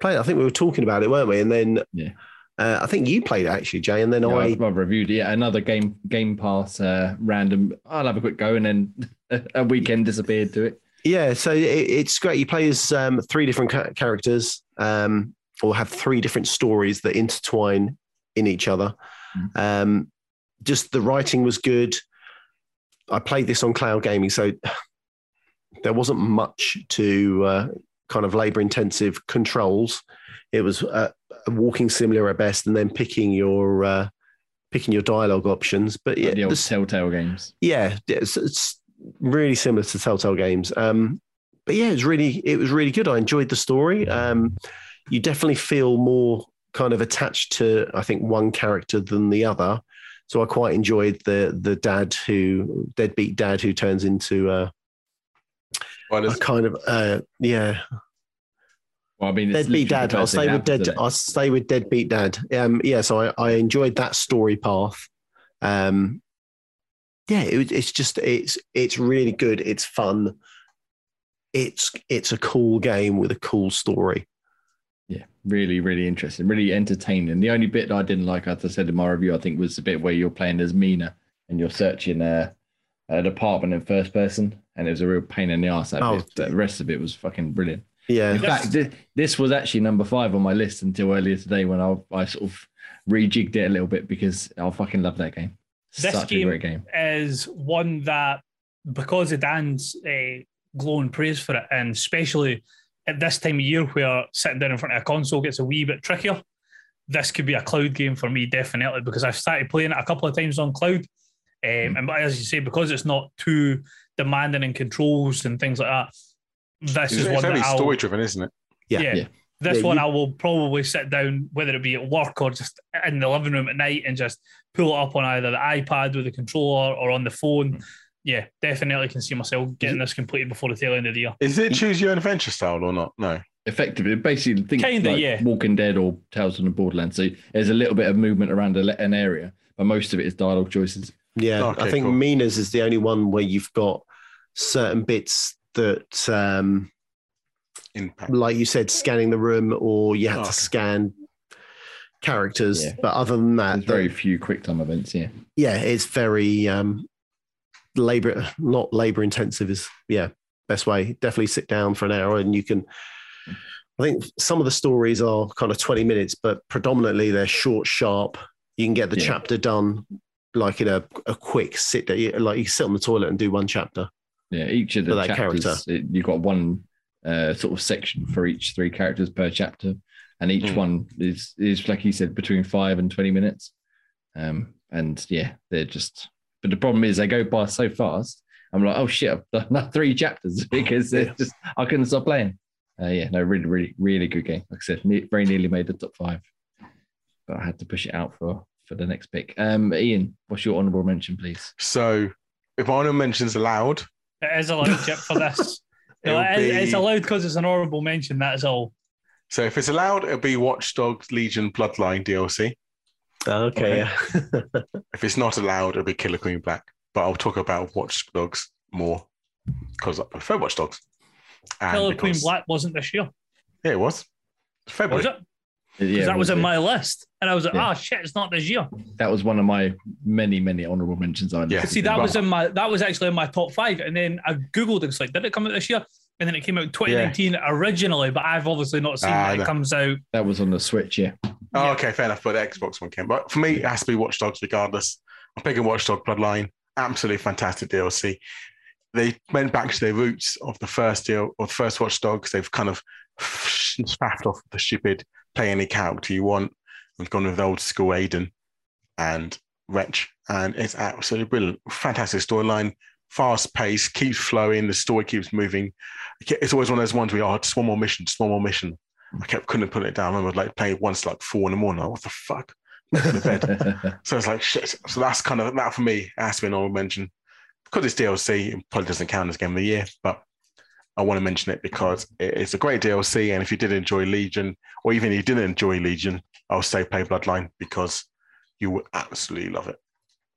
played. I think we were talking about it, weren't we? And then Yeah. uh, I think you played it actually, Jay. And then Yeah, I I've, I've reviewed yeah another game Game Pass uh, random. I'll have a quick go and then a weekend disappeared to it. Yeah, so it, it's great. You play as um, three different ca- characters, um, or have three different stories that intertwine in each other. Mm. Um, just the writing was good. I played this on cloud gaming, so there wasn't much to uh, kind of labor intensive controls. It was uh, a walking simulator at best, and then picking your uh, picking your dialogue options. But yeah, the old the- Telltale games. yeah, it's, it's really similar to Telltale games. Um, but yeah, it was really it was really good. I enjoyed the story. Um, you definitely feel more kind of attached to I think one character than the other. So I quite enjoyed the the dad who deadbeat dad who turns into a, Well, a kind of uh, yeah Well, I mean, it's deadbeat dad. I'll stay with dead. I'll stay with deadbeat dad. Um, yeah, so I, I enjoyed that story path. Um, yeah, it, it's just it's it's really good. It's fun. It's it's a cool game with a cool story. Yeah, really, really interesting, really entertaining. The only bit that I didn't like, as I said in my review, I think was the bit where you're playing as Meena and you're searching uh, an apartment in first person, and it was a real pain in the ass. That Oh, bit. The rest of it was fucking brilliant. Yeah, In fact, thi- this was actually number five on my list until earlier today when I, I sort of rejigged it a little bit because I fucking love that game. This Such game- a great game. is one that because of Dan's uh, glowing praise for it, and especially at this time of year where sitting down in front of a console gets a wee bit trickier, this could be a cloud game for me definitely because I've started playing it a couple of times on cloud, um, and as you say, because it's not too demanding in controls and things like that. This it's, is it's one very that story driven, isn't it? Yeah. yeah. Yeah. This Yeah, one you- I will probably sit down, whether it be at work or just in the living room at night, and just pull it up on either the iPad with the controller or on the phone. Yeah, definitely can see myself getting this completed before the tail end of the year. Is it choose your own adventure style or not? No. Effectively, basically, think Kinda, like yeah. Walking Dead or Tales from the Borderlands. So there's a little bit of movement around an area, but most of it is dialogue choices. yeah. Okay, I think cool. Meena's is the only one where you've got certain bits that, um, Impact. like you said, scanning the room, or you had Okay. to scan characters. Yeah. But other than that, There's very few quick time events. Yeah, yeah, it's very um, labor, not labor intensive is yeah, best way. Definitely sit down for an hour and you can. I think some of the stories are kind of 20 minutes, but predominantly they're short, sharp. You can get the Yeah. chapter done like in a, a quick sit there. Like you sit on the toilet and do one chapter. yeah. Each of the that chapters, it, you've got one uh, sort of section for each three characters per chapter, and each Mm. one is is like you said between five and twenty minutes. Um, and yeah, they're just. But the problem is they go by so fast. I'm like, oh shit, I've done that three chapters because Yeah. just I couldn't stop playing. Uh, yeah, no, really, really, really good game. Like I said, ne- very nearly made the top five, but I had to push it out for for the next pick. Um, Ian, what's your honourable mention, please? So if honour mentions allowed, It is allowed chip for this. it No, will it- it's allowed because it's an honourable mention. That is all. so if it's allowed, it'll be Watch Dogs Legion Bloodline DLC. Okay. Yeah. If it's not allowed, it'll be Killer Queen Black. But I'll talk about Watch Dogs more because I prefer Watch Dogs. And Killer Queen Black wasn't this year, Yeah, it was. February. was it? Yeah, Because that was in my list, and I was like, Yeah. "Ah, shit, it's not this year." That was one of my many, many honourable mentions. I Yeah. See, that Well- was in my that was actually in my top five, and then I googled it. It's like, did it come out this year? And then it came out in 2019 originally, but I've obviously not seen Ah, that no. it comes out. that was on the Switch. Yeah, Oh, Yeah. okay, fair enough. But the Xbox one came. But for me, it has to be Watch Dogs regardless. I'm picking Watch Dog Bloodline. Absolutely fantastic DLC. They went back to their roots of the first deal or the first Watch Dogs. They've kind of faffed off the stupid play any character you want. We've gone with the old school Aiden and Wretch, and it's absolutely brilliant. Fantastic storyline, fast pace, keeps flowing. The story keeps moving. It's always one of those ones where oh, just one more mission, just one more mission. I kept couldn't put it down. I remember like playing once like four in the morning. Like, what the fuck? Go bed. so it's like shit. So that's kind of that for me. It has to be an honorable mention because it's DLC. It probably doesn't count as game of the year, but I want to mention it because it's a great DLC. And if you did enjoy Legion, or even if you didn't enjoy Legion, I'll say play Bloodline because you would absolutely love it.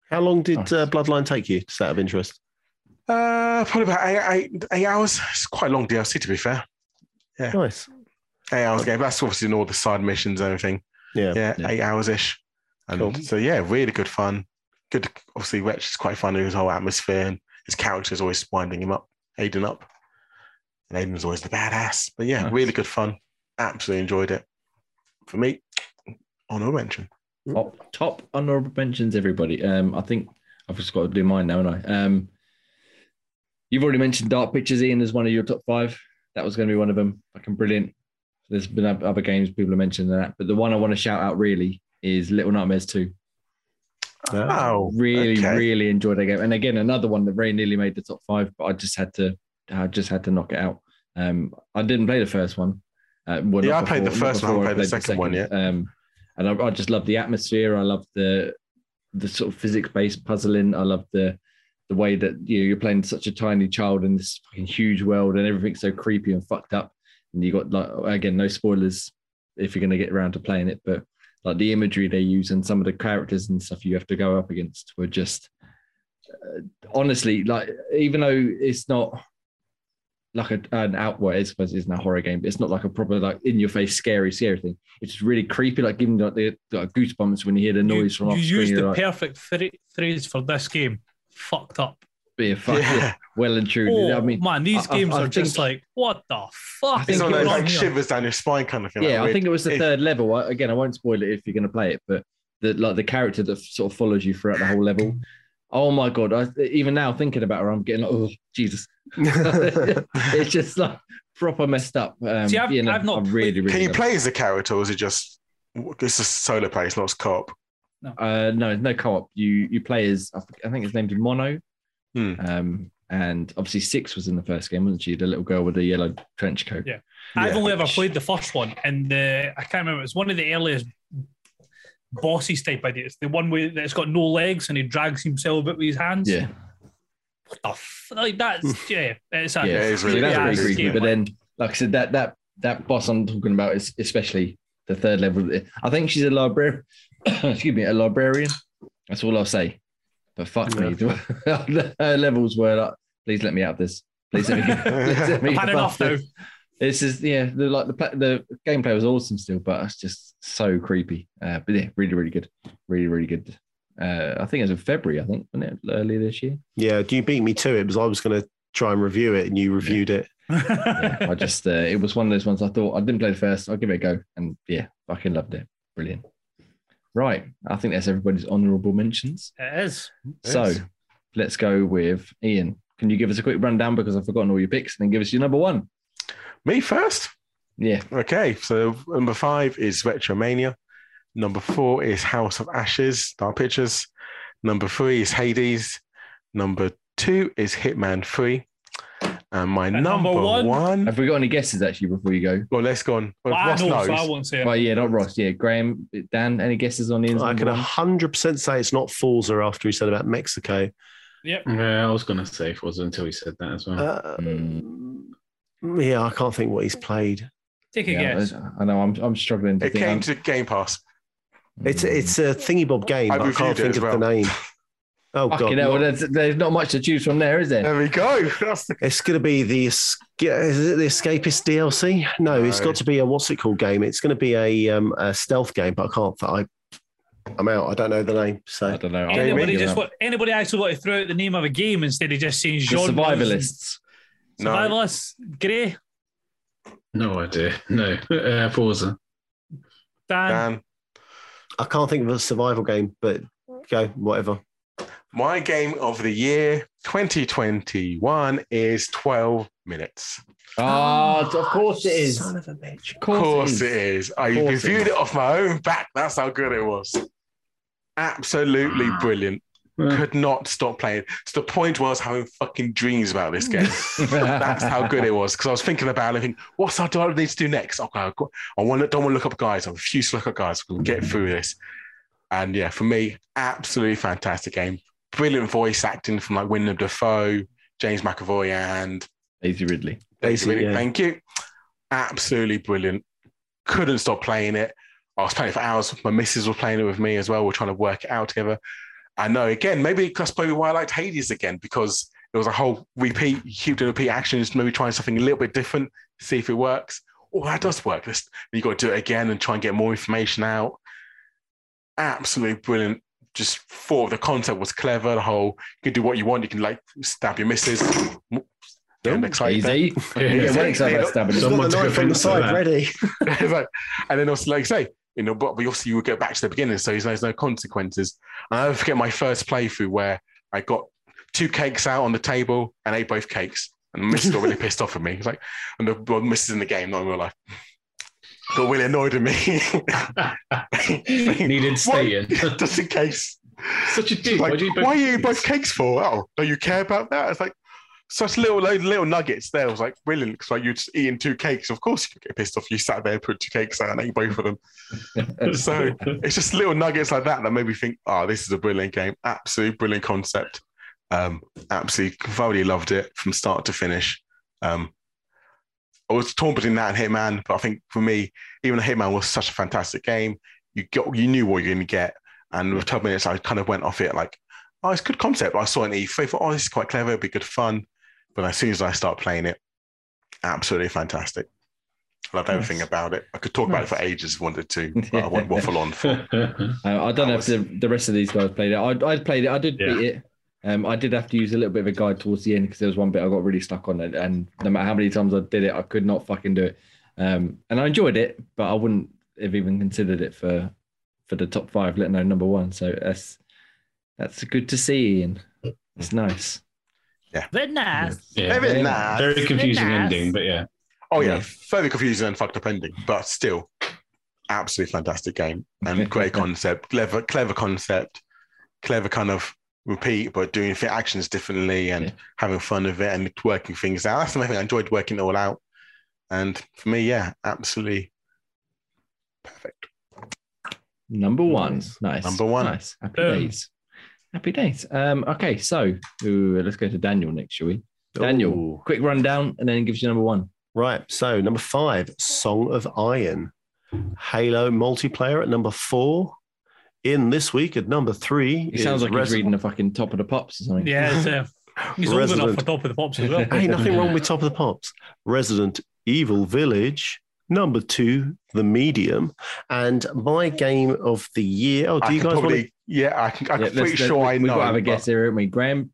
How long did Nice. uh, Bloodline take you? Just out of interest. Uh, probably about eight, eight, eight hours. It's quite a long DLC to be fair. Yeah. Nice. Eight hours game. That's obviously in all the side missions and everything. Yeah. Yeah, Yeah. eight hours ish. And Cool. so yeah, really good fun. Good. Obviously, Wretch is quite fun in his whole atmosphere, and his character is always winding him up, Aiden up. And Aiden's always the badass. But yeah, Nice. really good fun. Absolutely enjoyed it. For me, honorable mention. Top, top honorable mentions, everybody. Um, I think I've just got to do mine now, haven't I? Um, you've already mentioned Dark Pictures, Ian, as one of your top five. That was going to be one of them. Fucking brilliant. There's been other games people have mentioned that, but the one I want to shout out really is Little Nightmares 2. Oh, Really, okay. really enjoyed that game. And again, another one that very nearly made the top five, but I just had to, I just had to knock it out. Um, I didn't play the first one. Uh, well, Yeah, I played the first one, I before haven't played the second one yet. Um, and I, I just love the atmosphere. I love the the sort of physics based puzzling. I love the the way that you know, you're playing such a tiny child in this fucking huge world, and everything's so creepy and fucked up. And you got like again, no spoilers if you're going to get around to playing it, but like the imagery they use and some of the characters and stuff you have to go up against were just uh, honestly like even though it's not like a, an outward I suppose it's not a horror game but it's not like a proper like in your face scary scary thing it's just really creepy like giving you like the like, goosebumps when you hear the noise from you, off you screen used the like, perfect phra- phrase for this game. Fucked up. yeah, fuck, Yeah. yeah, well and truly Oh I mean man, these I- I- games I are just like, what the fuck? think It's is one of those on like here? shivers down your spine kind of thing. like yeah, I weird- think it was the if- third level. I, again, I won't spoil it if you're going to play it, but the like the character that sort of follows you throughout the whole level. Oh my god! I, even now thinking about her, I'm getting like, oh Jesus! it's just like proper messed up. Um, See, I've- yeah, no, I've not I really, really. Can you play as a character, or is it just it's a solo play? It's not co-op. It. Uh, no, no co-op. You you play as I think- I think his name's Mono. Hmm. Um, and obviously Six was in the first game, wasn't she? The little girl with the yellow trench coat. Yeah. I've only ever played the first one, and the I can't remember. It's one of the earliest bosses type ideas. The one where that's got no legs and he drags himself about with his hands. Yeah, What the f- like that's yeah. It's a, yeah, it is really that's good. creepy. yeah. But then, like I said, that that that boss I'm talking about is especially the third level. I think she's a librarian. Excuse me, a librarian. That's all I'll say. But fuck me, her levels were like, please let me out of this. Please let me. please let me I've had get enough past now. this. is yeah, the like the the gameplay was awesome still, but it's just so creepy. Uh, but yeah, really, really good, really, really good. Uh, I think it was in February. I think wasn't it earlier this year. yeah, do you beat me to it? Because I was going to try and review it and you reviewed it. yeah, I just uh, it was one of those ones I thought I didn't play the first. I'll give it a go, and yeah, fucking loved it. Brilliant. Right, I think that's everybody's honourable mentions. It is. So Yes. let's go with Ian. Can you give us a quick rundown because I've forgotten all your picks, and then give us your number one? Me first. Yeah, Okay, so number five is Retromania. Number four is House of Ashes, Dark Pictures. Number three is Hades. Number two is Hitman 3. And my And number, number one. one? have we got any guesses actually before you go? Well, let's go on. Well, Well, I Ross know, knows. so I won't say it. Well, yeah, not Ross. Yeah, Graham, Dan. Any guesses on Ian's I can one? 100% say it's not Forza after he said about Mexico. Yep. Yeah, I was gonna say it was until he said that as well. Uh, Mm. Yeah, I can't think what he's played. Take a Yeah, guess. I know. I'm I'm struggling to It think. came I'm- to Game Pass. It's it's a thingy bob game, I but I can't think as of the name. Oh Fucking god, hell, not- there's, there's not much to choose from there, is there? There we go. That's the- it's going to be the is it the Escapist DLC? No, it's got to be a what's it called game. It's going to be a um, a stealth game, but I can't. I I'm out. I don't know the name. So I don't know. Jamie? Anybody I'll just give want, anybody actually want to throw out the name of a game instead of just saying up. the genre? survivalists. No. Survivalists. Grey. No idea. No. Uh, Forza. Dan. Dan, I can't think of a survival game. But go whatever. My game of the year 2021 is 12 minutes. Oh, of course it is. Son of a bitch. Of Of course, course it it is. Ah, is. I course it reviewed is. it off my own back. That's how good it was. Absolutely brilliant. Well, Could not stop playing to the point where I was having fucking dreams about this game. That's how good it was. Because I was thinking about it, thinking, what's I do I need to do next? Okay, I've I want to don't want to look up guys. I refuse to look up guys. We'll get mm. through this. And yeah, for me, absolutely fantastic game. Brilliant voice acting from like Willem Dafoe, James McAvoy, and Daisy Ridley. Daisy, Really, yeah. Thank you. Absolutely brilliant. Couldn't stop playing it. I was playing it for hours. My missus was playing it with me as well. We're trying to work it out together. I know, again, maybe that's probably why I liked Hades again, because it was a whole repeat, doing repeat actions, maybe trying something a little bit different, see if it works. oh, that does work. This you got to do it again and try and get more information out. Absolutely brilliant. Just thought the concept was clever. The whole you can do what you want. You can like stab your missus. Getting excited there. Easy. Yeah, well excited about stabbing He's him. got Someone the took knife on the offence to side ready. Like- and then also, like say, you know, but we also you would go back to the beginning, so there's no consequences. And I never forget my first playthrough where I got two cakes out on the table and ate both cakes. And the Mrs. got really pissed off at me. It's like, and the well, Mrs. in the game, not in real life. Got really annoyed at me. Needed stating. Just in case. Such a dick. like, Why do are you both cakes for? Oh, don't you care about that? It's like such little little nuggets there. I was like brilliant because like you're just eating two cakes. Of course you could get pissed off. You sat there, put two cakes out, and ate both of them. So it's just little nuggets like that that made me think, oh, this is a brilliant game. Absolutely brilliant concept. Um, absolutely thoroughly loved it from start to finish. Um, I was torn between that and Hitman, but I think for me, even Hitman was such a fantastic game. You got you knew what you're going to get, and with 12 minutes, I kind of went off it like, oh, it's a good concept. I saw it in E3, thought, oh, this is quite clever, it'd be good fun. But as soon as I start playing it, absolutely fantastic. I loved everything Nice. about it. I could talk about it for ages if I wanted to, but I won't waffle on for Uh, I don't know if the, the rest of these guys played it. I, I played it. I did Yeah. beat it. Um, I did have to use a little bit of a guide towards the end because there was one bit I got really stuck on it, and no matter how many times I did it, I could not fucking do it. Um, and I enjoyed it, but I wouldn't have even considered it for for the top five, let alone number one. So that's that's good to see, Ian. It's nice. Very nice. yeah. Very Very nice. Very confusing Nice. ending, but yeah. Oh yeah, Yeah. fairly confusing and fucked up ending, but still, absolutely fantastic game and great concept, clever, clever concept, clever kind of repeat, but doing the actions differently and Yeah. having fun with it and working things out. That's the main thing. I enjoyed working it all out, and for me, yeah, absolutely perfect. Number one. Nice. Nice. Number one. Nice. Happy Boom. days. Happy days. Um, okay, so ooh, let's go to Daniel next, shall we? Daniel, Ooh. quick rundown and then gives you number one. Right. So number five, Song of Iron. Halo multiplayer at number four. Inscryption at number three. He sounds is like he's reading the fucking top of the pops or something. Yeah, it's, uh, he's old enough Resident. for top of the pops as well. Hey, nothing wrong with Top of the Pops. Resident Evil Village. Number two, The Medium. And my game of the year. Oh, do I you can guys want? To- yeah, I can, I'm Yeah, pretty let's- let's- sure I We've got to have a but- guess here, haven't we? Graham,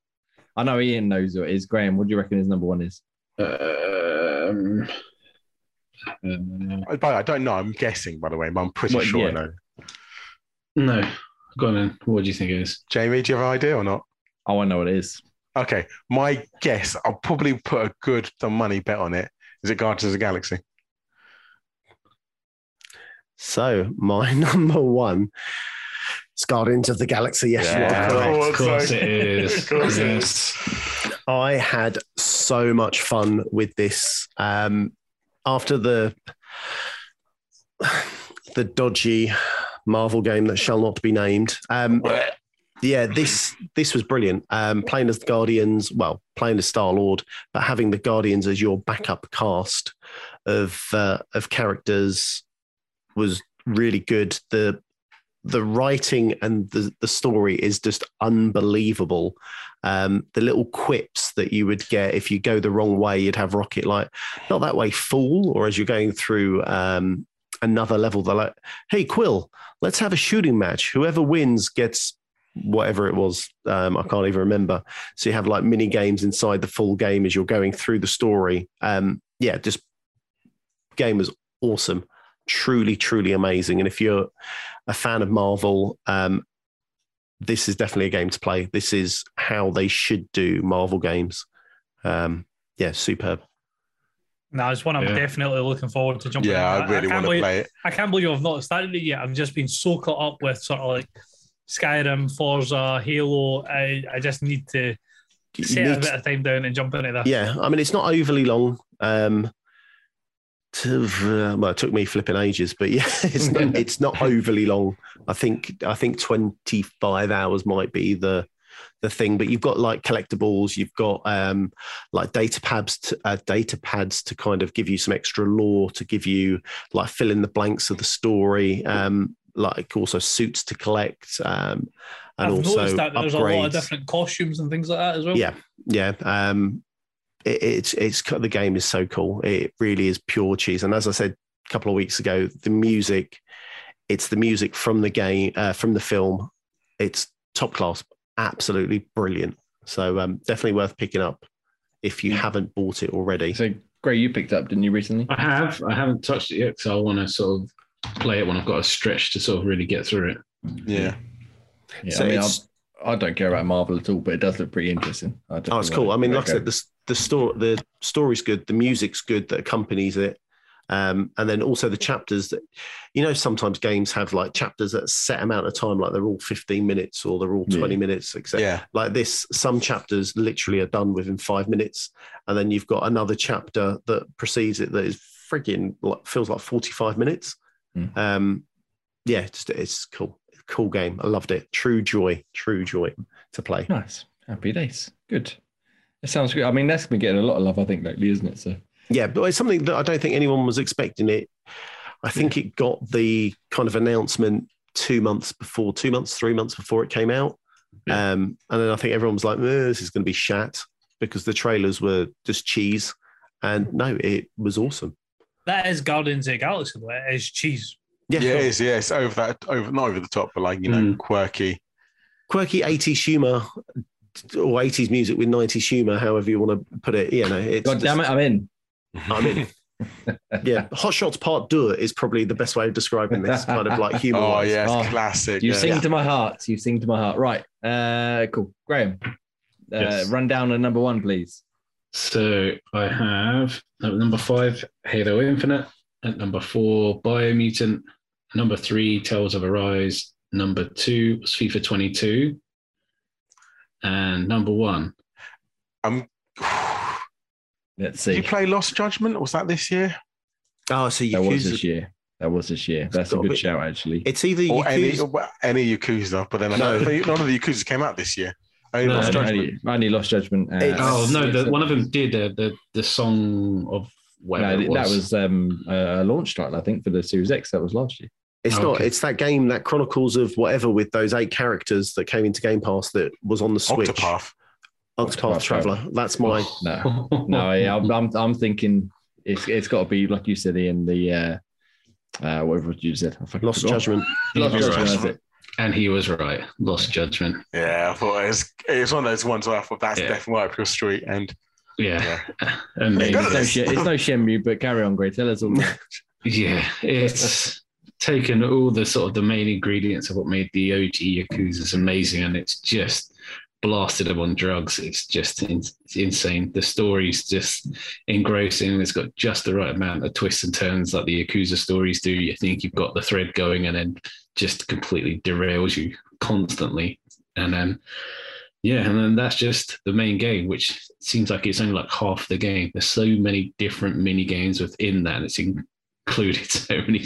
I know Ian knows what it is. Graham, what do you reckon his number one is? Um, uh, I- I don't know. I'm guessing, by the way, but I'm pretty Well, sure I know. No. Go on then. What do you think it is? Jamie, do you have an idea or not? I Oh, I know what it is. Okay, my guess, I'll probably put a good some money bet on it. Is it Guardians of the Galaxy? So, my number one is Guardians of the Galaxy. Yes, you are correct. Of course it is. Of course it Yes. I had so much fun with this. Um, after the the dodgy Marvel game that shall not be named. Um, yeah, this this was brilliant. Um, playing as the Guardians, well, playing as Star Lord, but having the Guardians as your backup cast of uh, of characters was really good. The the writing and the the story is just unbelievable. Um, the little quips that you would get if you go the wrong way, you'd have Rocket like, not that way, fool. Or as you're going through um, another level, they're like, hey, Quill, let's have a shooting match. Whoever wins gets whatever it was. Um, I can't even remember. So you have like mini games inside the full game as you're going through the story. Um, yeah, just game was awesome. Truly, truly amazing. And if you're a fan of Marvel, um, this is definitely a game to play. This is how they should do Marvel games. Um, yeah, superb. No, it's one I'm Yeah. definitely looking forward to jumping. Yeah, into. I really can't want to believe, play it. I can't believe I've not started it yet. I've just been so caught up with sort of like Skyrim, Forza, Halo. I, I just need to set a need- bit of time down and jump into that. yeah, I mean, it's not overly long. Um, to, uh, well, it took me flipping ages, but yeah, it's not, it's not overly long. I think I think twenty five hours might be the the thing. But you've got like collectibles, you've got um, like data pads, to, uh, data pads to kind of give you some extra lore, to give you like fill in the blanks of the story. Um, like also suits to collect, um, and I've also noticed that there's a lot of different costumes and things like that as well. Yeah, yeah. Um, it, it's it's the game is so cool. It really is pure cheese. And as I said a couple of weeks ago, the music, it's the music from the game uh, from the film. It's top class, absolutely brilliant. So um, definitely worth picking up if you haven't bought it already. So, Gray, you picked up, didn't you, recently? I have. I haven't touched it yet, so I want to sort of play it when I've got a stretch to sort of really get through it. Yeah. Yeah, So I mean, I, I don't care about Marvel at all, but it does look pretty interesting. I Oh, definitely it's cool. wanna I mean, go- like I said, the the story the story's good, the music's good that accompanies it, um, and then also the chapters that you know sometimes games have like chapters that set amount of time, like they're all fifteen minutes or they're all twenty Yeah. minutes, etc. Yeah. Like this, some chapters literally are done within five minutes, and then you've got another chapter that precedes it that is frigging like, feels like forty five minutes. Mm. Um, yeah, it's, it's cool, cool game. I loved it. True joy, true joy to play. nice, happy days. Good. It sounds good. I mean, that's been getting a lot of love, I think, lately, isn't it? So Yeah, but it's something that I don't think anyone was expecting it. I think it got the kind of announcement two months before, two months, three months before it came out. Yeah. Um, and then I think everyone was like, "Eh, this is going to be shat because the trailers were just cheese. And no, it was awesome. That is Guardians of the Galaxy, though. It is cheese. Yeah, Yeah, it is. Yeah, it's over that, over not over the top, but like you know, Mm. quirky. quirky 80s humor or 80s music with 90s humor, however you want to put it. You know, it's God damn it, I'm in. I'm in. yeah, Hot Shots Part Deux is probably the best way of describing this kind of like humor. Oh yeah, it's Oh, classic. You yeah. sing to my heart. You sing to my heart. Right. Uh, cool. Graham, uh, Yes. run down a number one, please. So I have at number five, Halo Infinite. At number four, Biomutant. Number three, Tales of Arise. Number two was FIFA 22. And number one, Um, Let's did you play Lost Judgment? Was that this year? Oh, so That was this year. That was this year. That's a got a good bit- shout, actually. It's either Or any, Yakuza. well, any Yakuza? But then No. don't none of the Yakuza came out this year. Only No, Lost I Judgment. only, only lost judgment. Uh, oh no, the, one of them did uh, the the song of whatever no, it was. that was um, a launch title, I think, for the Series X. That was last year. It's Oh, not. okay. It's that game that Chronicles of whatever with those eight characters that came into Game Pass that was on the Switch. Octopath. Octopath Octopath Traveler. That's my. No, no, yeah, I'm, I'm, I'm thinking it's it's got to be like you said, in The uh, uh, whatever you said, I fucking Lost forgot. Judgment. Lost judgment. right. And he was right. Lost judgment. Yeah, I thought it was, it was one of those ones where I thought that's Yeah. definitely right up your street. And Yeah, Yeah. amazing. It's no, this. It's no Shenmue, but carry on, Gray. Tell us all. Yeah, it's taken all the sort of the main ingredients of what made the OG Yakuza's amazing, and it's just blasted them on drugs. It's just in, it's insane. The story's just engrossing. It's got just the right amount of twists and turns like the Yakuza stories do. You think you've got the thread going, and then just completely derails you constantly. And then, yeah, and then that's just the main game, which seems like it's only like half the game. There's so many different mini games within that, and it's included so many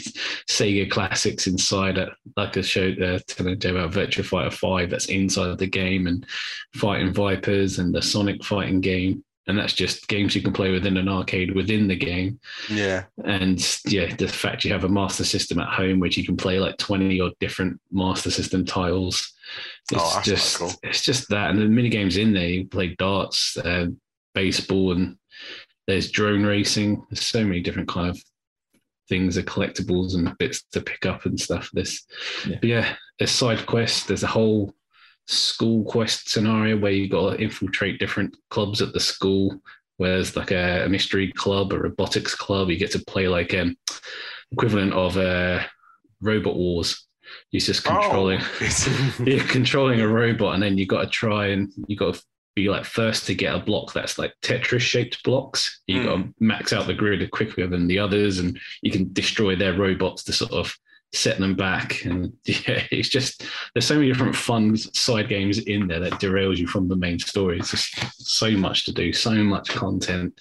Sega classics inside it. Like I showed uh, telling Joe about Virtua Fighter 5 that's inside the game and Fighting Vipers and the Sonic fighting game. And that's just games you can play within an arcade within the game. yeah, And yeah, the fact you have a master system at home which you can play like 20 or different master system tiles. It's Oh, just cool. it's just that. And the mini games in there, you play darts, uh, baseball, and there's drone racing. There's so many different kind of things, are collectibles and bits to pick up and stuff. This, Yeah. but yeah, there's side quests. There's a whole school quest scenario where you got to infiltrate different clubs at the school. Where there's like a, a mystery club, a robotics club. You get to play like um equivalent of uh, Robot Wars. You're just controlling. Oh, You're controlling a robot, and then you got to try and you got to be like first to get a block that's like Tetris shaped blocks. You hmm. got to max out the grid quicker than the others, and you can destroy their robots to sort of set them back. And yeah, it's just there's so many different fun side games in there that derails you from the main story. It's just so much to do, so much content,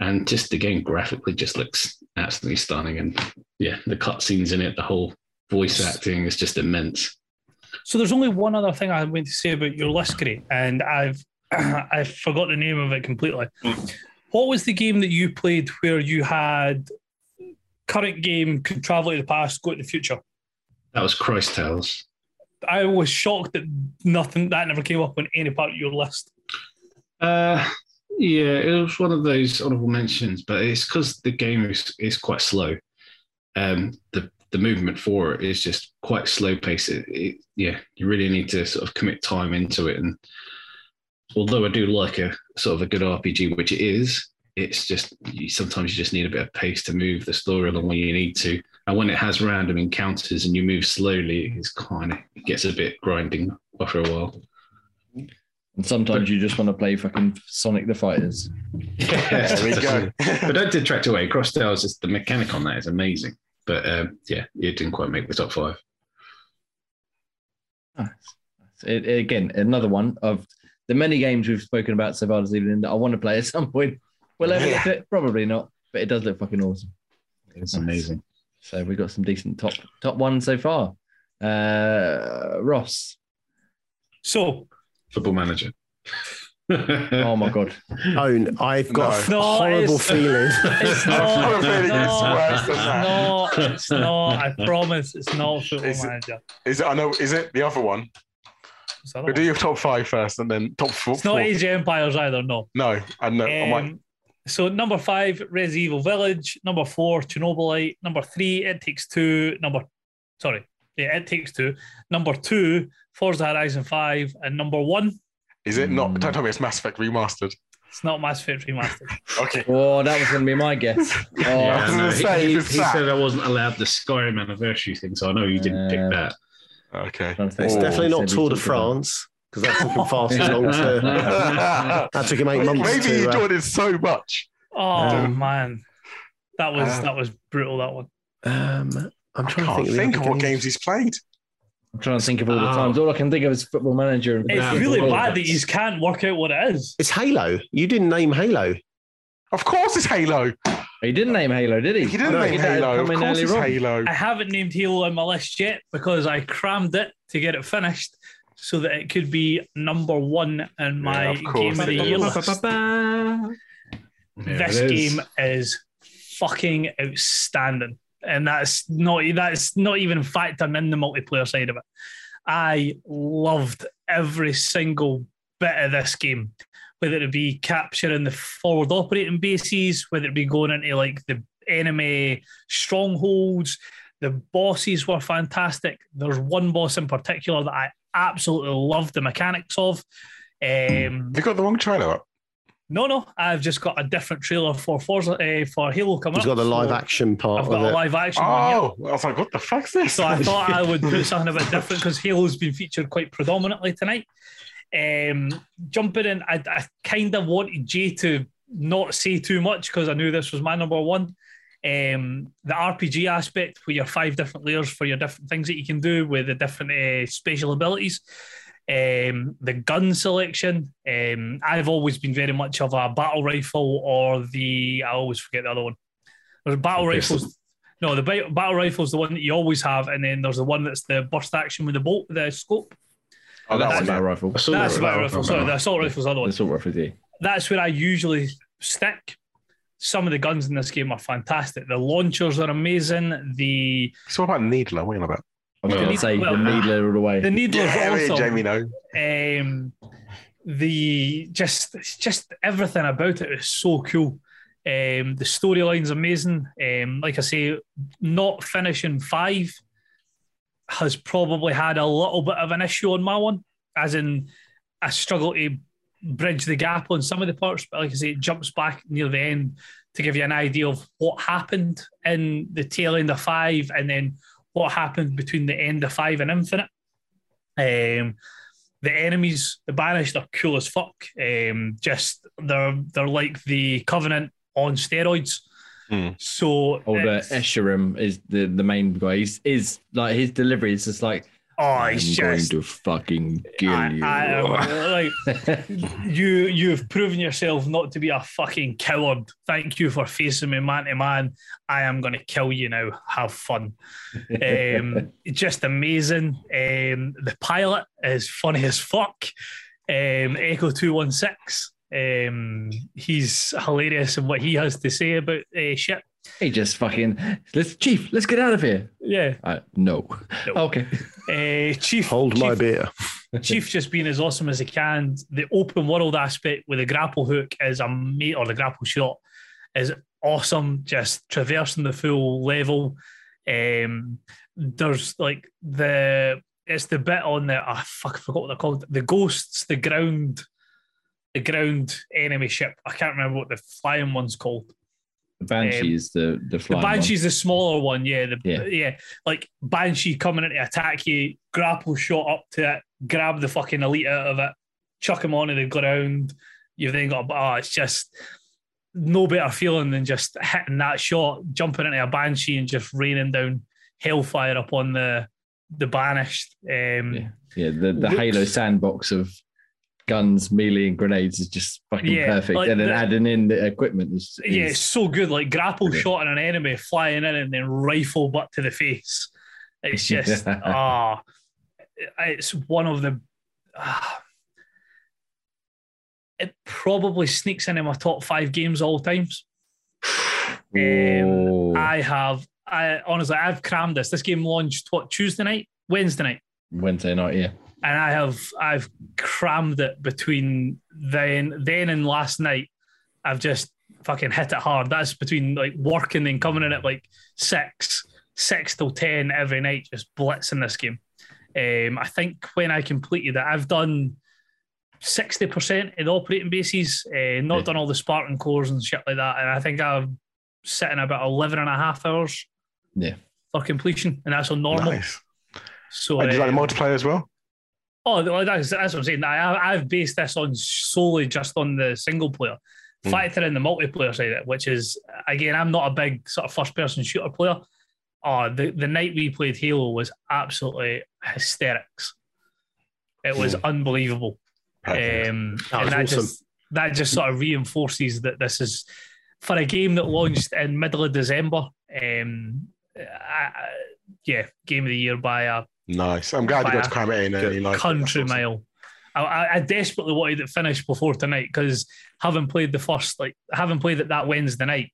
and just the game graphically just looks absolutely stunning. And yeah, the cutscenes in it, the whole voice acting is just immense. So there's only one other thing I want to say about your list, Gray, and I've I forgot the name of it completely. What was the game that you played where you had current game could travel to the past, go to the future? That was Cris Tales. I was shocked that nothing that never came up on any part of your list. Uh, Yeah, it was one of those honorable mentions, but it's because the game is, is quite slow. Um, the the movement for it is just quite slow pace. It, it, yeah, you really need to sort of commit time into it. And although I do like a sort of a good RPG, which it is, it's just you, sometimes you just need a bit of pace to move the story along when you need to. And when it has random encounters and you move slowly, it's kind of it gets a bit grinding after a while. And sometimes you just want to play fucking Sonic the Fighters. There we go. but don't detract away. Cris Tales is just the mechanic on that is amazing. But um, yeah, it didn't quite make the top five. Nice. It, it- again, another one of the many games we've spoken about so far this evening that I want to play at some point. Will I ever get to? Probably not, but it does look fucking awesome. It's Nice. amazing. So we've got some decent top top one so far. Uh, Ross. So Football manager. Oh my god. Own, I've got No. a No, horrible it's- feeling. it's not. have a feeling it's no, worse than that. No, it's not. I promise, it's not Football Is it- Manager. Is it? I know. Is it the other one? It's, the other We'll do your top five first, and then top four. It's not four. Age of Empires either. No. No, I know. I might. Um, so number five, Res Evil Village. Number four, Chernobylite. Number three, It Takes Two. Number, sorry, yeah, It Takes Two. Number two, Forza Horizon Five, and number one, Is it not? Mm. Don't tell me it's Mass Effect remastered. it's not Mass Effect Remastered. Okay. Oh, that was going to be my guess. Oh, Yeah. I was no. say, he he, he said I wasn't allowed the Skyrim anniversary thing, so I know you didn't Uh, pick that. Okay. Trying. It's Oh, definitely he not Tour de France because that took him far too long to. That took him eight months Maybe to. you uh, enjoyed it so much. Oh Um, man, that was uh, that was brutal. That one. um, I'm I trying can't to think, of, the think other of what games he's played. I'm trying to think of all the Oh. times. All I can think of is Football Manager. And It's really bad that you can't work out what it is. It's Halo. You didn't name Halo. Of course, it's Halo. He didn't name Halo, did he? He didn't No, name he Halo. Of course, it's. Halo. I haven't named Halo on my list yet because I crammed it to get it finished so that it could be number one in my Yeah, of game of the year list. This it is. game is fucking outstanding. And that's not that's not even factoring in the multiplayer side of it. I loved every single bit of this game, whether it be capturing the forward operating bases, whether it be going into like the enemy strongholds. The bosses were fantastic. There's one boss in particular that I absolutely love the mechanics of. Um, You got the wrong trailer up. no, no, I've just got a different trailer for Forza uh, for Halo coming He's up. got the live so action part I've of got a it. live action one. yeah. Oh, I was like, what the fuck's this? So I thought I would put something a bit different because Halo's been featured quite predominantly tonight. Um, jumping in, I, I kind of wanted Jay to not say too much because I knew this was my number one. Um, the RPG aspect, with your five different layers for your different things that you can do with the different uh, spatial abilities. Um, the gun selection. Um, I've always been very much of a battle rifle or the I always forget the other one. There's battle The rifles. No, the battle rifle is the one that you always have, and then there's the one that's the burst action with the bolt, the scope. Oh, that That's one. a rifle. Assault That's the rifle. battle rifle. Sorry, the assault rifle is the other one. That's all rifle, yeah. That's where I usually stick. Some of the guns in this game are fantastic. The launchers are amazing. The So what about Needler? What are you on about? I was going to say well, the needler all the way. the needler's Yeah, me and. Jamie know. um, the just just everything about it is so cool. Um, the storyline's amazing. Um, like I say, not finishing five has probably had a little bit of an issue on my one, as in I struggle to bridge the gap on some of the parts, but like I say, it jumps back near the end to give you an idea of what happened in the tail end of five and then what happened between the end of five and infinite. Um, the enemies, the banished, are cool as fuck. Um, just they're they're like the Covenant on steroids. Hmm. So Oh, the it's- Escharum is the, the main guy. He's is like his delivery is just like oh, I'm it's going to fucking kill I, you. I am like you you've proven yourself not to be a fucking coward. Thank you for facing me man to man. I am gonna kill you now. Have fun. Um, just amazing. Um, the pilot is funny as fuck. Um, Echo two one six. Um, he's hilarious in what he has to say about uh, shit. he just fucking let's chief, let's get out of here. Yeah. Uh, no. No. Okay. Uh, Chief Hold my Chief, beer. Chief just being as awesome as he can. The open world aspect with the grapple hook is a mate or the grapple shot is awesome. Just traversing the full level. Um, there's like the it's the bit on the oh, fuck I forgot what they're called. The ghosts, the ground, the ground enemy ship. I can't remember what the flying one's called. The Banshee is the the The flying Banshee's the smaller one, yeah. The, Yeah. yeah. like Banshee coming in to attack you, grapple shot up to it, grab the fucking elite out of it, chuck him onto the ground. You've then got, oh, it's just no better feeling than just hitting that shot, jumping into a Banshee and just raining down hellfire upon the the banished. Um, Yeah. Yeah, the, the Halo sandbox of guns, melee, and grenades is just fucking Yeah, perfect. like and then the- adding in the equipment is, Yeah, it's so good. Like grapple Yeah. shot at an enemy flying in and then rifle butt to the face. It's just ah, it's one of the. ah. it probably sneaks into my top five games all times. Um, I have. I honestly, I've crammed this. This game launched what Tuesday night, Wednesday night, Wednesday night, yeah. And I have I've crammed it between then then and last night. I've just fucking hit it hard. That's between like working and coming in at like six, six till ten every night, just blitzing this game. Um, I think when I completed it, I've done sixty percent of the operating bases, uh, not Yeah. done all the Spartan cores and shit like that, and I think I've sitting about 11 and a half hours Yeah. for completion, and that's on normal. Nice. So do you like uh, the multiplayer as well? Oh, well, that's, that's what I'm saying. I, I've based this on solely just on the single player. Hmm. Factor in the multiplayer side of it, which is, again, I'm not a big sort of first person shooter player. Oh, the, the night we played Halo was absolutely hysterics. It was Hmm. unbelievable. Um, That was and that awesome. just that just sort of reinforces that this is for a game that launched in middle of December. Um, I, I, yeah, game of the year by a nice. I'm glad you got to cram it in. And you liked it. country That's awesome. mile. I, I- I desperately wanted it finished before tonight because having played the first, like having played it that Wednesday night,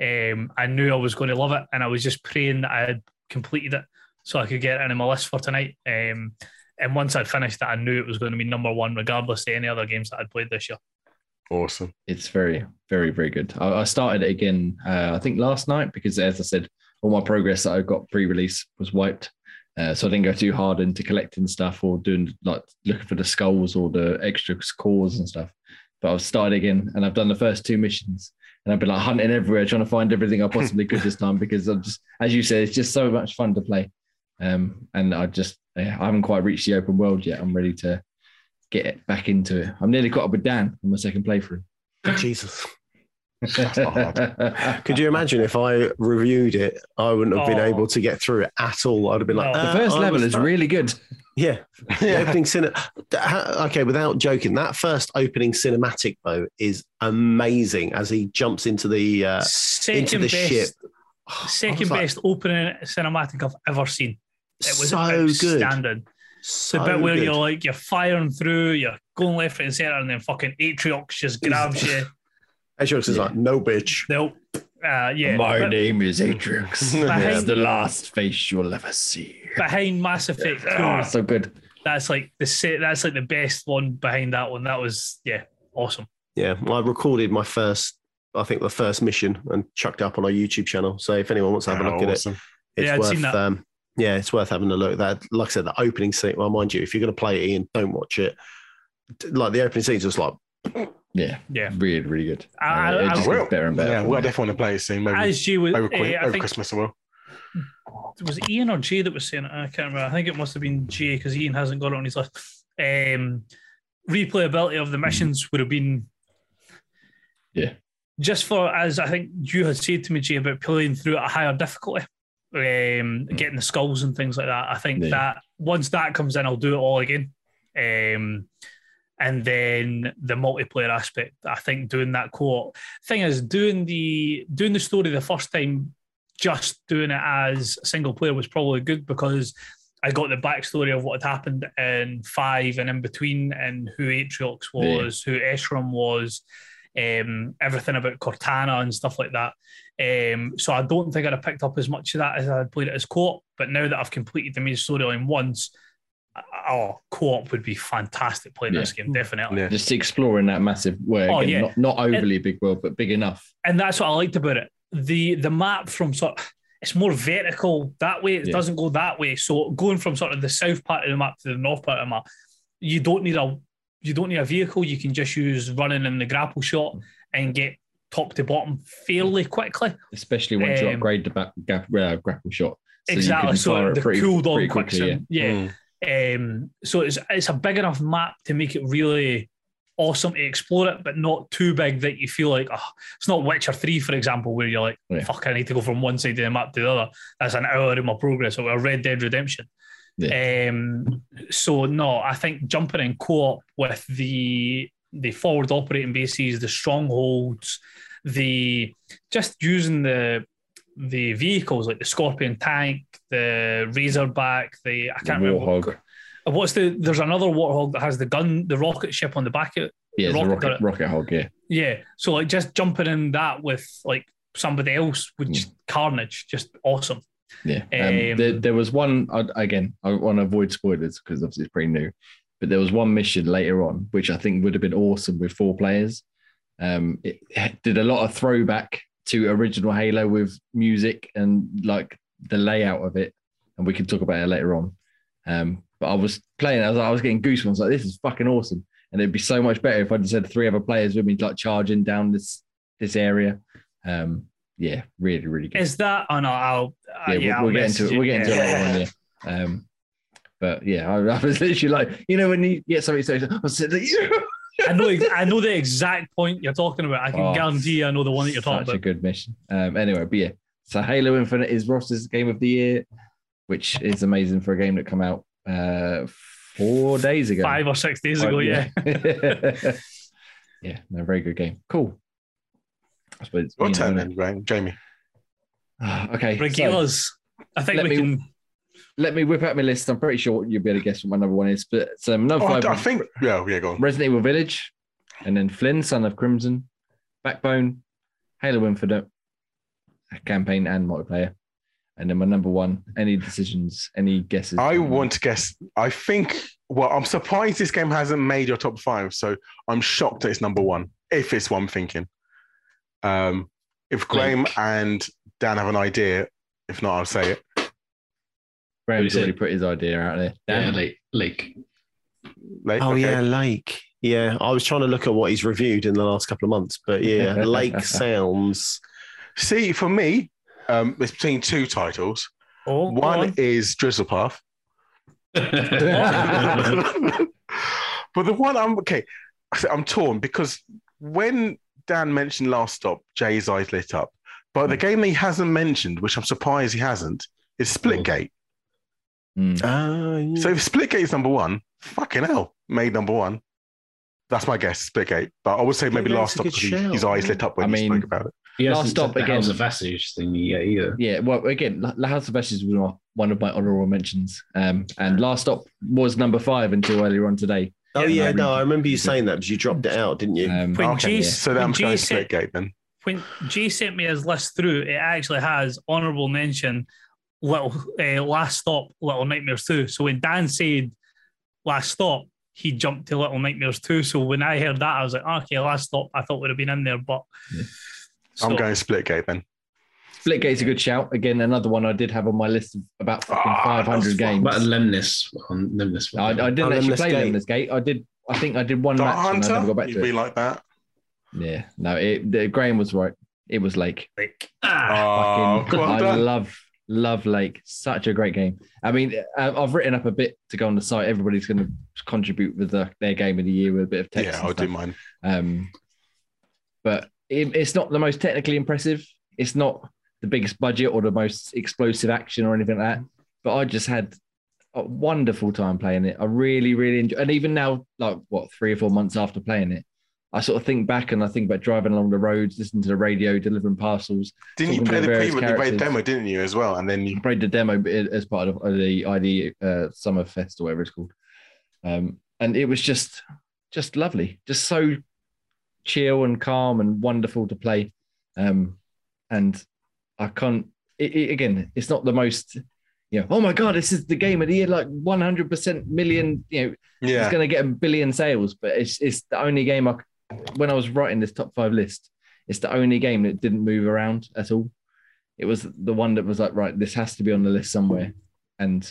um, I knew I was going to love it, and I was just praying that I had completed it so I could get it into my list for tonight. Um, and once I'd finished it, I knew it was going to be number one, regardless of any other games that I'd played this year. Awesome. It's very, very, very good. I, I started it again, uh, I think last night, because as I said, all my progress that I got pre release was wiped. Uh, so I didn't go too hard into collecting stuff or doing like looking for the skulls or the extra cores and stuff. But I've started again and I've done the first two missions and I've been like hunting everywhere, trying to find everything I possibly could this time because I'm just, as you said, it's just so much fun to play. Um, and I just, yeah, I haven't quite reached the open world yet. I'm ready to get back into it. I'm nearly caught up with Dan on my second playthrough. Jesus. The Could you imagine if I reviewed it, I wouldn't have been Oh. able to get through it at all. I'd have been like, No. uh, first I level is stuck. really good. Yeah, the opening cine. Okay, without joking, that first opening cinematic though is amazing as he jumps into the uh, into Second the best, ship. I second was like, best opening cinematic I've ever seen. It was so good. outstanding. So the bit where good. you're like you're firing through, you're going left right and center, and then fucking Atriox just grabs you. Atriox is Yeah. like, no bitch. Nope. Uh, yeah. My but name is Atrix. Behind- It's the last face you'll ever see. behind Mass Effect 2, Ah, so good. that's like the se- that's like the best one behind that one. That was yeah, awesome. Yeah, well, I recorded my first, I think the first mission and chucked it up on our YouTube channel. So if anyone wants to have a Oh, look at it, awesome. it's Yeah, worth um yeah it's worth having a look that like i said the opening scene well mind you if you're going to play it ian don't watch it like the opening scene's just like Yeah, Yeah. really, really good. I- Uh, I- it I just will. gets better and better. Yeah, well, I definitely want to play it soon. Maybe As you was, over, uh, over think Christmas, I will. was it Ian or Jay that was saying it? I can't remember. I think it must have been Jay because Ian hasn't got it on his list. Um, replayability of the missions would have been, Yeah. just for as I think you had said to me, Jay, about playing through at a higher difficulty, um, getting the skulls and things like that. I think Yeah. that once that comes in, I'll do it all again. Um, and then the multiplayer aspect, I think doing that co-op thing is doing the doing the story the first time just doing it as single player was probably good because I got the backstory of what had happened in five and in between, and who Atriox was, who Esram was, um, everything about Cortana and stuff like that. Um, so I don't think I'd have picked up as much of that as I had played it as co-op. But now that I've completed the main storyline once, oh, co-op would be fantastic playing this game, definitely. Yeah. Just exploring that massive world. Oh, yeah. not, not overly big world, but big enough. and that's what I liked about it. The the map from sort of, it's more vertical that way. It Yeah. doesn't go that way. So going from sort of the south part of the map to the north part of the map, you don't need a you don't need a vehicle. You can just use running in the grapple shot and get top to bottom fairly quickly. Especially once you Um, upgrade the back, uh, grapple shot. So you exactly. can So fire it the pretty- cooldown pretty quickly, yeah. yeah. Mm. Um, so it's it's a big enough map to make it really awesome to explore it, but not too big that you feel like oh, it's not Witcher Three, for example, where you're like, Yeah. "Fuck, I need to go from one side of the map to the other." That's an hour in my progress. Or Red Dead Redemption. Um, so no, I think jumping in co-op with the the forward operating bases, the strongholds, the just using the the vehicles like the Scorpion tank, the Razorback, the I can't remember what- Warthog. What's the? There's another warthog that has the gun, the rocket ship on the back of it. Yeah, the Rocket rocket, rocket hog, yeah. Yeah. So like just jumping in that with like somebody else would just carnage, just awesome. Yeah. Um, Um, there, there was one, again, I want to avoid spoilers because obviously it's pretty new, but there was one mission later on, which I think would have been awesome with four players. Um, it did a lot of throwback to original Halo with music and like the layout of it. And we can talk about it later on. Um, but I was playing, I was, I was getting goosebumps like, this is fucking awesome. And it'd be so much better if I just had three other players with me, like charging down this this area. Um, yeah, really, really good Is that? Oh no, I'll. Uh, yeah, yeah, we'll, get into it. We'll get into Yeah. it later on. Yeah. Um, but yeah, I, I was literally like, you know, when you get something so, I was sitting there, I know. I know the exact point you're talking about. I can Oh, guarantee I know the one that you're talking about. such a good mission. Um, anyway, but yeah, so Halo Infinite is Ross's game of the year, which is amazing for a game that come out uh, four days ago. Five or six days ago, yeah. yeah. yeah, no, very good game. Cool. I suppose. Your you know, turn then, Graham. Jamie. okay. so- Regale. I think Let we me- can. Let me whip out my list. I'm pretty sure you'll be able to guess what my number one is. But so number Oh, I, five, I think, yeah, yeah, go on. Resident Evil Village, and then Flynn, Son of Crimson, Backbone, Halo Infinite, campaign and multiplayer. And then my number one, any decisions, any guesses? I want to guess. I think. Well, I'm surprised this game hasn't made your top five, so I'm shocked that it's number one. If it's what I'm thinking. Um, if Graham and Dan have an idea, if not, I'll say it. Graham's already put his idea out there. Yeah, Lake. Lake. Lake, Oh okay. yeah, Lake. Yeah, I was trying to look at what he's reviewed in the last couple of months, but yeah, Lake sounds. See, for me, um, it's between two titles. Oh, go One on. is Drizzlepath. but the one I'm okay, I said I'm torn because when Dan mentioned last stop, Jay's eyes lit up. But the game he hasn't mentioned, which I'm surprised he hasn't, is Splitgate. Mm. Ah, yeah. So if Splitgate is number one, fucking hell, made number one. That's my guess, Splitgate. But I would say maybe Yeah, last stop good because shout. his eyes lit up when I he mean- spoke about it. He Last stop said the again. House of Passage thing yet either. Yeah, well, again, La- La House of Ashes was one- one of my honorable mentions. Um, and Last Stop was number five until earlier on today. oh Yeah, yeah, no, no, I remember you saying that because you dropped it out, didn't you? Um, When Okay, Jay- So then I'm going Jay Splitgate then. when Jay sent me his list through, it actually has honourable mention, little uh, last stop, Little Nightmares two. So when Dan said last stop, he jumped to Little Nightmares two. So when I heard that, I was like, okay, last stop. I thought would have been in there, but Yeah. I'm So- going Splitgate then. Split Splitgate's a good shout. Again, another one I did have on my list of about fucking Ah, 500 games. But a Lemnis on Lemnis. I, I didn't Oh, actually Lemnis play Gate. Lemnis Gate. I did. I think I did one Dart match and I never Hunter, got back you'd to be it. like that. Yeah, no, it, the, Graham was right. It was Lake. like, ah, Oh, Fucking- I love love Lake. Such a great game. I mean, uh, I've written up a bit to go on the site. Everybody's going to contribute with the, their game of the year with a bit of text. Yeah, I'll do stuff. mine. Um, but it, it's not the most technically impressive. It's not the biggest budget or the most explosive action or anything like that. But I just had a wonderful time playing it. I really, really enjoy. And even now, like what three or four months after playing it, I sort of think back and I think about driving along the roads, listening to the radio, delivering parcels. Didn't you play the preview? You played the demo, didn't you, as well? And then you I played the demo as part of the ID uh, Summer Fest or whatever it's called, um, and it was just just lovely, just so chill and calm and wonderful to play. Um, and I can't it, it- again, it's not the most you know, oh my god, this is the game of the year, like 100 percent million, you know, it's going to get a billion sales. But it's it's the only game I, when I was writing this top five list, it's the only game that didn't move around at all. It was the one that was like, right, this has to be on the list somewhere. And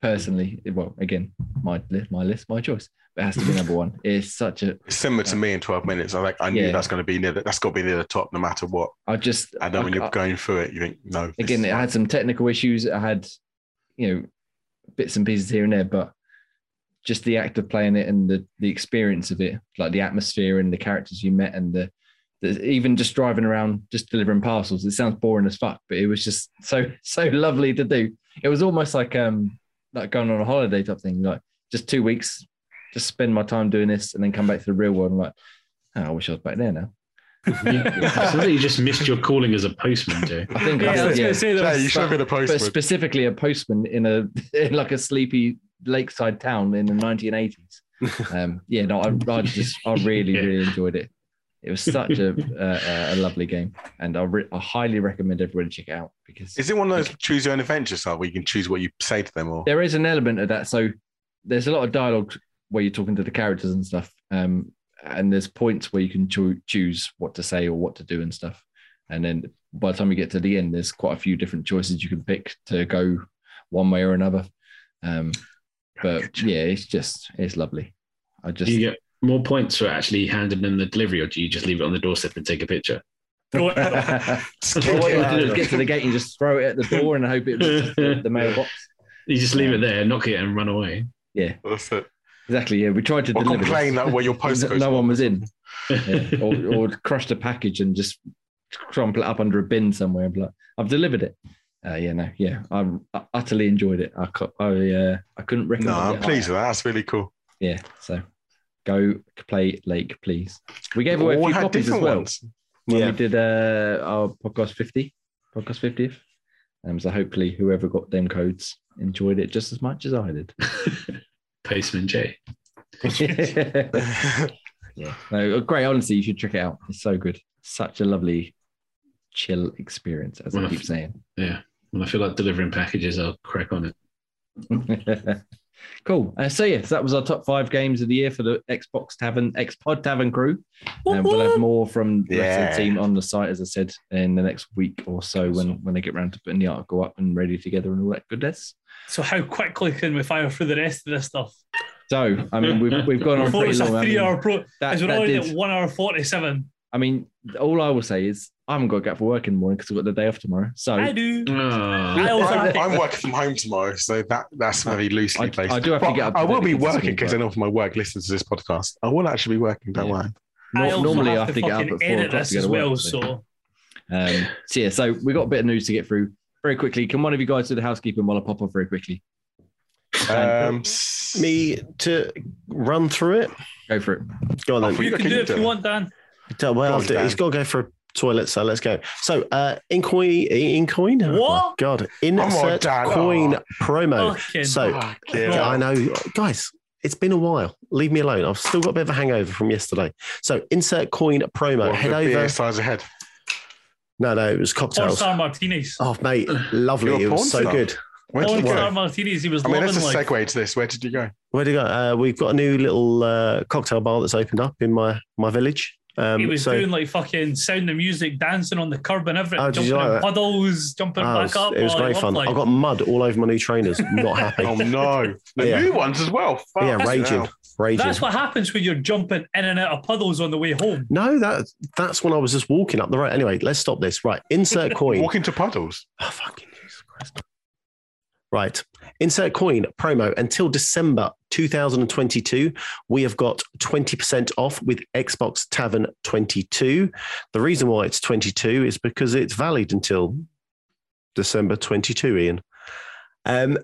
personally, well, again, my list, my list, my choice. But it has to be number one. It's such a, It's similar to me in 12 minutes. I like I knew Yeah. that's going to be near the, that's got to be near the top no matter what. I just, And then when I- you're going through it, you think, no. again, it fine. had some technical issues. I had, you know, bits and pieces here and there, but just the act of playing it and the the experience of it, like the atmosphere and the characters you met and the, the even just driving around, just delivering parcels. It sounds boring as fuck, but it was just so so lovely to do. It was almost like um like going on a holiday type thing, like just two weeks, just spend my time doing this and then come back to the real world. I'm like, oh, I wish I was back there now. so you just missed your calling as a postman, Joe. I think Yeah, I I was did, going yeah. to say that. Yeah, you should have been a but postman. specifically a postman in a in like a sleepy lakeside town in the 1980s. Um, yeah, no, I, I just I really Yeah. really enjoyed it. It was such a a, a lovely game, and I, re- I highly recommend everybody check it out because Is it one of those choose your own adventure style where you can choose what you say to them or? there is an element of that. So there's a lot of dialogue where you're talking to the characters and stuff, um, and there's points where you can choo- choose what to say or what to do and stuff. And then by the time you get to the end, there's quite a few different choices you can pick to go one way or another. Um, but yeah, it's just it's lovely. I just Do you get more points for actually handing them the delivery, or do you just leave it on the doorstep and take a picture? Throw. Well, what you do is get to the gate and just throw it at the door and hope it was the, the mailbox. You just leave it there, knock it, and run away. Yeah, That's it. exactly. Yeah, we tried to Or deliver. complain this. that where your postcode. no one was in. yeah. or, or crushed a package and just crumple it up under a bin somewhere. and be like, I've delivered it. Uh, yeah, no, yeah, I, I utterly enjoyed it. I cou- I, uh, I couldn't recommend. No, recommend. I'm pleased with that. That's really cool. Yeah, so go play Lake, please. We gave away a few copies as well ones. when Yeah. we did uh, our podcast fifty, podcast fiftieth. Um, so hopefully, whoever got them codes enjoyed it just as much as I did. Postman J. yeah, no, great. Honestly, you should check it out. It's so good. Such a lovely, chill experience, as I keep saying. Yeah. When I feel like delivering packages, I'll crack on it. cool. Uh, so yes, that was our top five games of the year for the Xbox Tavern, Xpod Tavern crew. And we'll have more from the rest of the team on the site, as I said, in the next week or so when when they get around to putting the article up and ready together and all that goodness. So how quickly can we fire through the rest of this stuff? So I mean, we've we've gone on Before pretty it's a long. I mean, three-hour pro, that, we're that already did- at one hour forty-seven. I mean, all I will say is I haven't got to get up for work in the morning because I've got the day off tomorrow. So I do. Ah. I also I'm, think- I'm working from home tomorrow, so that that's very loosely I- based. I do have to get up I will be working school because I know my work listens to this podcast. I will actually be working. Don't Yeah. worry. nor- I also normally I have have to get up at four o'clock this to go as to work. well. so- So Um, so yeah, so we got a bit of news to get through very quickly. Can one of you guys do the housekeeping while I pop off very quickly? Um, Me to run through it. Go for it. Go on Oh, then. for you you can can do do it if you want, Dan. Well, Go on, I'll do it. Dan. he's got to go for a toilet, so let's go. So, uh, Incoin, Incoin, oh my What? God, on, insert Dan. coin Oh. promo. Fucking So, Yeah. Yeah, I know, guys. It's been a while. Leave me alone. I've still got a bit of a hangover from yesterday. So, insert coin promo. Well, Head over. beer size ahead. No, no, it was Four cocktails. star martinis. Oh, mate, lovely. It was so star. good. Where did Four you star go? martinis. He was I mean, that's a like. segue to this. Where did you go? Where'd you go? Uh, we've got a new little uh, cocktail bar that's opened up in my my village. Um, He was so doing like fucking sound of music, dancing on the curb and everything, Oh, did you jumping like in that? puddles, jumping oh, it back was, up. it was Oh, great fun. loved, I got mud all over my new trainers. Not happy. Oh no, the Yeah. new ones as well. Fuck yeah, raging, raging. That's what happens when you're jumping in and out of puddles on the way home. no, that that's when I was just walking up the road. Anyway, let's stop this. Right, insert coin. Walk into puddles. Oh, fucking Jesus Christ. Right. Insert coin promo until December 2022. We have got 20% off with Xbox Tavern 22. The reason why it's 22 is because it's valid until December 22, Ian. Um,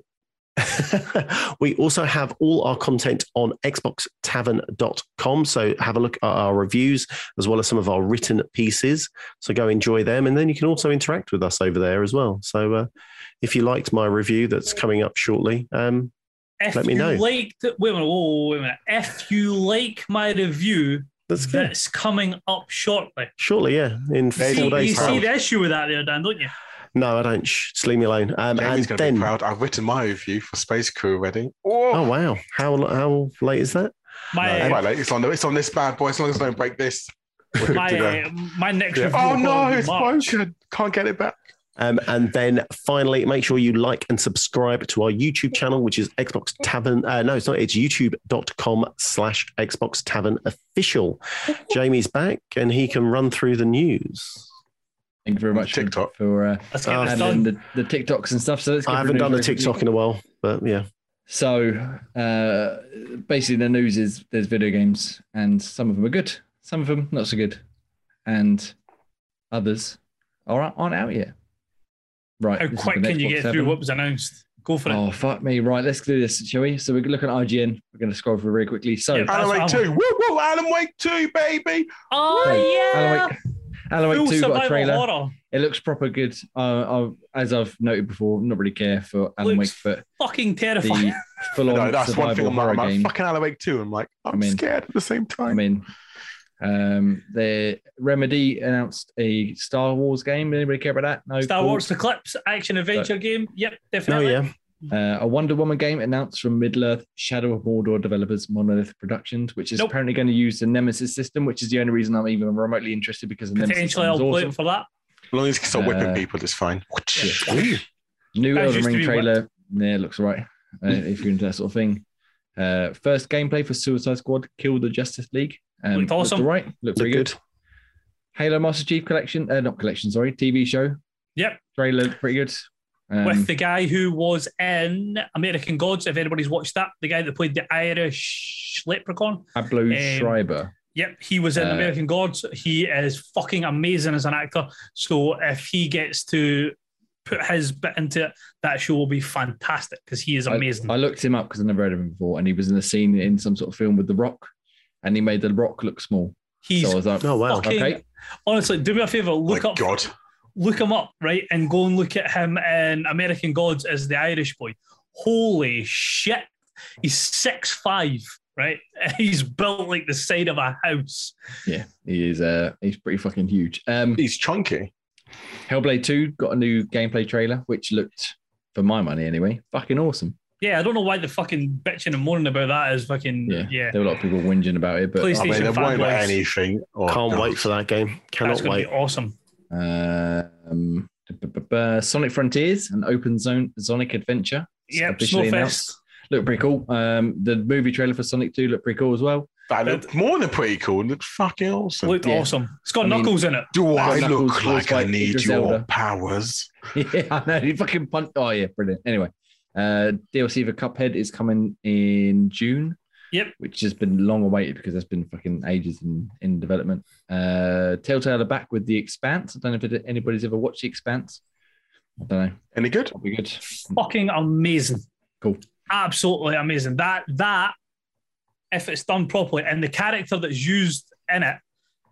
we also have all our content on xboxtavern.com. So have a look at our reviews as well as some of our written pieces. So go enjoy them. And then you can also interact with us over there as well. So uh, if you liked my review that's coming up shortly, um, If Let me you know. liked, wait a minute, whoa, wait a minute. If you like my review, that's good. that's coming up shortly. Shortly, yeah, in four See, don't you days' see the issue with that there, Dan, don't you? No, I don't. Shh, just leave me alone. Um, and Jamie's going to then, be proud. I've written my review for Space Crew already. oh Oh, wow, how how late is that? My it's quite late. It's on, it's on this bad boy. As long as I don't break this. my uh, my next Yeah. review. Oh no, it's March. broken. Can't get it back. Um, and then finally, make sure you like and subscribe to our YouTube channel, which is Xbox Tavern. Uh, no, it's not. It's youtube.com slash Xbox Tavern official. Jamie's back and he can run through the news. Thank you very much for- TikTok. for uh, Let's get this handling done. the, the TikToks and stuff. So let's. I haven't done a news very. TikTok in a while, but yeah. So uh, basically, the news is there's video games, and some of them are good, some of them not so good, and others are, aren't out yet. Right. How quick can you get Seven. through what was announced? Go for it. Oh fuck me! Right, let's do this, shall we? So we're looking at IGN. We're going to scroll through very quickly. So, Yeah, Alan Wake That's 2. Woo woo, Alan Wake 2, baby. Oh, so, Alan Wake, Alan Wake Two got a trailer. horror. It looks proper good. Uh, I, as I've noted before, not really care for Alan Wake, but Fucking terrifying. the full-on No, that's one thing I'm like, horror I'm like, game. fucking Alan Wake 2. I'm like, I'm I mean- scared at the same time. I mean, um, the Remedy announced a Star Wars game. Anybody care about that? No. Star Cool. Wars Eclipse action adventure game. Yep, No, definitely. yeah. Uh, a Wonder Woman game announced from Middle Earth Shadow of Mordor developers Monolith Productions, which is Nope. apparently going to use the Nemesis system, which is the only reason I'm even remotely interested because the Nemesis Potentially, I'll is play awesome. for that. as long as you can start whipping Uh, people, it's fine. yeah. New Guys Elden Ring be trailer. Yeah, looks all right. Uh, if you're into that sort of thing. Uh, first gameplay for Suicide Squad: Kill the Justice League. Um, Looked awesome. All right. Looked Look pretty good. good. Halo Master Chief collection. Uh, not collection. Sorry, TV show. Yep, Trailer pretty good. Um, with the guy who was in American Gods. If anybody's watched that, the guy that played the Irish leprechaun. Pablo um, Schreiber. Yep, he was in Uh, American Gods. He is fucking amazing as an actor. So if he gets to put his bit into it, that show will be fantastic because he is I- amazing. I, looked him up because I never heard of him before, and he was in a scene in some sort of film with The Rock, and he made The Rock look small. He's so I was like, Oh, wow. fucking okay. honestly. Do me a favor, look My up, God. Look him up, right, and go and look at him in American Gods as the Irish boy. Holy shit, he's six five, right? He's built like the side of a house. yeah, he is. Uh, he's pretty fucking huge. Um, He's chunky. Hellblade Two got a new gameplay trailer, which looked, for my money anyway, fucking awesome. Yeah, I don't know why the fucking bitching and moaning about that is fucking Yeah, yeah. there were a lot of people whinging about it, but Please I mean, PlayStation there won't fanboys. anything. Oh, Can't God. wait for that game. That's Cannot going to wait. be awesome. Um, Sonic Frontiers, an open zone Sonic adventure. It's Yep, officially Snowfest. announced. Looked pretty cool. Um, the movie trailer for Sonic 2 looked pretty cool as well. That looked more than pretty cool. It looked fucking awesome. Looked Yeah. awesome. It's got I mean- knuckles in it. Do I Knuckles look voiced like I need Idris your Elba. powers? Yeah, I know. You fucking punched. Oh, yeah, brilliant. Anyway, uh, DLC for Cuphead is coming in June. Yep. Which has been long awaited because that's been fucking ages in, in development. Uh, Telltale are back with The Expanse. I don't know if anybody's ever watched The Expanse. I don't know. Any good? It'll be good. Fucking amazing. Cool. Absolutely amazing. That that if it's done properly and the character that's used in it,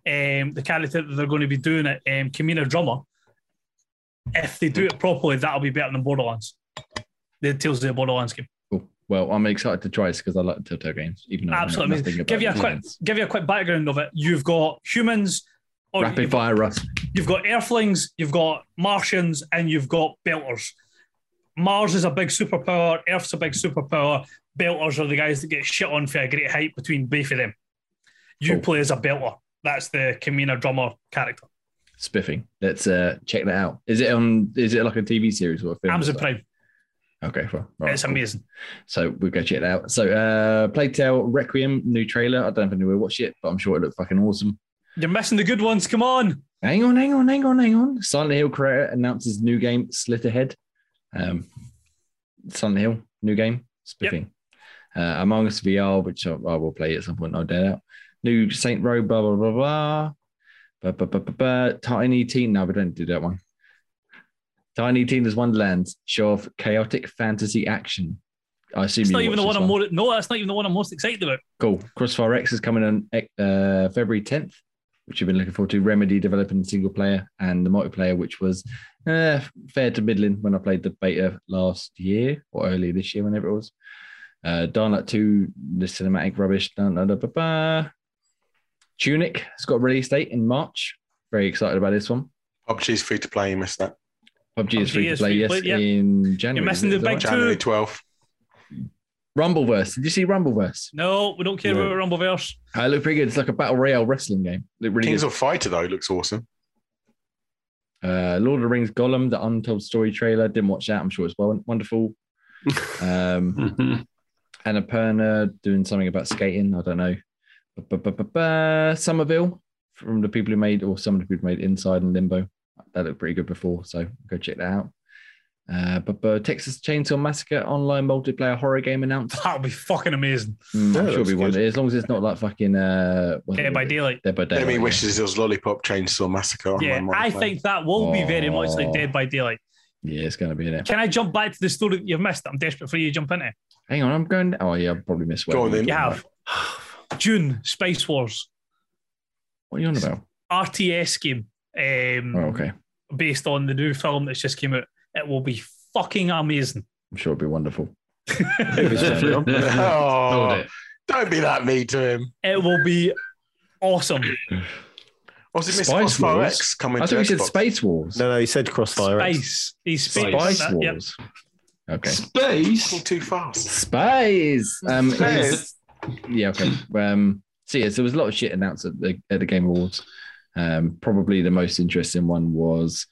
um, the character that they're going to be doing it, um, Camina Drummer, if they do it properly, that'll be better than Borderlands. The Tales of the Borderlands game. Well, I'm excited to try this because I like Telltale games. Even though I Absolutely about Give you a quick give you a quick background of it. You've got humans. rapid you've, fire Russ. you've got Earthlings, you've got Martians, and you've got Belters. Mars is a big superpower. Earth's a big superpower. Belters are the guys that get shit on for a great height between both of them. You Cool. play as a Belter. That's the Camina drummer character. Spiffing. Let's uh, check that out. Is it on? Is it like a TV series or a film? Amazon Prime. Okay, fine. Right, amazing. So we'll go check it out. So, uh, Plague Tale Requiem new trailer. I don't know if anyone watched it, but I'm sure it looked fucking awesome. You're missing the good ones. Come on. Hang on, hang on, hang on, hang on. Silent Hill creator announces new game Slitterhead. Um, Silent Hill new game spiffing. Uh, Among Us VR, which I, I will play at some point. No doubt. New Saint Row. Blah blah blah blah. Ba, ba, ba, ba, ba. Tiny Teen. No, we don't do that one. Tiny Tina's Wonderland. Show of chaotic fantasy action. I assume It's not even the watched one I'm more. No, that's not even the one I'm most excited about. Cool. Crossfire X is coming on uh, February 10th, which you've been looking forward to. Remedy developing the single player and the multiplayer, which was uh, fair to middling when I played the beta last year or early this year, whenever it was. Uh, Dying Light 2, the cinematic rubbish. Dun, dun, dun, ba, ba. Tunic has got a release date in March. Very excited about this one. PUBG's free to play. You missed that. PUBG is free to play. Yes, yeah. in January. You're missing the that big right? January Two. 12th. Rumbleverse. Did you see Rumbleverse? No, we don't care No. about Rumbleverse. Uh, it looked pretty good. It's like a battle royale wrestling game. It really Kings good. of Fighter, though, looks awesome. Uh, Lord of the Rings Gollum, the Untold Story trailer. Didn't watch that. I'm sure it's well wonderful. Um. Annapurna doing something about skating. I don't know. Somerville from the people who made, or some of the people who made Inside and Limbo. That looked pretty good before, so go check that out. Uh, but, but Texas Chainsaw Massacre online multiplayer horror game announced. That'll be fucking amazing. Mm, Yeah, I'm sure it'll looks be one as long as it's not like fucking uh, Dead by Daylight. Dead by Daylight. Demi yeah. wishes it was Lollipop Chainsaw Massacre. Yeah, online I think that will be very much like Oh. Dead by Daylight. Yeah, it's going to be in it. Can I jump back to the story that you've missed? I'm desperate for you to jump into. Hang on, I'm going. Oh yeah, I'll probably miss. Go on then. You have Dune Spice Wars What are you on about? RTS game um, Oh, okay. Based on the new film that's just came out. It will be fucking amazing. I'm sure it'll be wonderful. Oh, Hold it. don't be that mean to him. It will be awesome. Was it Miss Spice Crossfire Wars? X coming I thought you said Space Wars. No, no, he said Crossfire. X. Spice. He's space. Spice that- yep. Wars. Okay. Space. Too fast. Spice. Um, Space. yeah. Okay. Um. So yes, there was a lot of shit announced at the at the Game Awards. Um. Probably the most interesting one was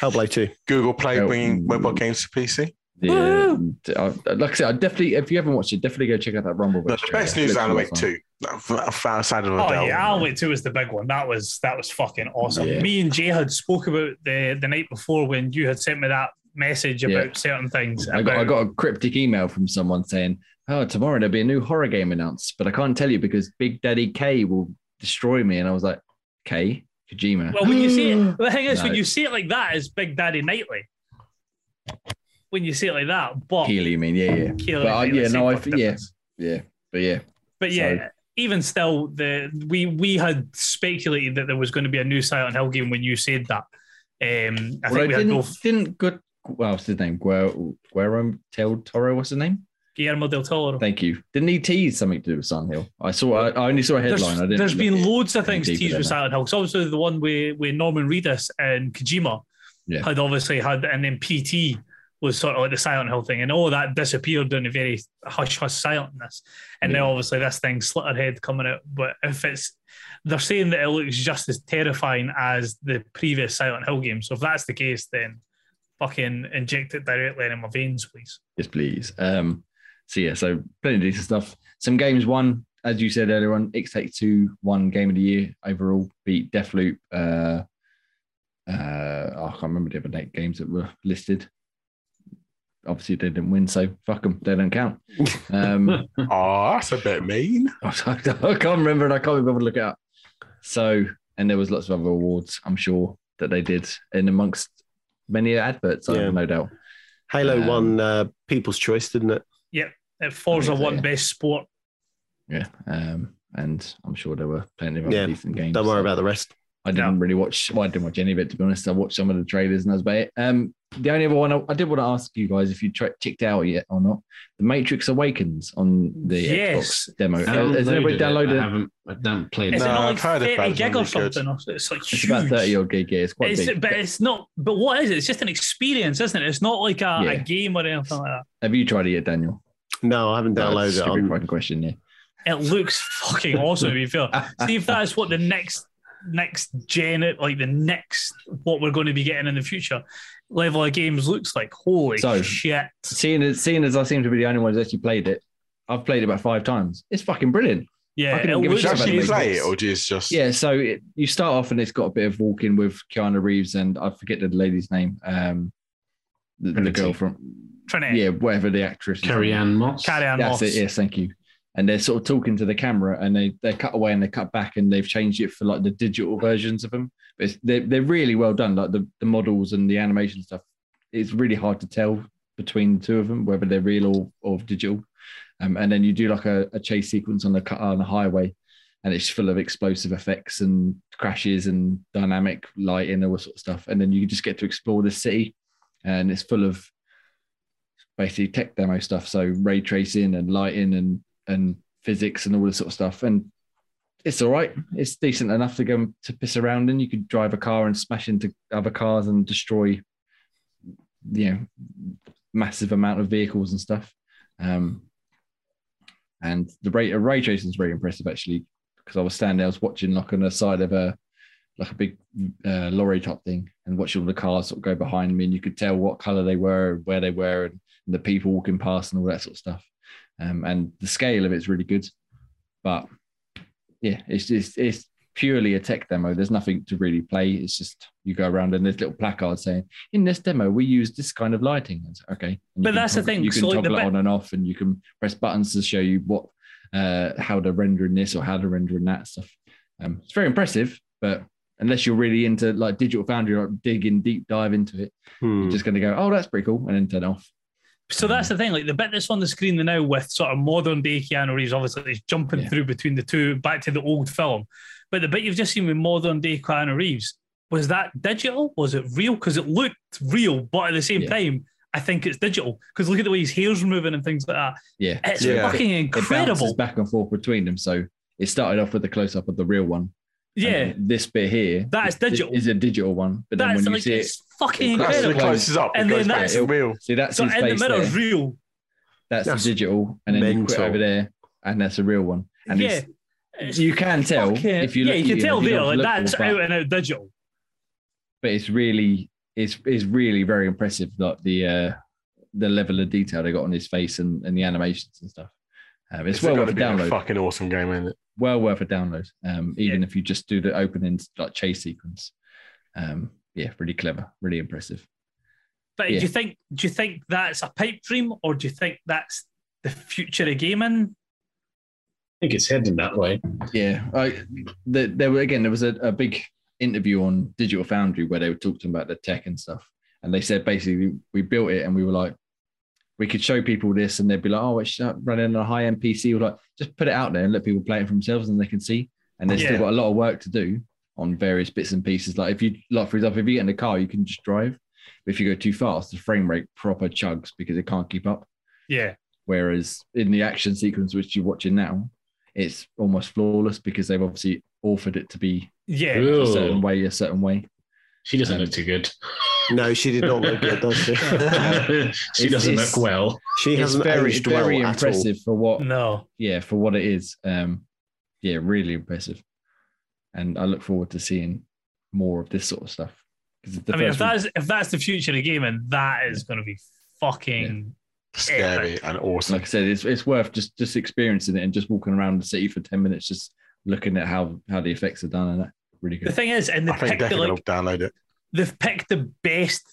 Hellblade 2. Google Play Oh. bringing mobile games to PC. yeah. uh, like I said, I definitely if you haven't watched it, definitely go check out that Rumble. The best news is Alan Wake 2. Outside of Oh Adele. yeah, Alan Wake Two was the big one. That was that was fucking awesome. Yeah. Me and Jay had spoke about the the night before when you had sent me that message Yeah. about certain things. I got I got a cryptic email from someone saying, "Oh, tomorrow there'll be a new horror game announced, but I can't tell you because Big Daddy K will destroy me." And I was like, "K Kojima." Well, when you see it, the thing is, when you see it like that, it's Big Daddy Nightly. When you see it like that, but Keighley, you mean? Yeah, yeah, Keighley but I- Nightly, yeah, no, I fucking yeah, yeah, but yeah, But yeah, even still, the we we had speculated that there was going to be a new Silent Hill game when you said that. Um, I well, I think we had didn't both didn't good. Well, what's his name? Guer- Guillermo del Toro. What's his name? Guillermo del Toro. Thank you. Didn't he tease something to do with Silent Hill? I saw. I, I only saw a There's, headline. I didn't. there's look been loads of things teased with. Silent Hill. So obviously the one with, with Norman Reedus and Kojima Yeah. had obviously had, and then PT was sort of like the Silent Hill thing, and all that disappeared in a very hush hush silentness. And now obviously this thing Slitterhead coming out, but if it's they're saying that it looks just as terrifying as the previous Silent Hill game. So if that's the case, then fucking inject it directly in my veins, please. Yes, please. Um, so yeah, so plenty of decent stuff. Some games won, as you said earlier on. It Takes Two won Game of the Year overall. Beat Deathloop. Uh, uh, I can't remember the other eight games that were listed. Obviously, they didn't win, so fuck them. They don't count. Um, Oh, that's a bit mean. I I can't remember, and I can't remember to look it up. So, and there was lots of other awards. I'm sure that they did, in amongst many adverts. I Yeah. have no doubt. Halo Um, won uh, People's Choice, didn't it? Uh, Forza think so, won yeah. best sport. Yeah, um, and I'm sure there were plenty of other Yeah, decent games. Don't worry So about the rest. I didn't really watch. Well, I didn't watch any of it to be honest. I watched some of the trailers and that was about it. Um, the only other one I, I did want to ask you guys if you tra- checked out yet or not, The Matrix Awakens on the Yes. Xbox demo. I Has anybody downloaded it. downloaded I haven't. I haven't played Is it. it No, not I've like heard it, 30 it's gig or something? Or- It's like It's about thirty odd gig. Yeah, it's quite It's, big. but it's not. But what is it? It's just an experience, isn't it? It's not like a, Yeah. a game or anything like that. Have you tried it yet, Daniel? No, I haven't That's a downloaded it. stupid On, fucking question. Yeah. It looks fucking awesome. To be fair, see if that's what the next next gen, like the next what we're going to be getting in the future level of games looks like. Holy So- shit! Seeing as seeing as I seem to be the only one who's actually played it, I've played it about five times. It's fucking brilliant. Yeah, I it couldn't give a looks shit Did you about actually play it, or do you just Yeah, so it, you start off and it's got a bit of walking with Keanu Reeves and I forget the lady's name. Um, the, the Trinity. girl from Trinity. yeah, whatever the actress. is. Carrie Ann Moss. Carry on, That's Moss. it. Yes, thank you. And they're sort of talking to the camera, and they they cut away and they cut back, and they've changed it for like the digital versions of them. But it's, they're they're really well done. Like the the models and the animation stuff, it's really hard to tell between the two of them whether they're real or, or digital. Um, and then you do like a, a chase sequence on the cu- on the highway, and it's full of explosive effects and crashes and dynamic lighting and all sort of stuff. And then you just get to explore the city, and it's full of basically tech demo stuff. So ray tracing and lighting and and physics and all this sort of stuff. And it's all right. It's decent enough to go to piss around in. You could drive a car and smash into other cars and destroy, you know, massive amount of vehicles and stuff. Um, and the ray, uh, ray tracing is very impressive actually, because I was standing there, I was watching like on the side of a like a big uh, lorry top thing and watching all the cars sort of go behind me, and you could tell what color they were, where they were, and, and the people walking past and all that sort of stuff. Um, and the scale of it's really good, but yeah, it's just it's purely a tech demo. There's nothing to really play. It's just you go around and there's little placards saying, "In this demo, we use this kind of lighting." It's okay, And But can that's the thing, You can so, like, the toggle it bit- on and off, and you can press buttons to show you what uh, how to render in this or how to render in that stuff. Um, it's very impressive, but unless you're really into like Digital Foundry, like digging deep dive into it, Hmm. you're just going to go, "Oh, that's pretty cool," and then turn off. So that's the thing, like the bit that's on the screen now with sort of modern day Keanu Reeves, obviously he's jumping Yeah. through between the two back to the old film. But the bit you've just seen with modern day Keanu Reeves, was that digital? Was it real? Because it looked real, but at the same Yeah. time, I think it's digital. Because look at the way his hair's moving and things like that. Yeah, It's Yeah. fucking it bounces incredible. back and forth between them. So it started off with the close up of the real one. And Yeah. then this bit here That's digital. is a digital one. But then That's when you like see it, it's fucking it- That's Incredible. the incredible. closest up. And then goes back that's- to real. see that's So his in the middle there. is real. That's, That's the digital, and then you put over there, and that's a real one. And yeah. it's- It's you can tell fucking- if you look. yeah, you can tell if there, like, that's but, out and out digital. but it's really it's it's really very impressive like the uh the level of detail they got on his face and, and the animations and stuff. Um, it's It's well got worth a be a download. fucking awesome game, isn't it? well worth a download. Um, even if you just do the opening like chase sequence. Um, yeah, really clever, really impressive. But Yeah. do you think do you think that's a pipe dream or do you think that's the future of gaming? I think it's heading that way. Yeah, I, the, there were again there was a, a big interview on Digital Foundry where they were talking about the tech and stuff, and they said basically we built it and we were like, we could show people this and they'd be like, oh, it's running on a high end PC. We're like, just put it out there and let people play it for themselves and they can see. And they've Yeah. still got a lot of work to do on various bits and pieces. Like if you like, for example, if you get in a car, you can just drive. But if you go too fast, the frame rate proper chugs because it can't keep up. Yeah. Whereas in the action sequence which you're watching now, it's almost flawless because they've obviously authored it to be Yeah. a certain Ooh, way, a certain way. she doesn't Um, look too good. No, she did not look good, does she? she It's- doesn't it's- look well. she hasn't very, aged very well impressive for what, No. yeah, for what it is. Um, yeah, really impressive. And I look forward to seeing more of this sort of stuff. Because the I mean, if that's if that's the future of gaming, that is going to be fucking. Scary and awesome. like I said, it's it's worth just just experiencing it and just walking around the city for ten minutes, just looking at how how the effects are done and that really good. The thing is, and they I think picked the, definitely like, will download it. They've picked the best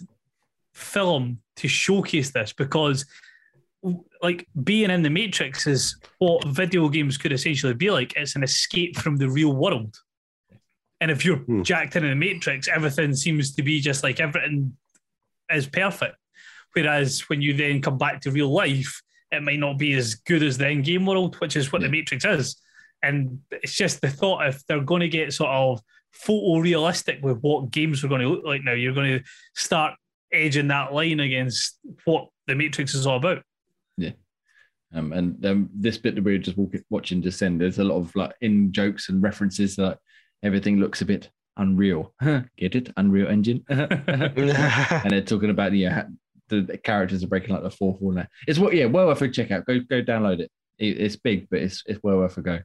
film to showcase this because like being in the matrix is what video games could essentially be like. It's an escape from the real world. And if you're Hmm. jacked in the matrix everything seems to be just like everything is perfect. Whereas when you then come back to real life it might not be as good as the in game world which is what the matrix is. And it's just the thought if they're going to get sort of photorealistic with what games are going to look like now. You're going to start edging that line against what the Matrix is all about. Um, and um, this bit that we were just walking, watching descend, there's a lot of like in jokes and references that everything looks a bit unreal. Get it? Unreal Engine. and they're talking about the, uh, the the characters are breaking like the fourth wall now. It's what yeah, well worth a check out. Go go download it. it. It's big, but it's it's well worth a go.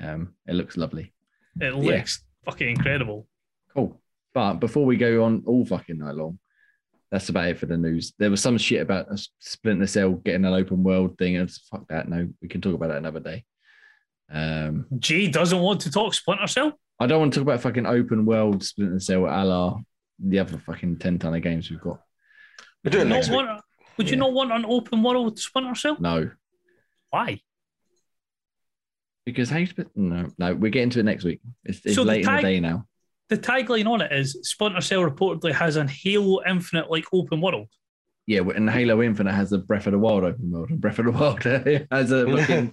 Um, it looks lovely. It looks fucking incredible. Cool. But before we go on all fucking night long, that's about it for the news. There was some shit about a Splinter Cell getting an open world thing, and fuck that. No, we can talk about that another day. Um, Jay doesn't want to talk Splinter Cell. I don't want to talk about fucking open world Splinter Cell a la the other fucking ten ton of games we've got. We're doing it Not next week. want, would you not want an open world Splinter Cell? No, Why? Because how you sp- no no we're getting to it next week. It's, it's So the late in the day now. The tagline on it is Splinter Cell reportedly has an Halo Infinite like open world. Yeah, and Halo Infinite has a Breath of the Wild open world, and Breath of the Wild has a fucking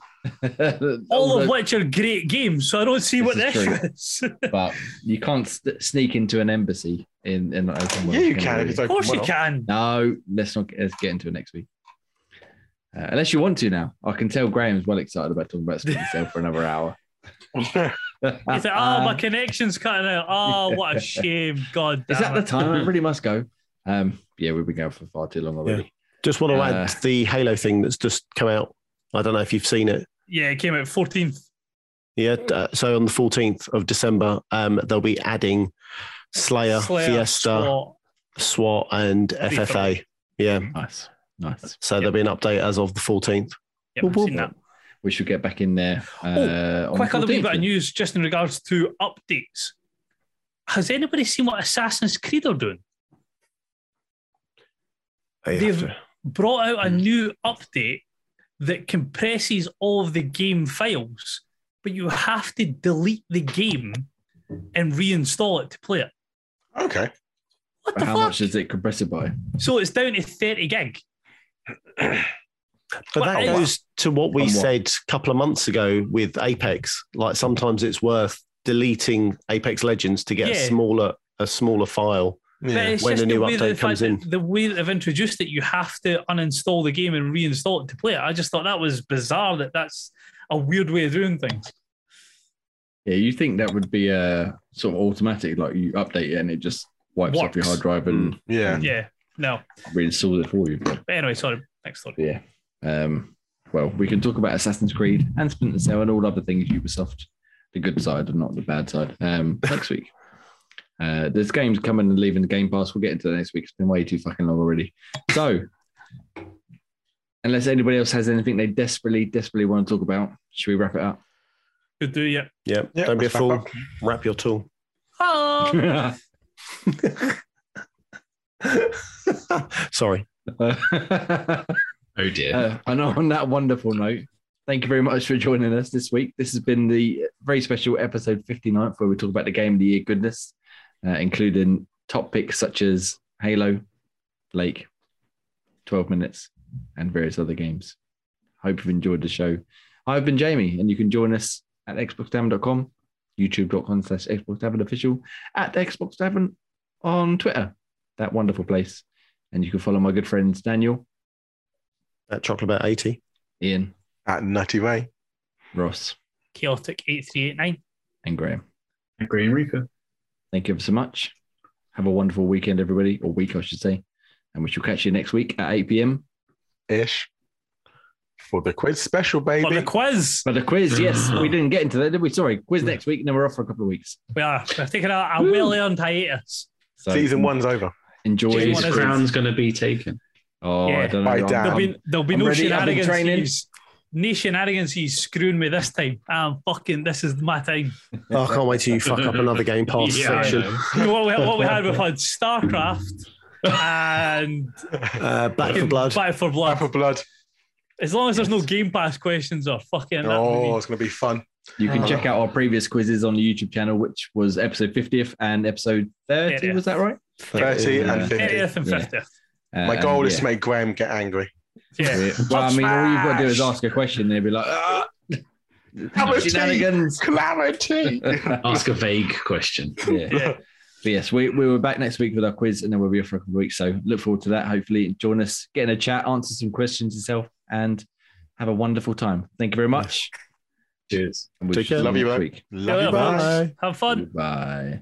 All of which are great games, so I don't see This what the true. issue is. but you can't st- sneak into an embassy in in the open world. Yeah, you can can. really. Of course you can. No, let's not let's get into it next week. Uh, unless you want to now, I can tell Graham's well excited about talking about Splinter Cell for another hour. He's like, oh, my connection's cutting out. Oh, what a shame. God Is damn that the time? time? really must go. Um, yeah, we've been going for far too long already. Just want to Uh, add the Halo thing that's just come out. I don't know if you've seen it. Yeah, it came out 14th. Yeah. uh, so on the 14th of December, um, they'll be adding Slayer, Slayer, Fiesta, SWAT. SWAT, and FFA. Yeah. Nice, nice. So there'll be an update as of the 14th. Yep, I've seen that. We should get back in there. Uh, Oh, Quick the other wee bit of news just in regards to updates. Has anybody seen what Assassin's Creed are doing? They have They've- to- Brought out a new update that compresses all of the game files, but you have to delete the game and reinstall it to play it. Okay. What the How fuck? much does it compress it by? So it's down to 30 gig. But that I- goes to what we what? said a couple of months ago with Apex. Like sometimes it's worth deleting Apex Legends to get Yeah. a smaller a smaller file. Yeah. When just the new way update the comes in. The way that they've introduced it, you have to uninstall the game and reinstall it to play it. I just thought that was bizarre. That that's a weird way of doing things. Yeah, you think that would be a sort of automatic, like you update it and it just wipes off your hard drive and mm, Yeah. Yeah, no. reinstalls it for you. But But anyway, sorry. Next story. yeah. Um, well, we can talk about Assassin's Creed and Splinter Cell and all other things Ubisoft, the good side and not the bad side, um, next week. Uh, there's games coming and leaving the Game Pass. We'll get into that next week. It's been way too fucking long already. So, unless anybody else has anything they desperately, desperately want to talk about, should we wrap it up? Could do, yeah. Yeah. Yeah, Don't be a let's wrap fool. up. Wrap your tool. Oh, Sorry. Oh dear. Uh, and on that wonderful note, thank you very much for joining us this week. This has been the very special episode 59 where we talk about the game of the year goodness, uh, including top picks such as Halo, Lake, 12 Minutes, and various other games. Hope you've enjoyed the show. I've been Jamie, and you can join us at xboxtavern.com, youtube.com slash xboxtavern official, at Xbox Tavern on Twitter, that wonderful place. And you can follow my good friends Daniel, at chocolate about 80. Ian, At Nutty Ray. Ross, chaotic eight three eight nine. and Graham. Green Reaper. Thank you ever so much. Have a wonderful weekend, everybody, or week, I should say. And we shall catch you next week at 8 p.m. Ish. For the quiz special, baby. But the quiz, For the quiz, yes, we didn't get into that, did we? Sorry, quiz next week, and then we're off for a couple of weeks. we are we're taking a, a well-earned hiatus. So Season mm. one's over. Enjoy. Season Whose one is- crown's going to be taken? Oh, I don't know. By I'm- Dan. There'll be there'll be I'm no ready. I've been training. shenanigans. No shenanigans screwing me this time. I'm fucking. This is my time. Oh, I can't wait till you fuck up another Game Pass Yeah, I section. what, we, what we had, we've had StarCraft and Uh, Back 4 Blood. Back 4 Blood. Back 4 Blood. As long as there's no Game Pass questions or fucking. that would Oh, it's going to be fun. You can Oh. check out our previous quizzes on the YouTube channel, which was episode 50th and episode 30. 30th. Was that right? 30 Yeah. and 50. 80th and Yeah. 50th. My Uh, goal is yeah. to make Graham get angry. Yeah. Yeah. Well, I mean, all you've got to do is ask a question. They'll be like, ah, Clarity. shenanigans. Clarity. Ask a vague question. yeah. Yeah. But yes, we, we were back next week with our quiz and then we'll be off for a couple of weeks. So look forward to that. Hopefully, join us, get in a chat, answer some questions yourself, and have a wonderful time. Thank you very much. Cheers. And we'll Take care. Love you, next bro. week. Love you, Yeah, bye. Bye. Have fun. Bye.